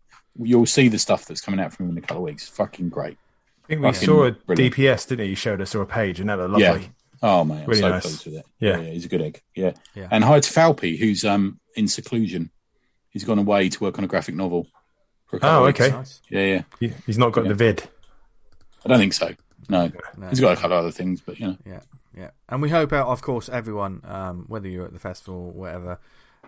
Speaker 3: you'll see the stuff that's coming out from him in a couple of weeks. Fucking great.
Speaker 2: I think we
Speaker 3: Fucking
Speaker 2: saw a
Speaker 3: brilliant.
Speaker 2: DPS, didn't he? You showed us or a page, and that looked lovely.
Speaker 3: Yeah. Oh man, I'm
Speaker 2: Really
Speaker 3: so
Speaker 2: nice.
Speaker 3: pleased with it.
Speaker 2: Yeah.
Speaker 3: he's a good egg. Yeah.
Speaker 1: Yeah.
Speaker 3: And hi to Falpy, who's um in seclusion. He's gone away to work on a graphic novel. For a couple
Speaker 2: Oh,
Speaker 3: of
Speaker 2: okay.
Speaker 1: Nice.
Speaker 3: Yeah, yeah.
Speaker 2: He- He's not got
Speaker 3: Yeah.
Speaker 2: the vid.
Speaker 3: I don't think so. No.
Speaker 1: No.
Speaker 3: He's got a couple of other things, but you know.
Speaker 1: Yeah, yeah. And we hope, of course, everyone, um, whether you're at the festival or whatever,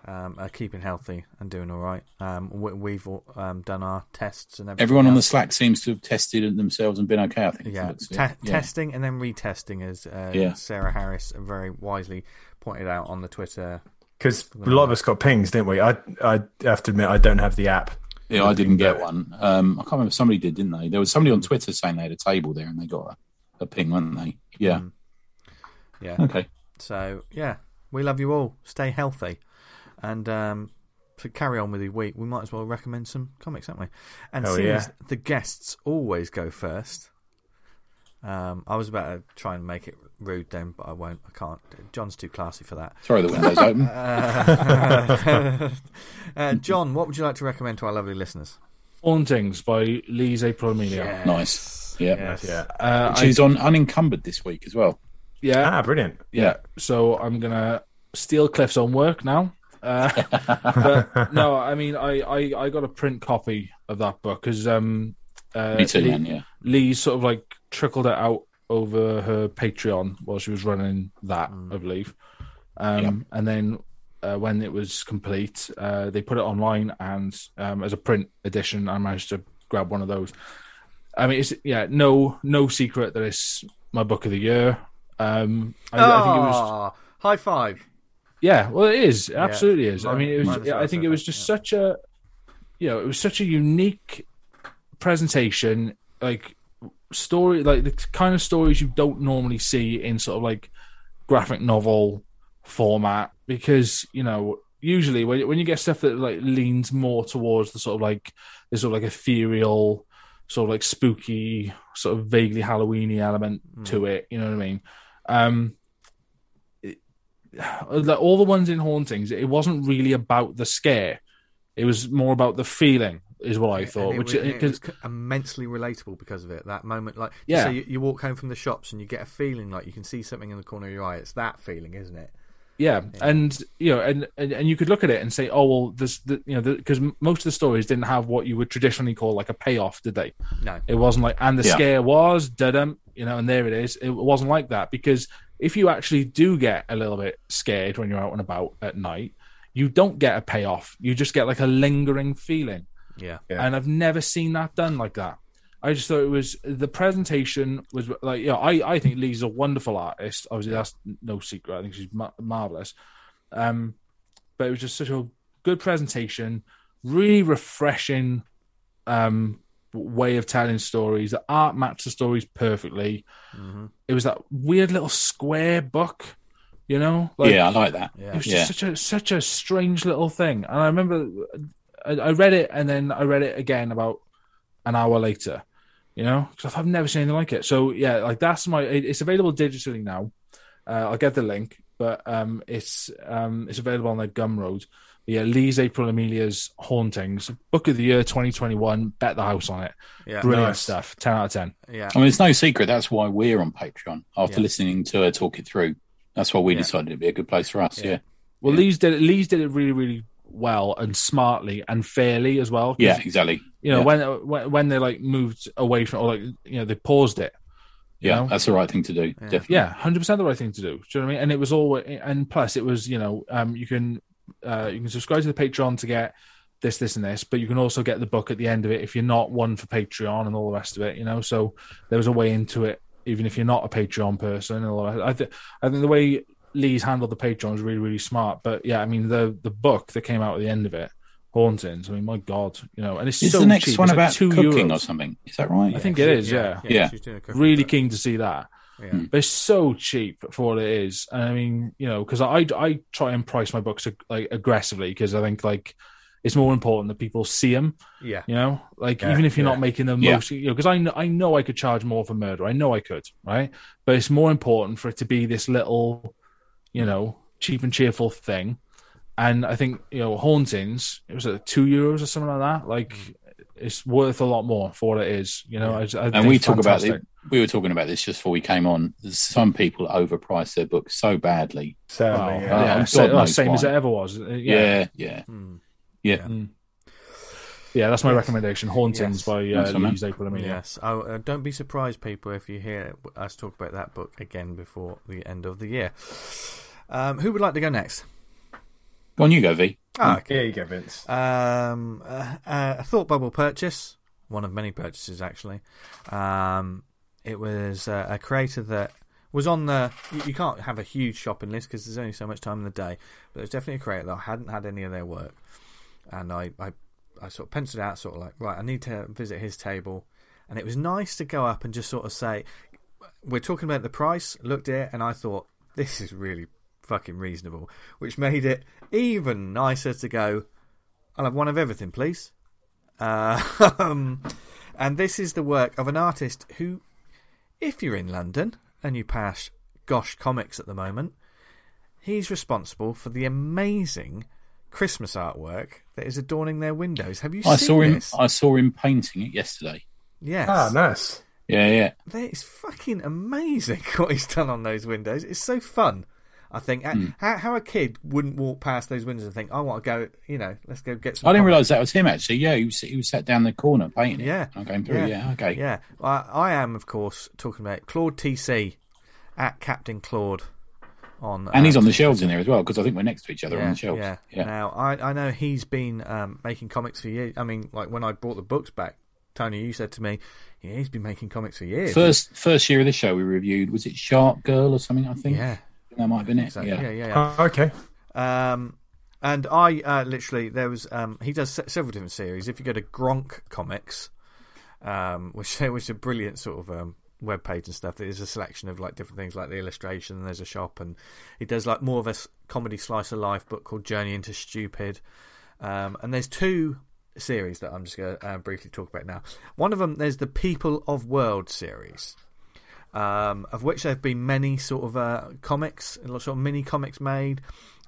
Speaker 1: um, are keeping healthy and doing all right. Um, we, we've all, um, done our tests and everything.
Speaker 3: Everyone on the. Slack seems to have tested themselves and been okay. I think.
Speaker 1: yeah,
Speaker 3: That's
Speaker 1: te-
Speaker 3: yeah.
Speaker 1: testing and then retesting, as uh,
Speaker 3: Yeah.
Speaker 1: Sarah Harris very wisely pointed out on the Twitter.
Speaker 2: Because a lot of us got pings, didn't we? I I have to admit I don't have the app.
Speaker 3: Yeah, I didn't get one. Um, I can't remember. Somebody did, didn't they? There was somebody on Twitter saying they had a table there and they got a, a ping, weren't they? Yeah.
Speaker 1: Mm. Yeah.
Speaker 3: Okay.
Speaker 1: So yeah, we love you all. Stay healthy, and um, to carry on with the week, we might as well recommend some comics, haven't we? And seeing
Speaker 2: yeah.
Speaker 1: as the guests always go first, um, I was about to try and make it rude then, but I won't. I can't. John's too classy for that.
Speaker 3: Sorry, the window's open.
Speaker 1: Uh, uh, John, what would you like to recommend to our lovely listeners?
Speaker 4: Hauntings by Lise April Amelia.
Speaker 3: Nice. Yeah.
Speaker 1: Yes.
Speaker 2: Yeah.
Speaker 4: Uh, I-
Speaker 3: She's on unencumbered this week as well.
Speaker 4: yeah,
Speaker 2: Ah, brilliant.
Speaker 4: yeah. So I'm gonna steal Cliff's own work now. Uh, but no, I mean, I, I, I got a print copy of that book because um, uh,
Speaker 3: Me too,
Speaker 4: Lee,
Speaker 3: man. Yeah.
Speaker 4: Lee sort of like trickled it out over her Patreon while she was running that, I believe. Um, And then uh, when it was complete, uh, they put it online and um, as a print edition, I managed to grab one of those. I mean, it's yeah, no, no secret that it's my book of the year. Um, I, I think it was
Speaker 1: Ah, high five.
Speaker 4: Yeah, well, it is. It absolutely is. I mean, it was. I think it was just
Speaker 1: yeah.
Speaker 4: such a, you know, it was such a unique presentation, like story, like the kind of stories you don't normally see in sort of like graphic novel format, because you know, usually when when you get stuff that like leans more towards the sort of like this sort of like ethereal, sort of like spooky, sort of vaguely Halloweeny element to it. You know what I mean? Um, like all the ones in hauntings it wasn't really about the scare it was more about the feeling is what i thought
Speaker 1: it,
Speaker 4: which
Speaker 1: was, it
Speaker 4: because
Speaker 1: was immensely relatable because of it. That moment, like,
Speaker 4: Yeah.
Speaker 1: so you, you walk home from the shops and you get a feeling like you can see something in the corner of your eye. It's that feeling, isn't it?
Speaker 4: yeah and you know and, and and you could look at it and say oh well this the, you know because most of the stories didn't have what you would traditionally call like a payoff did they
Speaker 1: No.
Speaker 4: it wasn't like and the
Speaker 3: Yeah.
Speaker 4: scare was dum you know and there it is it wasn't like that because if you actually do get a little bit scared when you're out and about at night you don't get a payoff you just get like a lingering feeling
Speaker 1: Yeah.
Speaker 2: Yeah.
Speaker 4: and I've never seen that done like that. I just thought it was the presentation was like, yeah, I, I think Lee's a wonderful artist. Obviously, that's no secret. I think she's ma- marvelous. Um, but it was just such a good presentation, really refreshing um, way of telling stories. The art matched the stories perfectly.
Speaker 1: Mm-hmm.
Speaker 4: It was that weird little square book, you know? Like,
Speaker 3: yeah, I like that.
Speaker 1: Yeah.
Speaker 4: it was
Speaker 3: Yeah.
Speaker 4: just such a such a strange little thing. And I remember I, I read it and then I read it again about an hour later, you know, because I've never seen anything like it. So yeah, like that's my. it- It's available digitally now. Uh, I'll get the link, but um, it's um, it's available on the Gumroad. Yeah, Lee's April Amelia's Hauntings, Book of the Year 2021. Bet the house on it.
Speaker 1: Yeah.
Speaker 4: Brilliant
Speaker 2: Nice.
Speaker 4: stuff. Ten out of ten.
Speaker 1: Yeah.
Speaker 3: I mean, it's no secret. That's why we're on Patreon after
Speaker 1: Yeah.
Speaker 3: listening to her talk it through. That's why we
Speaker 1: Yeah.
Speaker 3: decided it'd be a good place for us.
Speaker 1: Yeah.
Speaker 3: Yeah.
Speaker 4: Well,
Speaker 3: Yeah.
Speaker 4: Lee's did it. Lee's did it really, really well and smartly and fairly as well.
Speaker 3: Yeah, exactly.
Speaker 4: you know
Speaker 3: Yeah.
Speaker 4: when, when when they like moved away from or like you know they paused it
Speaker 3: Yeah,
Speaker 4: know?
Speaker 3: that's the right thing to do. Definitely.
Speaker 4: yeah 100% the right thing to do do you know what i mean and it was all and plus it was you know um you can uh you can subscribe to the patreon to get this this and this but you can also get the book at the end of it if you're not one for patreon and all the rest of it you know so there was a way into it even if you're not a patreon person and all that. i think i think the way lee's handled the patreon is really really smart but yeah i mean the the book that came out at the end of it hauntings i mean my god you know and it's
Speaker 3: Is
Speaker 4: so
Speaker 3: the next
Speaker 4: cheap.
Speaker 3: one
Speaker 4: It's like
Speaker 3: about
Speaker 4: two
Speaker 3: cooking
Speaker 4: euros.
Speaker 3: or something? Is that right?
Speaker 4: I think it is, yeah.
Speaker 3: Yeah.
Speaker 1: she's doing a cooking
Speaker 4: Really
Speaker 1: book.
Speaker 4: keen to see that.
Speaker 1: Yeah.
Speaker 4: But it's so cheap for what it is. And I mean, you know, because I I try and price my books like aggressively because I think like it's more important that people see them.
Speaker 1: Yeah.
Speaker 4: You know, like
Speaker 2: Yeah,
Speaker 4: even if you're
Speaker 2: yeah.
Speaker 4: not making the
Speaker 3: Yeah.
Speaker 4: most, you know, because I know I know I could charge more for murder. I know I could, right? But it's more important for it to be this little, you know, cheap and cheerful thing. And I think you know, hauntings. It was at two euros or something like that. Like. Mm. It's worth a lot more for what it is, you know. I, I
Speaker 3: And we
Speaker 4: it's
Speaker 3: talk about it. We were talking about this just before we came on. Some people overprice their books so badly.
Speaker 2: Sadly,
Speaker 4: Oh,
Speaker 2: yeah.
Speaker 4: yeah,
Speaker 3: God
Speaker 4: oh,
Speaker 3: knows
Speaker 4: same as it ever was. Uh,
Speaker 3: Yeah, yeah,
Speaker 1: Hmm.
Speaker 3: yeah.
Speaker 4: Yeah, that's my recommendation. Hauntings
Speaker 1: Yes.
Speaker 4: by uh,
Speaker 3: Nice one, man.
Speaker 4: Louise April Amelia.
Speaker 1: Yes. Oh, uh, don't be surprised, people, if you hear us talk about that book again before the end of the year. Um, who would like to go next?
Speaker 3: Go on, you go, V.
Speaker 1: Ah, okay.
Speaker 2: Here you go, Vince.
Speaker 1: Um, uh, uh, a thought bubble purchase, one of many purchases actually. Um, it was uh, a creator that was on the. You, you can't have a huge shopping list because there's only so much time in the day. But there's definitely a creator that I hadn't had any of their work, and I, I, I sort of penciled out, sort of like, right, I need to visit his table, and it was nice to go up and just sort of say, we're talking about the price. Looked at it, and I thought this is really fucking reasonable, which made it even nicer to go. I'll have one of everything, please. Uh, um, and this is the work of an artist who, if you're in London and you pass Gosh Comics at the moment, he's responsible for the amazing Christmas artwork that is adorning their windows. Have you seen it?
Speaker 3: I
Speaker 1: seen
Speaker 3: saw him.
Speaker 1: this?
Speaker 3: I saw him painting it yesterday.
Speaker 1: Yes.
Speaker 2: Ah, nice.
Speaker 3: Yeah, yeah.
Speaker 1: It's fucking amazing what he's done on those windows. It's so fun. I think
Speaker 3: Hmm.
Speaker 1: how, how a kid wouldn't walk past those windows and think, "I want to go," you know, let's go get some.
Speaker 3: I didn't
Speaker 1: comics."
Speaker 3: realise that was him. Actually, yeah, he was he was sat down the corner painting. it.
Speaker 1: Yeah,
Speaker 3: I'm going through. Yeah, okay.
Speaker 1: Yeah, I, I am, of course, talking about Claude TC at Captain Claude on,
Speaker 3: And he's on the shelves in there as well because I think we're next to each other
Speaker 1: yeah,
Speaker 3: on the shelves.
Speaker 1: Yeah.
Speaker 3: yeah.
Speaker 1: Now I I know he's been um, making comics for years. I mean, like when I brought the books back, Tony, you said to me, yeah, he's been making comics for years.
Speaker 3: First first year of the show we reviewed was it Shark Girl or something? I think.
Speaker 1: yeah,
Speaker 3: that might have been it.
Speaker 1: so,
Speaker 3: yeah.
Speaker 1: yeah, yeah, yeah.
Speaker 2: Oh, okay.
Speaker 1: Um, and I uh, literally there was um, he does se- several different series. If you go to Gronk Comics, um, which which is a brilliant sort of um, web page and stuff. There's a selection of like different things like the illustration. And there's a shop, and he does like more of a comedy slice of life book called Journey into Stupid. Um, and there's two series that I'm just going to uh, briefly talk about now. One of them there's the People of World series um, of which there have been many sort of uh, comics, sort of mini comics made.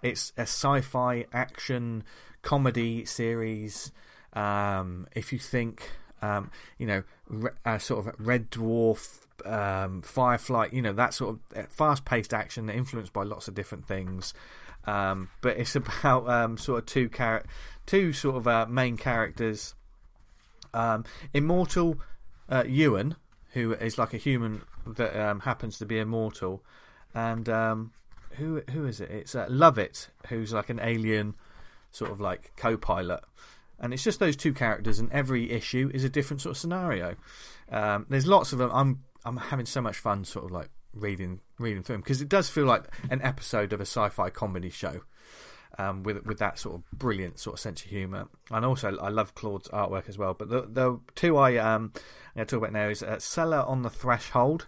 Speaker 1: It's a sci-fi action comedy series. Um, if you think, um, you know, re- uh, sort of Red Dwarf, um, Firefly, you know, that sort of uh, fast-paced action influenced by lots of different things. Um, but it's about um, sort of two char- two sort of uh, main characters. Immortal uh, Ewan, who is like a human that um, happens to be immortal, and um, who who is it? It's uh, Lovett, who's like an alien, sort of like co-pilot, and it's just those two characters, and every issue is a different sort of scenario. Um, there's lots of them. I'm I'm having so much fun, sort of like reading reading through them because it does feel like an episode of a sci-fi comedy show um, with with that sort of brilliant sort of sense of humour. And also, I love Claude's artwork as well. But the the two I um I'm going to talk about now is uh, Seller on the Threshold,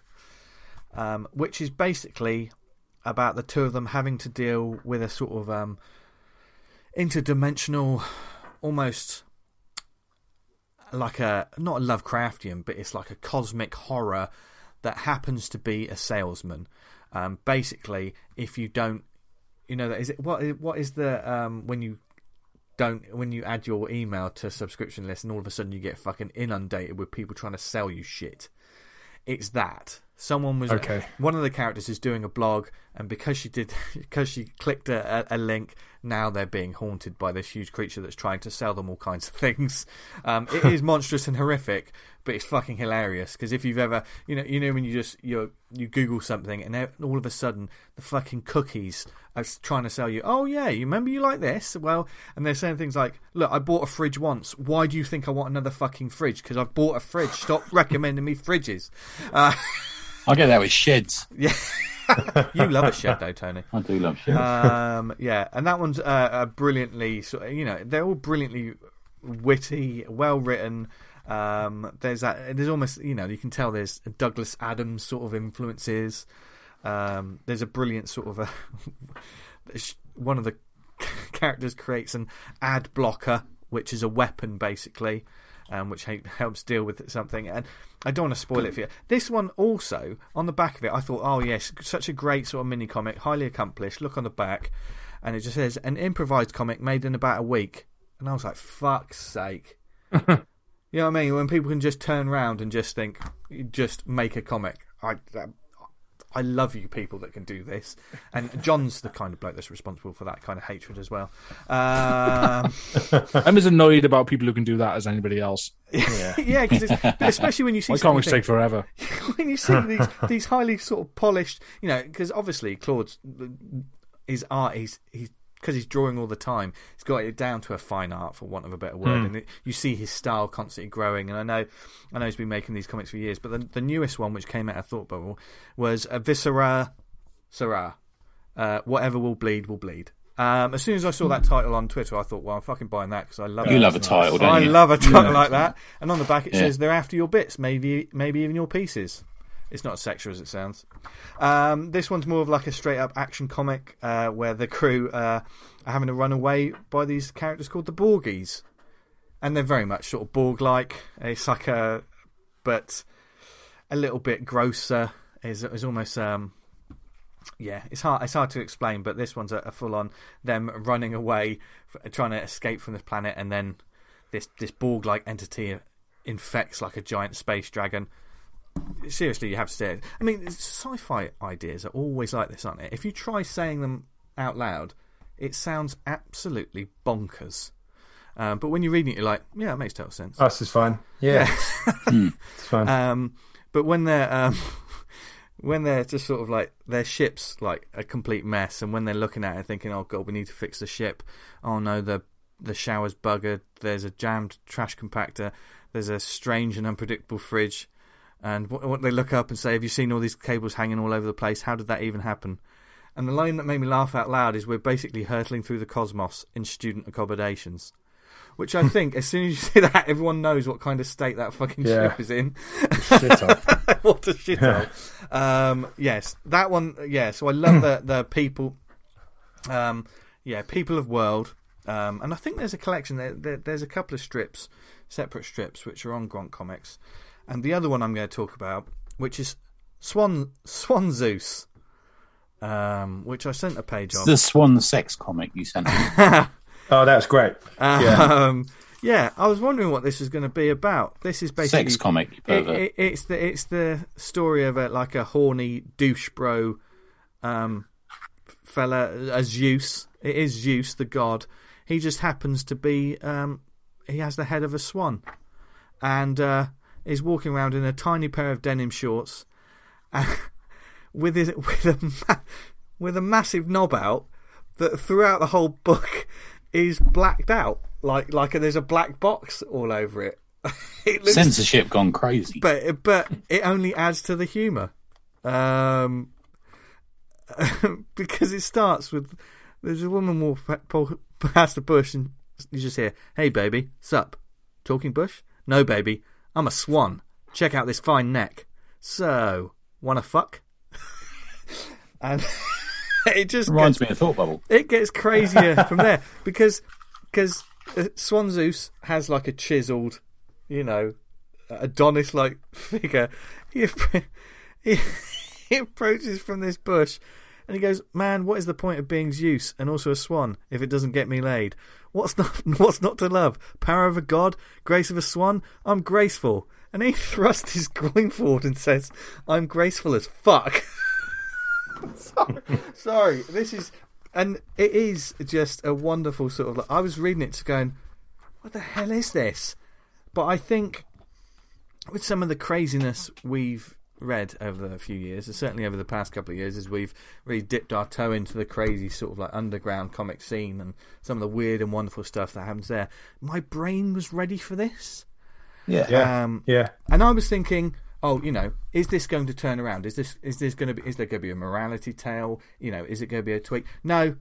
Speaker 1: um, which is basically about the two of them having to deal with a sort of um, interdimensional, almost like a not a Lovecraftian, but it's like a cosmic horror that happens to be a salesman. Um, basically, if you don't, you know, is it what? What is the um, when you don't when you add your email to subscription list and all of a sudden you get fucking inundated with people trying to sell you shit? It's that someone was
Speaker 2: Okay.
Speaker 1: one of the characters is doing a blog, and because she did, because she clicked a, a, link, now they're being haunted by this huge creature that's trying to sell them all kinds of things. Um, it is monstrous and horrific, but it's fucking hilarious because if you've ever, you know, you know when you just you you Google something and all of a sudden the fucking cookies are trying to sell you. Oh yeah, you remember you like this? Well, and they're saying things like, "Look, I bought a fridge once. Why do you think I want another fucking fridge? Because I've bought a fridge. Stop recommending me fridges." Uh,
Speaker 3: I get that with sheds.
Speaker 1: yeah. you love a shed though, Tony.
Speaker 3: I do love sheds.
Speaker 1: Um, yeah, and that one's uh, brilliantly, sort of- you know, they're all brilliantly witty, well written. Um, there's that. There's almost, you know, you can tell there's Douglas Adams sort of influences. Um, there's a brilliant sort of a one of the characters creates an ad blocker, which is a weapon basically, um, which he- helps deal with something. And I don't want to spoil it for you. This one also on the back of it, I thought, oh yes, such a great sort of mini comic, highly accomplished. Look on the back, and it just says an improvised comic made in about a week. And I was like, fuck's sake. You know what I mean? When people can just turn around and just think, just make a comic. I, I love you people that can do this. And John's the kind of bloke that's responsible for that kind of hatred as well. Um,
Speaker 4: I'm as annoyed about people who can do that as anybody else.
Speaker 2: Yeah.
Speaker 1: yeah, because especially when you see something
Speaker 4: comics
Speaker 1: you
Speaker 4: take forever.
Speaker 1: when you see these these highly sort of polished, you know, because obviously Claude's his art, he's he's because he's drawing all the time, he's got it down to a fine art, for want of a better word.
Speaker 2: Mm.
Speaker 1: And it, you see his style constantly growing. And I know, I know he's been making these comics for years. But the, the newest one, which came out of Thought Bubble, was a Viscera, Sarah, uh, whatever will bleed will bleed. Um, as soon as I saw that title on Twitter, I thought, well, I'm fucking buying that because I love
Speaker 3: You
Speaker 1: it.
Speaker 3: love a title, don't
Speaker 1: I
Speaker 3: you?
Speaker 1: love a title
Speaker 2: Yeah.
Speaker 1: like that. And on the back it
Speaker 3: Yeah.
Speaker 1: says they're after your bits, maybe maybe even your pieces. It's not as sexual as it sounds. Um, this one's more of like a straight up action comic uh, where the crew uh, are having to run away by these characters called the Borgies, and they're very much sort of Borg like. It's like a, but a little bit grosser. Is is almost um, yeah, it's hard. It's hard to explain, but this one's a, a full on them running away, trying to escape from this planet, and then this this Borg like entity infects like a giant space dragon. Seriously, you have to say it. I mean, sci-fi ideas are always like this, aren't they? If you try saying them out loud, it sounds absolutely bonkers. Um, but when you're reading it, you're like, yeah, it makes total sense.
Speaker 2: Us is fine. Yeah, it's fine.
Speaker 1: Um, but when they're um, when they're just sort of like their ship's like a complete mess, and when they're looking at it thinking, "Oh God, we need to fix the ship," oh no, the the shower's buggered. There's a jammed trash compactor. There's a strange and unpredictable fridge. And what, they look up and say, "Have you seen all these cables hanging all over the place? How did that even happen?" And the line that made me laugh out loud is, "We're basically hurtling through the cosmos in student accommodations." Which I think, as soon as you say that, everyone knows what kind of state that fucking
Speaker 2: Yeah.
Speaker 1: ship is in.
Speaker 2: Shit up.
Speaker 1: what a shithole. um, yes, that one. Yeah, so I love the the people. Um, yeah, people of world. Um, and I think there's a collection. There, there, there's a couple of strips, separate strips, which are on Grant Comics, and the other one I'm going to talk about, which is Swan Swan Zeus, um, which I sent a page
Speaker 3: It's
Speaker 1: of.
Speaker 3: the Swan sex comic you sent me.
Speaker 2: Oh, that's great.
Speaker 1: Um, yeah, I was wondering what this was going to be about. This is basically
Speaker 3: sex comic,
Speaker 1: It, it, it's the it's the story of a like a horny douche bro, um, fella, a Zeus. It is Zeus, the god. He just happens to be um, he has the head of a swan, and uh, is walking around in a tiny pair of denim shorts, with his with a with a massive knob out that throughout the whole book is blacked out. Like like there's a black box all over it. it looks
Speaker 3: Censorship gone crazy.
Speaker 1: but but it only adds to the humour, um, because it starts with there's a woman walk pa- pa- past a bush and you just hear, "Hey baby, sup? Talking bush? No baby, I'm a swan. Check out this fine neck. So, wanna fuck?" and it just
Speaker 3: Reminds
Speaker 1: gets
Speaker 3: me of Thought Bubble.
Speaker 1: it gets crazier from there because because uh, Swan Zeus has like a chiseled, you know, Adonis like figure. He, he he approaches from this bush and he goes, "Man, what is the point of being Zeus and also a swan if it doesn't get me laid? What's not what's not to love? Power of a god, grace of a swan. I'm graceful." And he thrusts his groin forward and says, "I'm graceful as fuck." sorry, sorry, this is, and it is just a wonderful sort of. Like, I was reading it to going, what the hell is this? But I think with some of the craziness we've read over the few years, and certainly over the past couple of years, as we've really dipped our toe into the crazy sort of like underground comic scene and some of the weird and wonderful stuff that happens there, my brain was ready for this.
Speaker 3: Yeah.
Speaker 2: Yeah,
Speaker 1: Um,
Speaker 2: yeah.
Speaker 1: and I was thinking, oh, you know, is this going to turn around? Is this is this going to be? Is there going to be a morality tale? You know, is it going to be a tweak? No.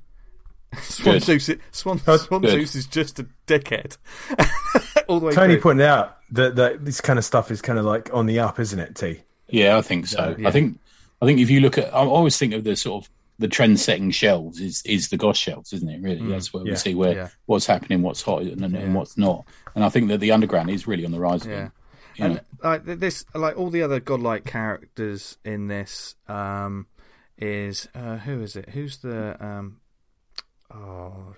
Speaker 1: Swan
Speaker 3: Good.
Speaker 1: Zeus, Swan, Swan. Zeus is just a dickhead. All the way
Speaker 2: Tony
Speaker 1: through.
Speaker 2: pointed out that, that this kind of stuff is kind of like on the up, isn't it, T?
Speaker 3: Yeah, I think so.
Speaker 1: Yeah.
Speaker 3: I think I think if you look at, I always think of the sort of the trend-setting shelves is is the goth shelves, isn't it? Really, that's where
Speaker 2: yeah,
Speaker 3: we see where
Speaker 1: yeah.
Speaker 3: what's happening, what's hot, and, and what's not. And I think that the underground is really on the rise.
Speaker 1: Yeah.
Speaker 3: Again.
Speaker 1: And
Speaker 3: know.
Speaker 1: like th- this, like all the other godlike characters in this, um, is uh, who is it? Who's the um, oh,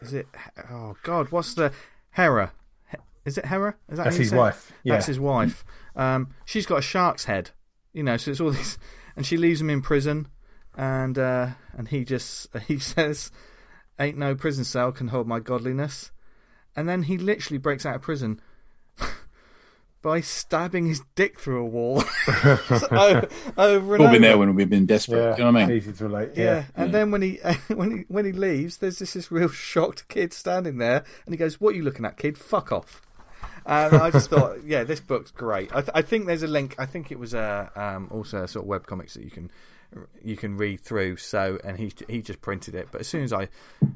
Speaker 1: is it? Oh God, what's the Hera? Is it Hera? Is that
Speaker 2: That's his wife. Yeah.
Speaker 1: That's his wife. Um, she's got a shark's head, you know. So it's all these, and she leaves him in prison, and uh, and he just he says, "Ain't no prison cell can hold my godliness," and then he literally breaks out of prison by stabbing his dick through a wall over, over and
Speaker 3: We've all been there when we've been desperate.
Speaker 2: Yeah,
Speaker 3: Do you know what I mean?
Speaker 2: Easy to relate.
Speaker 1: Yeah.
Speaker 2: Yeah.
Speaker 1: and then when he when he when he leaves, there's just this real shocked kid standing there, and he goes, "What are you looking at, kid? Fuck off." And I just thought, yeah, this book's great. I, th- I think there's a link. I think it was a um, also a sort of web comics that you can you can read through. So, and he he just printed it. But as soon as I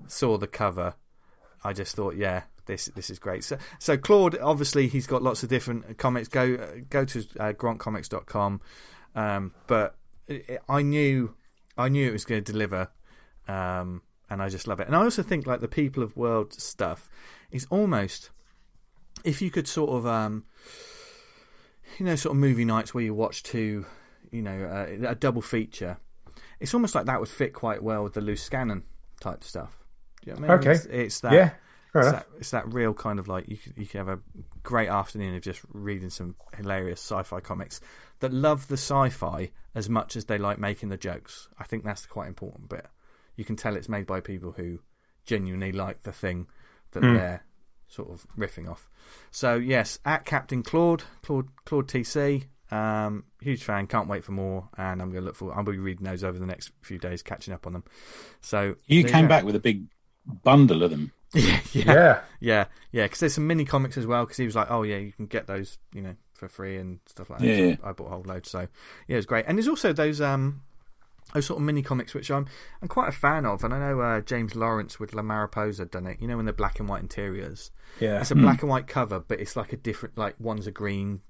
Speaker 1: saw the cover, I just thought, yeah, this this is great. So, so Claude, obviously, he's got lots of different comics. Go go to uh, grontcomics.com. Um, but it, I knew I knew it was going to deliver, um, and I just love it. And I also think like the People of World stuff is almost if you could sort of um, you know sort of movie nights where you watch two, you know, uh, a double feature. It's almost like that would fit quite well with the loose cannon type stuff. Do you know what I mean?
Speaker 2: Okay.
Speaker 1: It's, it's that.
Speaker 2: Yeah.
Speaker 1: It's that, it's that real kind of like you could, you could have a great afternoon of just reading some hilarious sci-fi comics that love the sci-fi as much as they like making the jokes. I think that's quite important bit. You can tell it's made by people who genuinely like the thing that they're sort of riffing off. So yes, at Captain Claude, Claude, Claude TC. Um, huge fan. Can't wait for more, and I'm going to look for. I'll be reading those over the next few days, catching up on them. So
Speaker 3: You came
Speaker 1: go.
Speaker 3: back with a big bundle of them.
Speaker 1: yeah, yeah,
Speaker 2: Yeah.
Speaker 1: yeah, yeah. Because there's some mini comics as well. Because he was like, "Oh yeah, you can get those, you know, for free and stuff like that."
Speaker 3: Yeah,
Speaker 1: So
Speaker 3: yeah.
Speaker 1: I bought a whole load. So yeah, it was great. And there's also those um those sort of mini comics which I'm I'm quite a fan of. And I know uh, James Lawrence with La Mariposa done it. You know, in the black and white interiors.
Speaker 2: Yeah.
Speaker 1: It's a black and white cover, but it's like a different. Like one's a green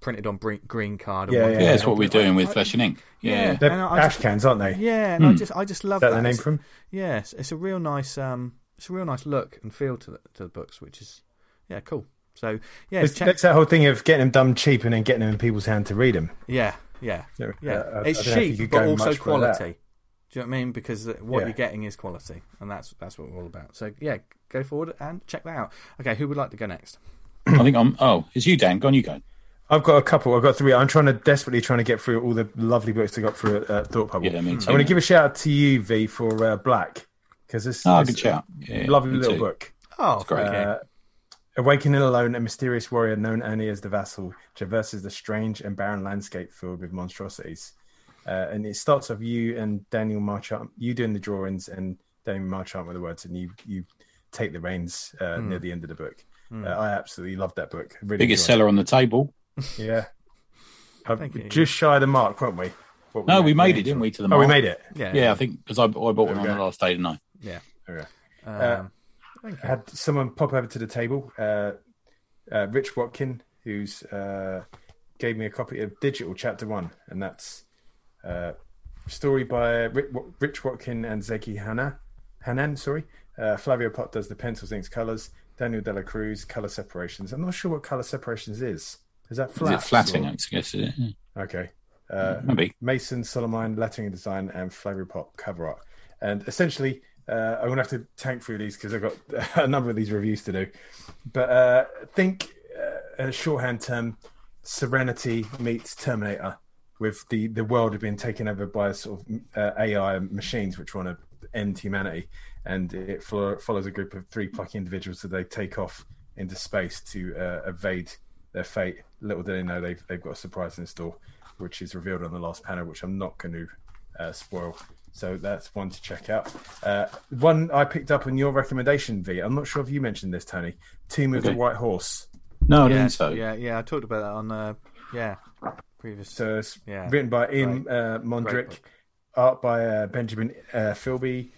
Speaker 1: printed on green, green card. And
Speaker 2: Yeah, yeah.
Speaker 3: Yeah,
Speaker 1: red
Speaker 3: that's what we're
Speaker 1: black.
Speaker 3: doing with
Speaker 1: I-
Speaker 3: Flesh and Ink.
Speaker 1: Yeah.
Speaker 3: Yeah.
Speaker 2: They're
Speaker 1: And I
Speaker 2: ash
Speaker 1: just-
Speaker 2: cans, aren't they?
Speaker 1: Yeah, and I just I just love
Speaker 2: Is that
Speaker 1: that.
Speaker 2: the name
Speaker 1: It's-
Speaker 2: from?
Speaker 1: yeah, it's, it's a real nice um, it's a real nice look and feel to the to the books, which is yeah, cool. So yeah,
Speaker 2: It's,
Speaker 1: check,
Speaker 2: it's that whole thing of getting them done cheap and then getting them in people's hand to read them.
Speaker 1: yeah, yeah,
Speaker 2: Yeah,
Speaker 1: yeah.
Speaker 2: uh, I- I
Speaker 1: it's
Speaker 2: don't know if you
Speaker 1: cheap, but also quality. Do you know what I mean? Because what
Speaker 2: Yeah.
Speaker 1: you're getting is quality, and that's that's what we're all about. So yeah, go forward and check that out. Okay, who would like to go next?
Speaker 3: I think I'm. Oh, it's you, Dan. Go on, you go.
Speaker 2: I've got a couple. I've got three. I'm trying to desperately trying to get through all the lovely books I got through at uh, Thought Bubble.
Speaker 3: Yeah, me too.
Speaker 2: I want to give a shout out to you, V, for uh, Blak because this
Speaker 3: Oh,
Speaker 2: is
Speaker 3: good shout. Yeah,
Speaker 2: lovely little
Speaker 3: too.
Speaker 2: book.
Speaker 1: Oh,
Speaker 3: great.
Speaker 1: okay.
Speaker 2: Uh, Awakening alone, a mysterious warrior known only as the Vassal traverses the strange and barren landscape filled with monstrosities. Uh, and it starts off you and Daniel Marchant, you doing the drawings and Daniel Marchant with the words, and you you take the reins uh,
Speaker 3: Hmm.
Speaker 2: near the end of the book. Uh, I absolutely love that book. Really
Speaker 3: Biggest
Speaker 2: enjoyed
Speaker 3: seller on the table.
Speaker 2: Yeah. Uh,
Speaker 1: Thank you.
Speaker 2: just shy of the mark, weren't we? What
Speaker 3: No, we
Speaker 2: were
Speaker 3: made it, didn't we? To the
Speaker 2: Oh, we
Speaker 3: mark?
Speaker 2: made it.
Speaker 1: yeah,
Speaker 3: Yeah, I think because I, I bought one
Speaker 2: There we
Speaker 3: on the last day, didn't I?
Speaker 1: yeah.
Speaker 2: Okay.
Speaker 1: Um, thank
Speaker 2: I had someone pop over to the table. Uh, uh, Rich Watkin, who's uh, gave me a copy of Digital Chapter One, and that's uh, story by Rich, Rich Watkin and Zeki Hana, Hanan. Sorry, uh, Flavio Pot does the pencils, inks, colors. Daniel Dela Cruz, color separations. I'm not sure what color separations is. Is that flat?
Speaker 3: Is it flatting? I guess. Is it?
Speaker 2: Okay. Uh,
Speaker 3: Maybe.
Speaker 2: Mason Solomon lettering and design and Flavio Pop cover art. And essentially, uh, I'm gonna have to tank through these because I've got a number of these reviews to do. But uh, think uh, a shorthand term: Serenity meets Terminator, with the the world being taken over by sort of uh, AI machines which want to end humanity, and it flo- follows a group of three plucky individuals that they take off into space to uh, evade their fate. Little do they know they've they've got a surprise in store, which is revealed on the last panel, which I'm not going to uh, spoil. So that's one to check out. Uh, one I picked up on your recommendation, V. I'm not sure if you mentioned this, Tony. Tomb of
Speaker 3: Okay.
Speaker 2: the White Horse.
Speaker 3: No, I
Speaker 1: yeah,
Speaker 3: didn't so.
Speaker 1: yeah, yeah. I talked about that on uh, yeah previous.
Speaker 2: So it's
Speaker 1: Yeah.
Speaker 2: written by Ian
Speaker 1: Great.
Speaker 2: uh, Mondrick, art by uh, Benjamin uh, Philby,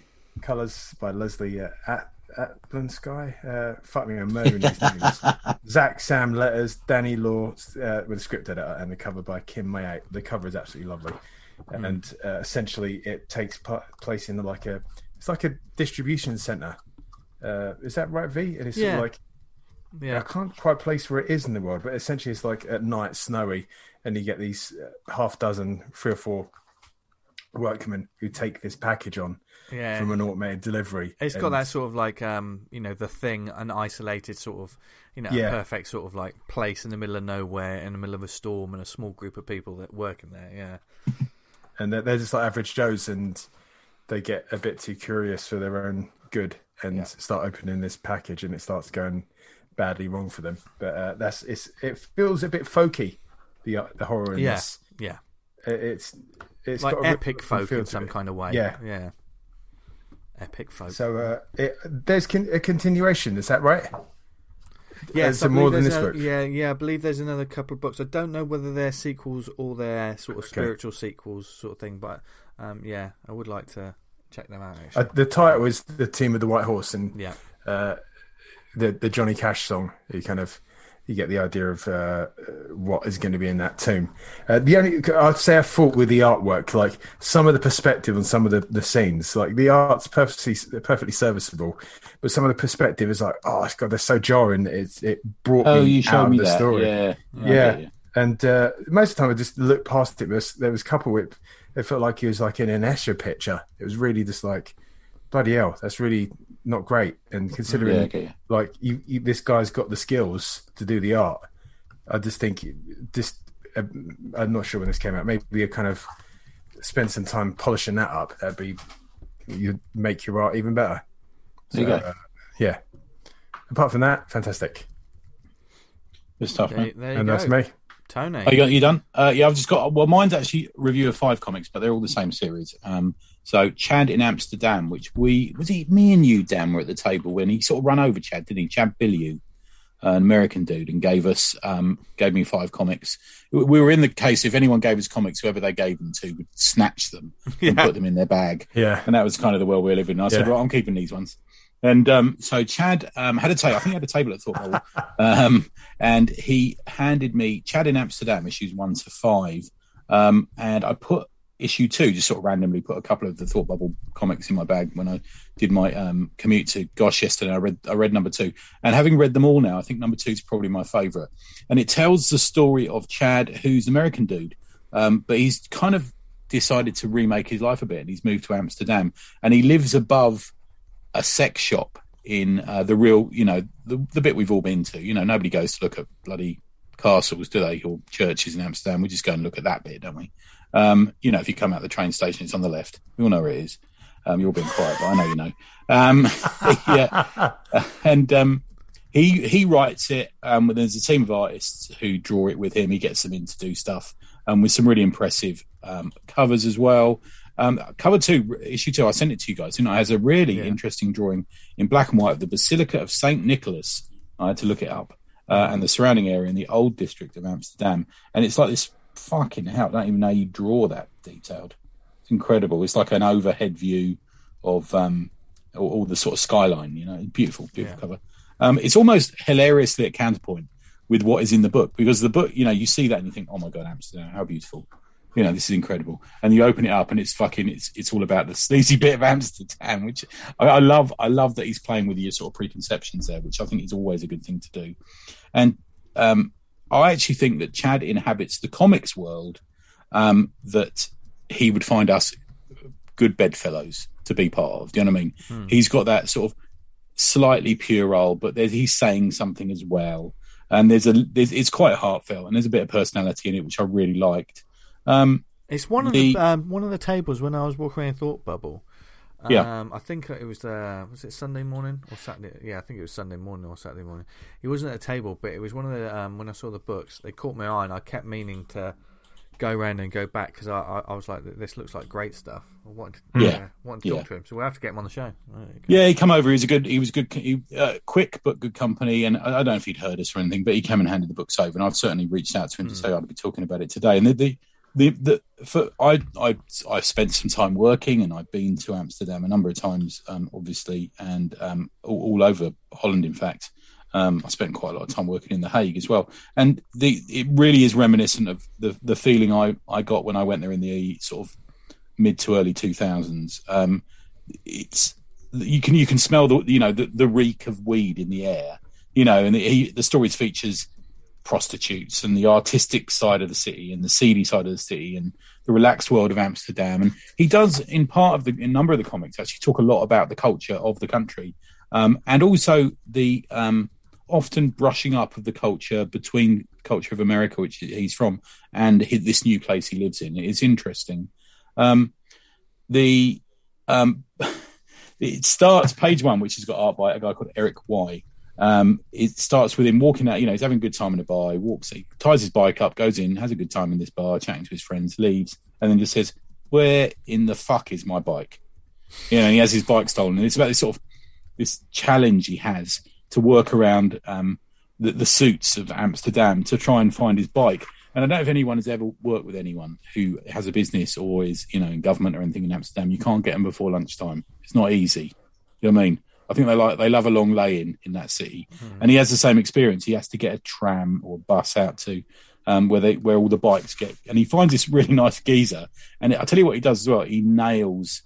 Speaker 2: colors by Leslie uh, At- Atlansky. Uh, fuck me, I'm murdering these names. Zach Sam Letters, Danny Law uh, with a script editor, and the cover by Kim May. The cover is absolutely lovely,
Speaker 1: Hmm.
Speaker 2: and uh, essentially it takes place in like a it's like a distribution center. Uh, is that right, V? And it's sort of like
Speaker 1: yeah,
Speaker 2: I can't quite place where it is in the world, but essentially it's like at night, snowy, and you get these uh, half dozen, three or four workmen who take this package on
Speaker 1: yeah.
Speaker 2: from an automated delivery.
Speaker 1: It's got that sort of like um, you know, the thing, an isolated sort of, you know,
Speaker 2: Yeah.
Speaker 1: a perfect sort of like place in the middle of nowhere, in the middle of a storm, and a small group of people that work in there. Yeah,
Speaker 2: and they're, they're just like average Joes, and they get a bit too curious for their own good and
Speaker 1: Yeah.
Speaker 2: start opening this package, and it starts going badly wrong for them. But uh, that's it's it feels a bit folky, the uh, the horror in
Speaker 1: Yeah,
Speaker 2: this.
Speaker 1: yeah,
Speaker 2: It- It's it's
Speaker 1: like
Speaker 2: got a
Speaker 1: epic folk in some
Speaker 2: it.
Speaker 1: kind of way.
Speaker 2: Yeah.
Speaker 1: yeah. Epic folk.
Speaker 2: So uh, it, there's con- a continuation. Is that right?
Speaker 1: Yes,
Speaker 2: Is
Speaker 1: I
Speaker 2: more than this
Speaker 1: a-
Speaker 2: book?
Speaker 1: Yeah, yeah, I believe there's another couple of books. I don't know whether they're sequels or they're sort of spiritual sequels, sort of thing. But um, yeah, I would like to check them out. Actually,
Speaker 2: Uh, the title is the Tomb of the White Horse, and
Speaker 1: yeah,
Speaker 2: uh, the the Johnny Cash song. He kind of you get the idea of uh, what is going to be in that tomb. Uh, the only I'd say I fault with the artwork, like some of the perspective on some of the, the scenes. Like the art's perfectly perfectly serviceable, but some of the perspective is like, oh god, they're so jarring. It it brought
Speaker 3: Oh,
Speaker 2: me
Speaker 3: you
Speaker 2: out
Speaker 3: showed
Speaker 2: of
Speaker 3: me
Speaker 2: the
Speaker 3: that.
Speaker 2: story.
Speaker 3: Yeah, I
Speaker 2: Yeah. And uh, most of the time, I just looked past it. There was, there was a couple with it felt like he was like in an Escher picture. It was really just like, bloody hell, that's really not great. And considering
Speaker 3: Yeah, I get you.
Speaker 2: like you, you, this guy's got the skills to do the art, I just think just uh, I'm not sure when this came out. Maybe a kind of spend some time polishing that up. That'd be you make your art even better.
Speaker 3: There you go.
Speaker 2: uh, yeah. Apart from that, fantastic.
Speaker 3: It's tough,
Speaker 1: there,
Speaker 3: mate.
Speaker 1: there you
Speaker 2: And
Speaker 1: go.
Speaker 2: that's me.
Speaker 1: Tony.
Speaker 3: Oh, you, you done? Uh, yeah, I've just got. Well, mine's actually a review of five comics, but they're all the same series. Um, so Chad in Amsterdam, which we was it me and you, Dan, were at the table when he sort of ran over Chad, didn't he? Chad Billiou, an American dude, and gave us um, gave me five comics. We we were in the case if anyone gave us comics, whoever they gave them to would snatch them and put them in their bag.
Speaker 2: Yeah.
Speaker 3: And that was kind of the world we were living in. I said,
Speaker 2: Yeah.
Speaker 3: right, I'm keeping these ones. And um, so Chad um, had a table. I think he had a table at Thought Bubble. um, and he handed me Chad in Amsterdam, issues one to five. Um, and I put issue two, just sort of randomly put a couple of the Thought Bubble comics in my bag when I did my um, commute to Gosh yesterday. I read I read number two, and having read them all now, I think number two is probably my favourite. And it tells the story of Chad, who's an American dude, um, but he's kind of decided to remake his life a bit, and he's moved to Amsterdam, and he lives above a sex shop in uh, the real, you know, the, the bit we've all been to. You know, nobody goes to look at bloody castles, do they, or churches in Amsterdam? We just go and look at that bit, don't we? Um, you know, if you come out the train station, it's on the left. We all know where it is. Um, you're being quiet, but I know you know. Um, yeah, and um, he he writes it. Um, there's a team of artists who draw it with him. He gets them in to do stuff, um, with some really impressive um, covers as well. Um, cover two, issue two, I sent it to you guys. You know, it has a really
Speaker 1: Yeah.
Speaker 3: interesting drawing in black and white of the Basilica of Saint Nicholas. I had to look it up, uh, and the surrounding area in the old district of Amsterdam. And it's like this fucking hell. I don't even know you draw that detailed. It's incredible. It's like an overhead view of um, all, all the sort of skyline. You know, beautiful, beautiful
Speaker 1: Yeah.
Speaker 3: cover. Um, it's almost hilariously at counterpoint with what is in the book because the book, you know, you see that and you think, oh my god, Amsterdam, how beautiful. You know, this is incredible. And you open it up and it's fucking, it's it's all about the sleazy bit of Amsterdam, which I, I love. I love that he's playing with your sort of preconceptions there, which I think is always a good thing to do. And um, I actually think that Chad inhabits the comics world um, that he would find us good bedfellows to be part of. Do you know what I mean? He's got that sort of slightly puerile, but there's, he's saying something as well. And there's a there's, it's quite heartfelt, and there's a bit of personality in it, which I really liked. Um,
Speaker 1: It's one of
Speaker 3: The-
Speaker 1: the, um, one of the tables when I was walking around Thought Bubble. Um,
Speaker 3: Yeah.
Speaker 1: I think it was uh, was it Sunday morning or Saturday? Yeah, I think it was Sunday morning or Saturday morning. He wasn't at a table, but it was one of the um, when I saw the books, they caught my eye, and I kept meaning to go around and go back because I, I, I was like, this looks like great stuff. I wanted to,
Speaker 3: Yeah.
Speaker 1: uh, wanted to talk to him, so we'll have to get him on the show. Right.
Speaker 3: Yeah, he come over. He was a good. He was good. He, uh, quick but good company. And I, I don't know if he'd heard us or anything, but he came and handed the books over. And I've certainly reached out to him to say I'd be talking about it today. And the the the, the for I I I spent some time working, and I've been to Amsterdam a number of times, um, obviously, and um, all, all over Holland. In fact, um, I spent quite a lot of time working in the Hague as well. And the it really is reminiscent of the the feeling I I got when I went there in the sort of mid to early two thousands. Um, it's you can you can smell the you know the, the reek of weed in the air you know and the, he, the stories features prostitutes and the artistic side of the city and the seedy side of the city and the relaxed world of amsterdam. And he does in part of the in a number of the comics actually talk a lot about the culture of the country um, and also the um, often brushing up of the culture between culture of america which he's from and hi this new place he lives in. It's interesting. Um, the um, it starts page one, which has got art by a guy called Eric Y. Um, it starts with him walking out. You know, he's having a good time in a bar. He walks, he ties his bike up, goes in, has a good time in this bar, chatting to his friends, leaves, and then just says, "Where in the fuck is my bike?" You know, he has his bike stolen. And it's about this sort of this challenge he has to work around um, the, the suits of Amsterdam to try and find his bike. And I don't know if anyone has ever worked with anyone who has a business or is, you know, in government or anything in Amsterdam. You can't get them before lunchtime. It's not easy. You know what I mean? I think they like they love a long lay in in that city, mm-hmm. and he has the same experience. He has to get a tram or bus out to um, where they where all the bikes get, and he finds this really nice geezer. And I tell you what he does as well. He nails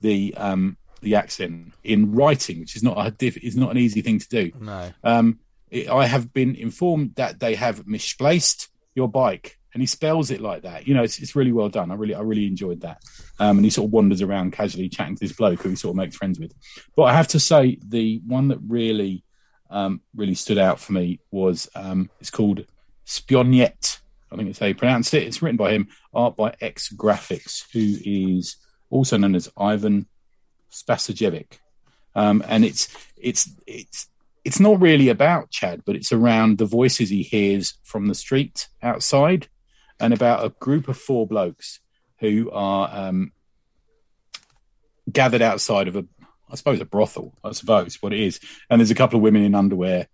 Speaker 3: the um, the accent in writing, which is not a diff, is not an easy thing to do.
Speaker 1: No.
Speaker 3: Um, it, I have been informed that they have misplaced your bike and he spells it like that. You know, it's, it's really well done. I really I really enjoyed that. Um, and he sort of wanders around casually chatting to this bloke who he sort of makes friends with. But I have to say, the one that really um, really stood out for me was um, it's called Spionjet. I think it's how you pronounce it. It's written by him, art by X Graphics, who is also known as Ivan Spasajevic. Um, and it's it's it's it's not really about Chad, but it's around the voices he hears from the street outside and about a group of four blokes who are um, gathered outside of a, I suppose, a brothel, I suppose, what it is. And there's a couple of women in underwear.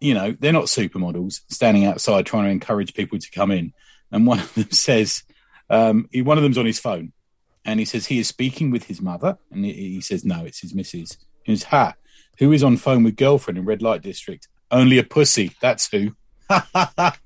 Speaker 3: You know, they're not supermodels standing outside trying to encourage people to come in. And one of them says, um, he, one of them's on his phone and he says he is speaking with his mother. And he, he says, no, it's his missus. He says, ha, who is on phone with girlfriend in red light district? Only a pussy. That's who.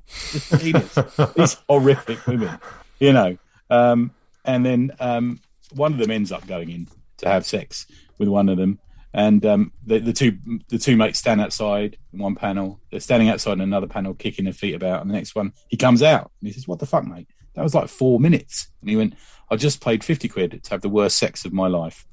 Speaker 3: These horrific women, you know. Um, and then um, one of them ends up going in to have sex with one of them, and um, the, the, two the two mates stand outside in one panel. They're standing outside in another panel, kicking their feet about. And the next one, he comes out and he says, "What the fuck, mate? That was like four minutes." And he went, "I just paid fifty quid to have the worst sex of my life."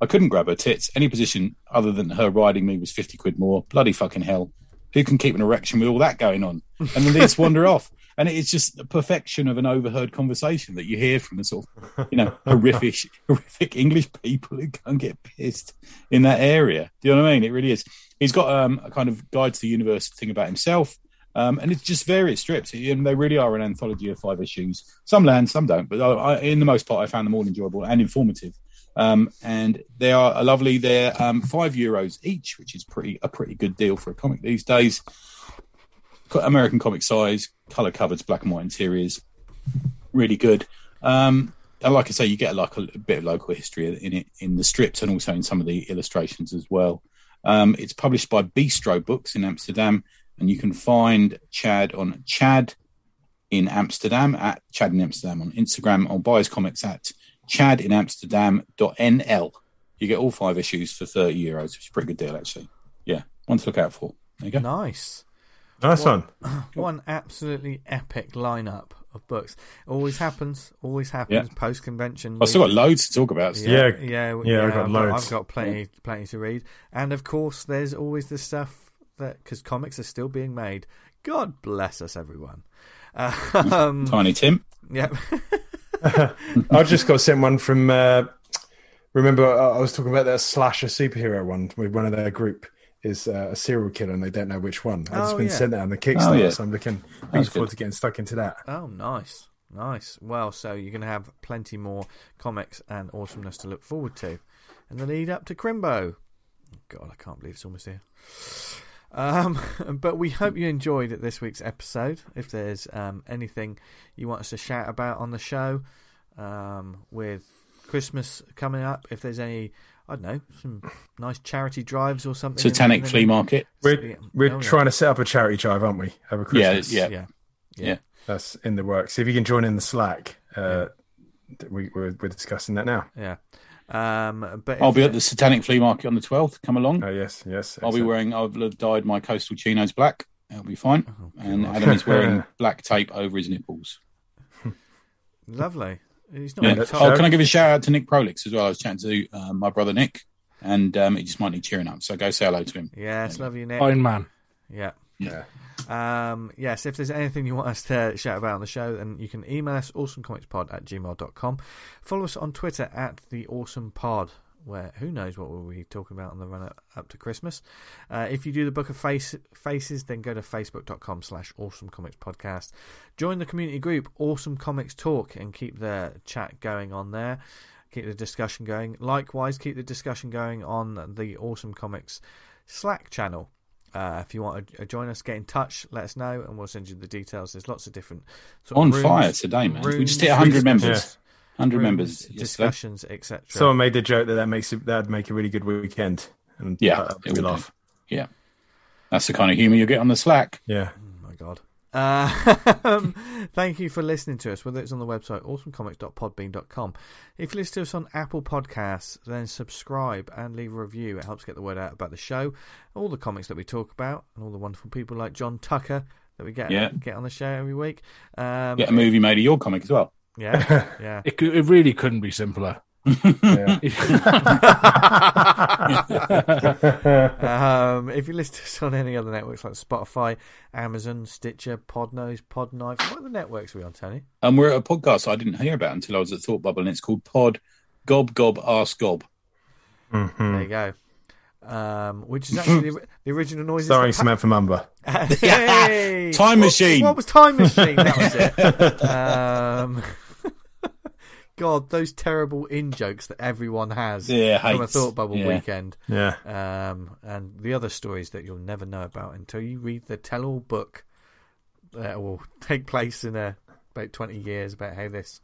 Speaker 3: I couldn't grab her tits. Any position other than her riding me was 50 quid more. Bloody fucking hell who can keep an erection with all that going on? And then they just wander off. And it's just the perfection of an overheard conversation that you hear from the sort of, you know, horrific, horrific English people who can't get pissed in that area. Do you know what I mean? It really is. He's got um, a kind of guide to the universe thing about himself. Um, and it's just various strips. And they really are an anthology of five issues. Some land, some don't. But I, in the most part, I found them all enjoyable and informative. Um, and they are lovely. They're um, five euros each, which is pretty a pretty good deal for a comic these days. American comic size, color covers, black and white interiors, really good. Um, and like I say, you get like a, a, bit of local history in it in the strips and also in some of the illustrations as well. Um, it's published by Bistro Books in Amsterdam, and you can find Chad on Chad in Amsterdam at Chad in Amsterdam on Instagram or buy his comics at chadinamsterdam.nl. You get all five issues for 30 euros, which is a pretty good deal, actually. Yeah, one to look out for. There you go.
Speaker 1: Nice.
Speaker 2: Nice one.
Speaker 1: One absolutely epic lineup of books. Always happens. Always happens yeah. post convention.
Speaker 3: I've still got loads to talk about.
Speaker 2: So. Yeah,
Speaker 1: yeah,
Speaker 2: yeah, yeah. I've got loads.
Speaker 1: I've got plenty, plenty to read, and of course, there's always the stuff that because comics are still being made. God bless us, everyone. Um,
Speaker 3: Tiny Tim.
Speaker 1: Yep.
Speaker 2: I just got sent one from. Uh, remember, I was talking about that slasher superhero one with one of their group is uh, a serial killer and they don't know which one. I've just
Speaker 1: oh,
Speaker 2: been
Speaker 1: yeah.
Speaker 2: sent that on the Kickstarter,
Speaker 3: Oh, yeah.
Speaker 2: so I'm looking, looking forward to getting stuck into that.
Speaker 1: Oh, nice, nice. Well, so you're going to have plenty more comics and awesomeness to look forward to, and the lead up to Crimbo. God, I can't believe it's almost here. Um, but we hope you enjoyed this week's episode. If there's um, anything you want us to shout about on the show, um, with Christmas coming up, if there's any, I don't know, some nice charity drives or something.
Speaker 3: Satanic
Speaker 1: in- in-
Speaker 3: flea market.
Speaker 2: We're, we're
Speaker 1: Oh, yeah.
Speaker 2: trying to set up a charity drive, aren't we? Over
Speaker 3: Yeah,
Speaker 2: Christmas.
Speaker 3: yeah.
Speaker 1: Yeah,
Speaker 3: Yeah.
Speaker 2: That's in the works. If you can join in the Slack, uh, we, we're, we're discussing that now.
Speaker 1: yeah. Um, but
Speaker 3: I'll be at the Satanic Flea Market on the 12th. Come along.
Speaker 2: Oh, yes, yes.
Speaker 3: I'll be wearing, I've dyed my coastal chinos black. That'll be fine.
Speaker 1: Oh,
Speaker 3: and Adam is wearing black tape over his nipples.
Speaker 1: Lovely. He's not
Speaker 3: Yeah. Oh, can I give a shout out to Nick Prolix as well? I was chatting to uh, my brother Nick, and um, he just might need cheering up. So go say hello to him.
Speaker 1: Yes, love you, Nick.
Speaker 4: Iron Man.
Speaker 1: Yeah.
Speaker 2: Yeah.
Speaker 1: Um, yes, if there's anything you want us to shout about on the show, then you can email us awesomecomicspod at gmail.com. Follow us on Twitter at the awesome pod. where who knows what we'll be talking about on the run up, up to Christmas. Uh, if you do the Book of Face, Faces, then go to facebook.com slash awesome comics podcast. Join the community group Awesome Comics Talk and keep the chat going on there. Keep the discussion going. Likewise, keep the discussion going on the Awesome Comics Slack channel. Uh, if you want to join us, get in touch, let us know, and we'll send you the details. There's lots of different sort
Speaker 3: On
Speaker 1: rooms,
Speaker 3: fire today, man. We just hit
Speaker 1: rooms,
Speaker 3: 100 members.
Speaker 1: discussions,
Speaker 3: 100
Speaker 1: rooms,
Speaker 3: members.
Speaker 1: discussions, etc.
Speaker 2: Someone made the joke that that makes it, that'd make a really good weekend. And
Speaker 3: Yeah,
Speaker 2: that
Speaker 3: it would
Speaker 2: laugh.
Speaker 3: Yeah. That's the kind of humour you get on the Slack.
Speaker 2: Yeah.
Speaker 1: Oh my god. Uh, thank you for listening to us, whether it's on the website awesomecomics.podbean.com. If you listen to us on Apple Podcasts, then subscribe and leave a review. It helps get the word out about the show, all the comics that we talk about, and all the wonderful people like John Tucker that we get
Speaker 3: Yeah.
Speaker 1: get on the show every week. Um,
Speaker 3: Get a movie made of your comic as well.
Speaker 1: yeah, yeah.
Speaker 4: It, it really couldn't be simpler.
Speaker 2: Yeah.
Speaker 1: um, if you listen to us on any other networks like Spotify, Amazon, Stitcher, Podnose, Podknife, what are the networks are we on, Tony?
Speaker 3: And we're at a podcast I didn't hear about until I was at Thought Bubble, and it's called Pod Gob Gob Ask Gob.
Speaker 2: Mhm.
Speaker 1: There you go. Um, which is actually the, the original noise.
Speaker 2: Sorry,
Speaker 1: that
Speaker 2: Samantha Mumba.
Speaker 1: Pa- Hey!
Speaker 3: Time
Speaker 1: What-
Speaker 3: Machine.
Speaker 1: What, was Time Machine? That was it. God, those terrible in jokes that everyone has
Speaker 3: Yeah,
Speaker 1: from a. Thought Bubble
Speaker 3: Yeah.
Speaker 1: weekend.
Speaker 2: Yeah.
Speaker 1: Um, and the other stories that you'll never know about until you read the tell all book that will take place in a, about 20 years about how this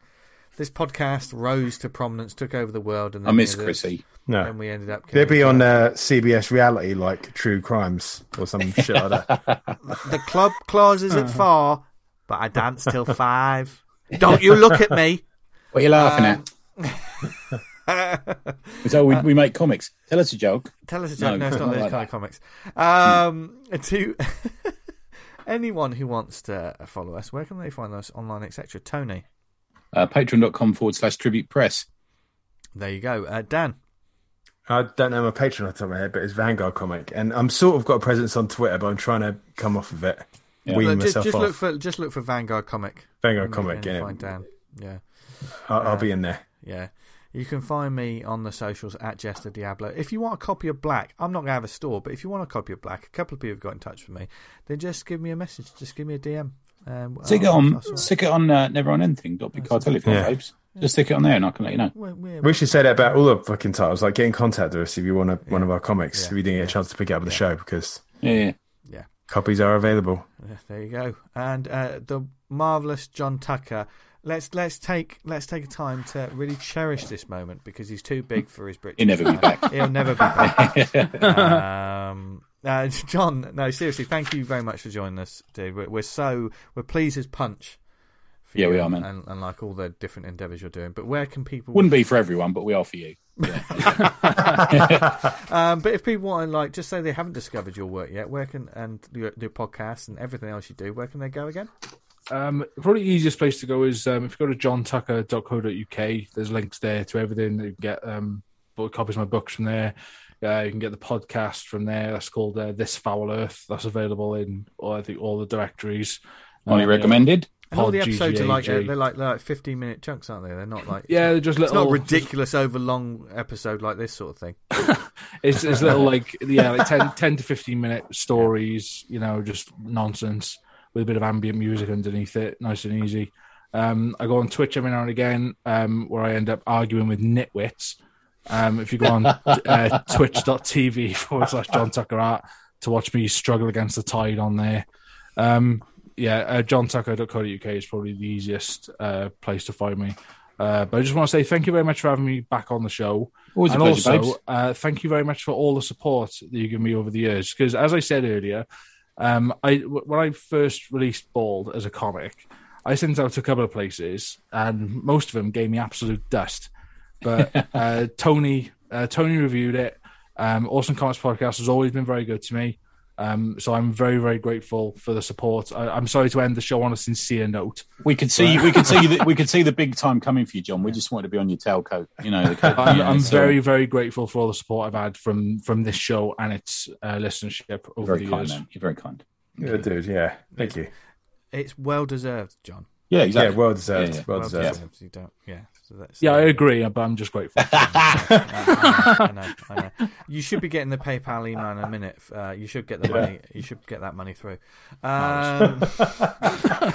Speaker 1: this podcast rose to prominence, took over the world. and
Speaker 3: I
Speaker 1: then
Speaker 3: miss
Speaker 1: ended-
Speaker 3: Chrissy.
Speaker 2: No.
Speaker 1: And we ended up.
Speaker 2: They'd be on uh, CBS reality like True Crimes or some shit like that.
Speaker 1: The club closes at four, but I dance till five. Don't you look at me.
Speaker 3: What are you laughing
Speaker 1: Um,
Speaker 3: at? So we, we make comics. Tell us a joke.
Speaker 1: Tell us a joke. No,
Speaker 3: No,
Speaker 1: it's not
Speaker 3: not
Speaker 1: those
Speaker 3: like
Speaker 1: kind of comics. Um, to anyone who wants to follow us, where can they find us online, etc.? Tony,
Speaker 3: Uh, Patreon.com forward slash tribute press.
Speaker 1: there you go. Uh, Dan,
Speaker 2: I don't know my patron off the top of my head, but it's Vanguard comic, and I'm sort of got a presence on Twitter, but I'm trying to come off of it,
Speaker 3: Yeah.
Speaker 2: wean
Speaker 1: Look, just,
Speaker 2: myself
Speaker 1: just
Speaker 2: off.
Speaker 1: look for just look for Vanguard comic.
Speaker 2: Vanguard
Speaker 1: and-
Speaker 2: comic,
Speaker 1: and
Speaker 2: yeah.
Speaker 1: Find Dan. Yeah,
Speaker 2: I'll, I'll be in there.
Speaker 1: yeah. You can find me on the socials at Jester Diablo. If you want a copy of Blak, I'm not going to have a store, but if you want a copy of Blak, a couple of people have got in touch with me, then just give me a message. Just give me a DM. Um,
Speaker 3: Stick it on,
Speaker 1: I'll sort
Speaker 3: stick it on uh, Never on Anything. Dot Big Cartel if
Speaker 2: Yeah.
Speaker 3: babes. Just stick it on there and I can let you know.
Speaker 1: We're- we're-
Speaker 2: We should say that about all the fucking titles. Like, get in contact with us if you want a, one of our comics.
Speaker 1: Yeah.
Speaker 2: If you didn't get a chance to pick it up on the show, because
Speaker 3: Yeah, yeah.
Speaker 1: yeah.
Speaker 2: copies are available.
Speaker 1: There you go. And uh, the marvelous John Tucker. Let's let's take let's take a time to really cherish this moment because he's too big for his britches.
Speaker 3: He'll never be back.
Speaker 1: He'll never be back. um, uh, John, no, seriously, thank you very much for joining us, dude. We're, we're so we're pleased as punch. for
Speaker 3: Yeah,
Speaker 1: you
Speaker 3: we are, man.
Speaker 1: And, and like all the different endeavours you're doing. But where can people?
Speaker 3: Wouldn't be for everyone, but we are for you.
Speaker 1: Um, but if people want to like just say they haven't discovered your work yet, where can and your, your podcast and everything else you do, where can they go again?
Speaker 4: Um, probably the easiest place to go is um, if you go to johntucker.co.uk. There's links there to everything. You can get um, book, copies of my books from there. Uh, you can get the podcast from there. That's called uh, This Foul Earth. That's available in all, I think all the directories.
Speaker 3: Highly
Speaker 4: Um,
Speaker 3: recommended.
Speaker 1: And all the episodes are like
Speaker 4: GGAG.
Speaker 1: they're like they're like fifteen minute chunks, aren't they? They're not like
Speaker 4: Yeah, they're just little.
Speaker 1: It's not ridiculous over long episode like this sort of thing.
Speaker 4: It's, it's little like yeah, like 10, 10 to fifteen minute stories. You know, just nonsense with a bit of ambient music underneath it, nice and easy. Um, I go on Twitch every now and again, um, where I end up arguing with nitwits. Um, if you go on uh, twitch.tv forward slash John Tucker Art to watch me struggle against the tide on there. Um, yeah, uh, johntucker.co.uk is probably the easiest uh, place to find me. Uh, but I just want to say thank you very much for having me back on the show
Speaker 3: Always
Speaker 4: and
Speaker 3: pleasure,
Speaker 4: also, uh, thank you very much for all the support that you give me over the years. Because as I said earlier, um, I when I first released Bald as a comic, I sent it out to a couple of places, and most of them gave me absolute dust. But uh, Tony, uh, Tony reviewed it. Um, awesome Comics Podcast has always been very good to me. Um, so I'm very, very grateful for the support. I, I'm sorry to end the show on a sincere note.
Speaker 3: We could see, we could see, the, we could see the big time coming for you, John. We just wanted to be on your tailcoat, you know. The coat,
Speaker 4: I'm,
Speaker 3: you know,
Speaker 4: I'm
Speaker 3: so
Speaker 4: very, very grateful for all the support I've had from from this show and its uh, listenership over
Speaker 3: very
Speaker 4: the
Speaker 3: kind,
Speaker 4: years.
Speaker 3: man. You're very kind.
Speaker 2: Yeah, dude. Yeah. Thank you.
Speaker 1: It's well deserved, John.
Speaker 3: Yeah, exactly.
Speaker 2: Yeah, well deserved.
Speaker 3: Yeah, yeah.
Speaker 2: Well
Speaker 1: Well
Speaker 2: deserved.
Speaker 1: deserved, You don't. Yeah. So that's,
Speaker 4: Yeah, I agree, but I'm just grateful.
Speaker 1: I know, I know. You should be getting the PayPal email in a minute. Uh, you should get the
Speaker 2: Yeah.
Speaker 1: money. You should get that money through. Um,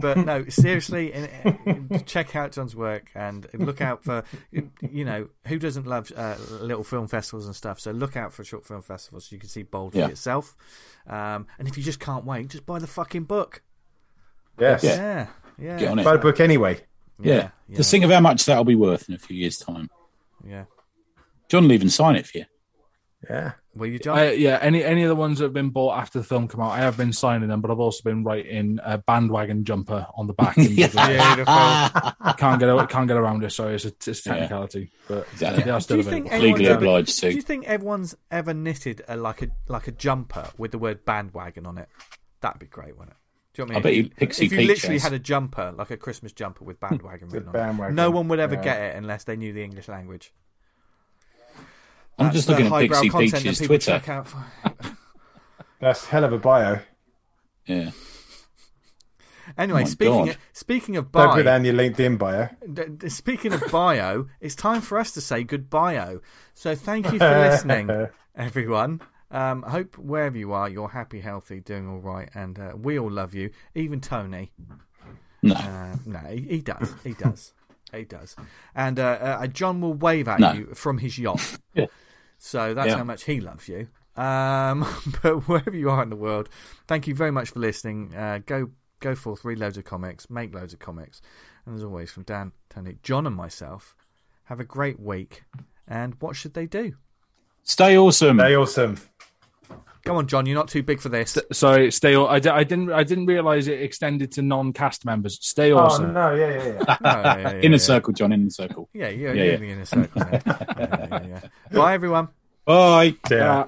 Speaker 1: but no, seriously, in, in- check out John's work and look out for. You know, who doesn't love uh, little film festivals and stuff? So look out for short film festivals so you can see Boldly
Speaker 3: Yeah.
Speaker 1: itself. Um, and if you just can't wait, just buy the fucking book.
Speaker 2: Yes.
Speaker 3: Yeah.
Speaker 1: Yeah, yeah.
Speaker 3: Get on it.
Speaker 2: Buy the book anyway.
Speaker 3: Yeah.
Speaker 1: yeah,
Speaker 3: Just think of how much that'll be worth in a few years' time.
Speaker 1: yeah.
Speaker 3: John will even sign it for you.
Speaker 2: Yeah.
Speaker 1: Will you, John?
Speaker 4: I, yeah, any any of the ones that have been bought after the film come out, I have been signing them, but I've also been writing a bandwagon jumper on the back. And
Speaker 1: Beautiful.
Speaker 4: can't get a- can't get around it. Sorry, it's a, it's a technicality, but
Speaker 3: Exactly.
Speaker 4: they are
Speaker 1: Do you think
Speaker 3: Legally
Speaker 1: ever-
Speaker 3: obliged
Speaker 1: Do you think everyone's ever knitted a, like a like a jumper with the word bandwagon on it? That'd be great, wouldn't it? Do you know what I
Speaker 3: I bet you Pixie
Speaker 1: if you
Speaker 3: Peach
Speaker 1: literally had a jumper, like a Christmas jumper with hmm. bandwagon written on
Speaker 2: bandwagon,
Speaker 1: it, no one would ever
Speaker 2: yeah.
Speaker 1: get it unless they knew the English language.
Speaker 3: I'm
Speaker 1: That's
Speaker 3: just
Speaker 1: the
Speaker 3: looking at
Speaker 1: highbrow
Speaker 3: Pixie
Speaker 1: content that
Speaker 3: Peach's
Speaker 1: people
Speaker 3: Twitter.
Speaker 1: check out for.
Speaker 2: That's hell of a bio.
Speaker 3: Yeah.
Speaker 1: Anyway, oh
Speaker 3: my
Speaker 1: speaking
Speaker 3: God.
Speaker 1: of, speaking of
Speaker 2: Don't put that
Speaker 1: bio,
Speaker 2: in your LinkedIn bio.
Speaker 1: d- d- speaking of bio, it's time for us to say goodbye. So thank you for listening, everyone. Um, I hope wherever you are, you're happy, healthy, doing all right, and uh, we all love you. Even Tony.
Speaker 3: No.
Speaker 1: Uh, no, he, he does. He does. He does. And uh, uh, John will wave at
Speaker 3: No.
Speaker 1: you from his yacht.
Speaker 3: Yeah.
Speaker 1: So that's
Speaker 3: Yeah.
Speaker 1: how much he loves you. Um, but wherever you are in the world, thank you very much for listening. Uh, go go forth, read loads of comics, make loads of comics. And as always, from Dan, Tony, John, and myself, have a great week. And what should they do?
Speaker 3: Stay awesome.
Speaker 2: They awesome.
Speaker 1: Go on, John. You're not too big for this.
Speaker 4: Sorry, stay. I, didn't. I didn't realize it extended to non-cast members. Stay
Speaker 2: oh,
Speaker 4: awesome.
Speaker 2: Oh no, yeah, yeah, yeah.
Speaker 1: Oh, yeah, yeah,
Speaker 3: in
Speaker 1: yeah.
Speaker 3: a circle, John, in circle.
Speaker 1: Yeah, you're,
Speaker 3: Yeah,
Speaker 1: you're
Speaker 3: yeah.
Speaker 1: in the inner circle. yeah. Yeah, yeah, yeah. Bye, everyone.
Speaker 3: Bye.
Speaker 2: yeah.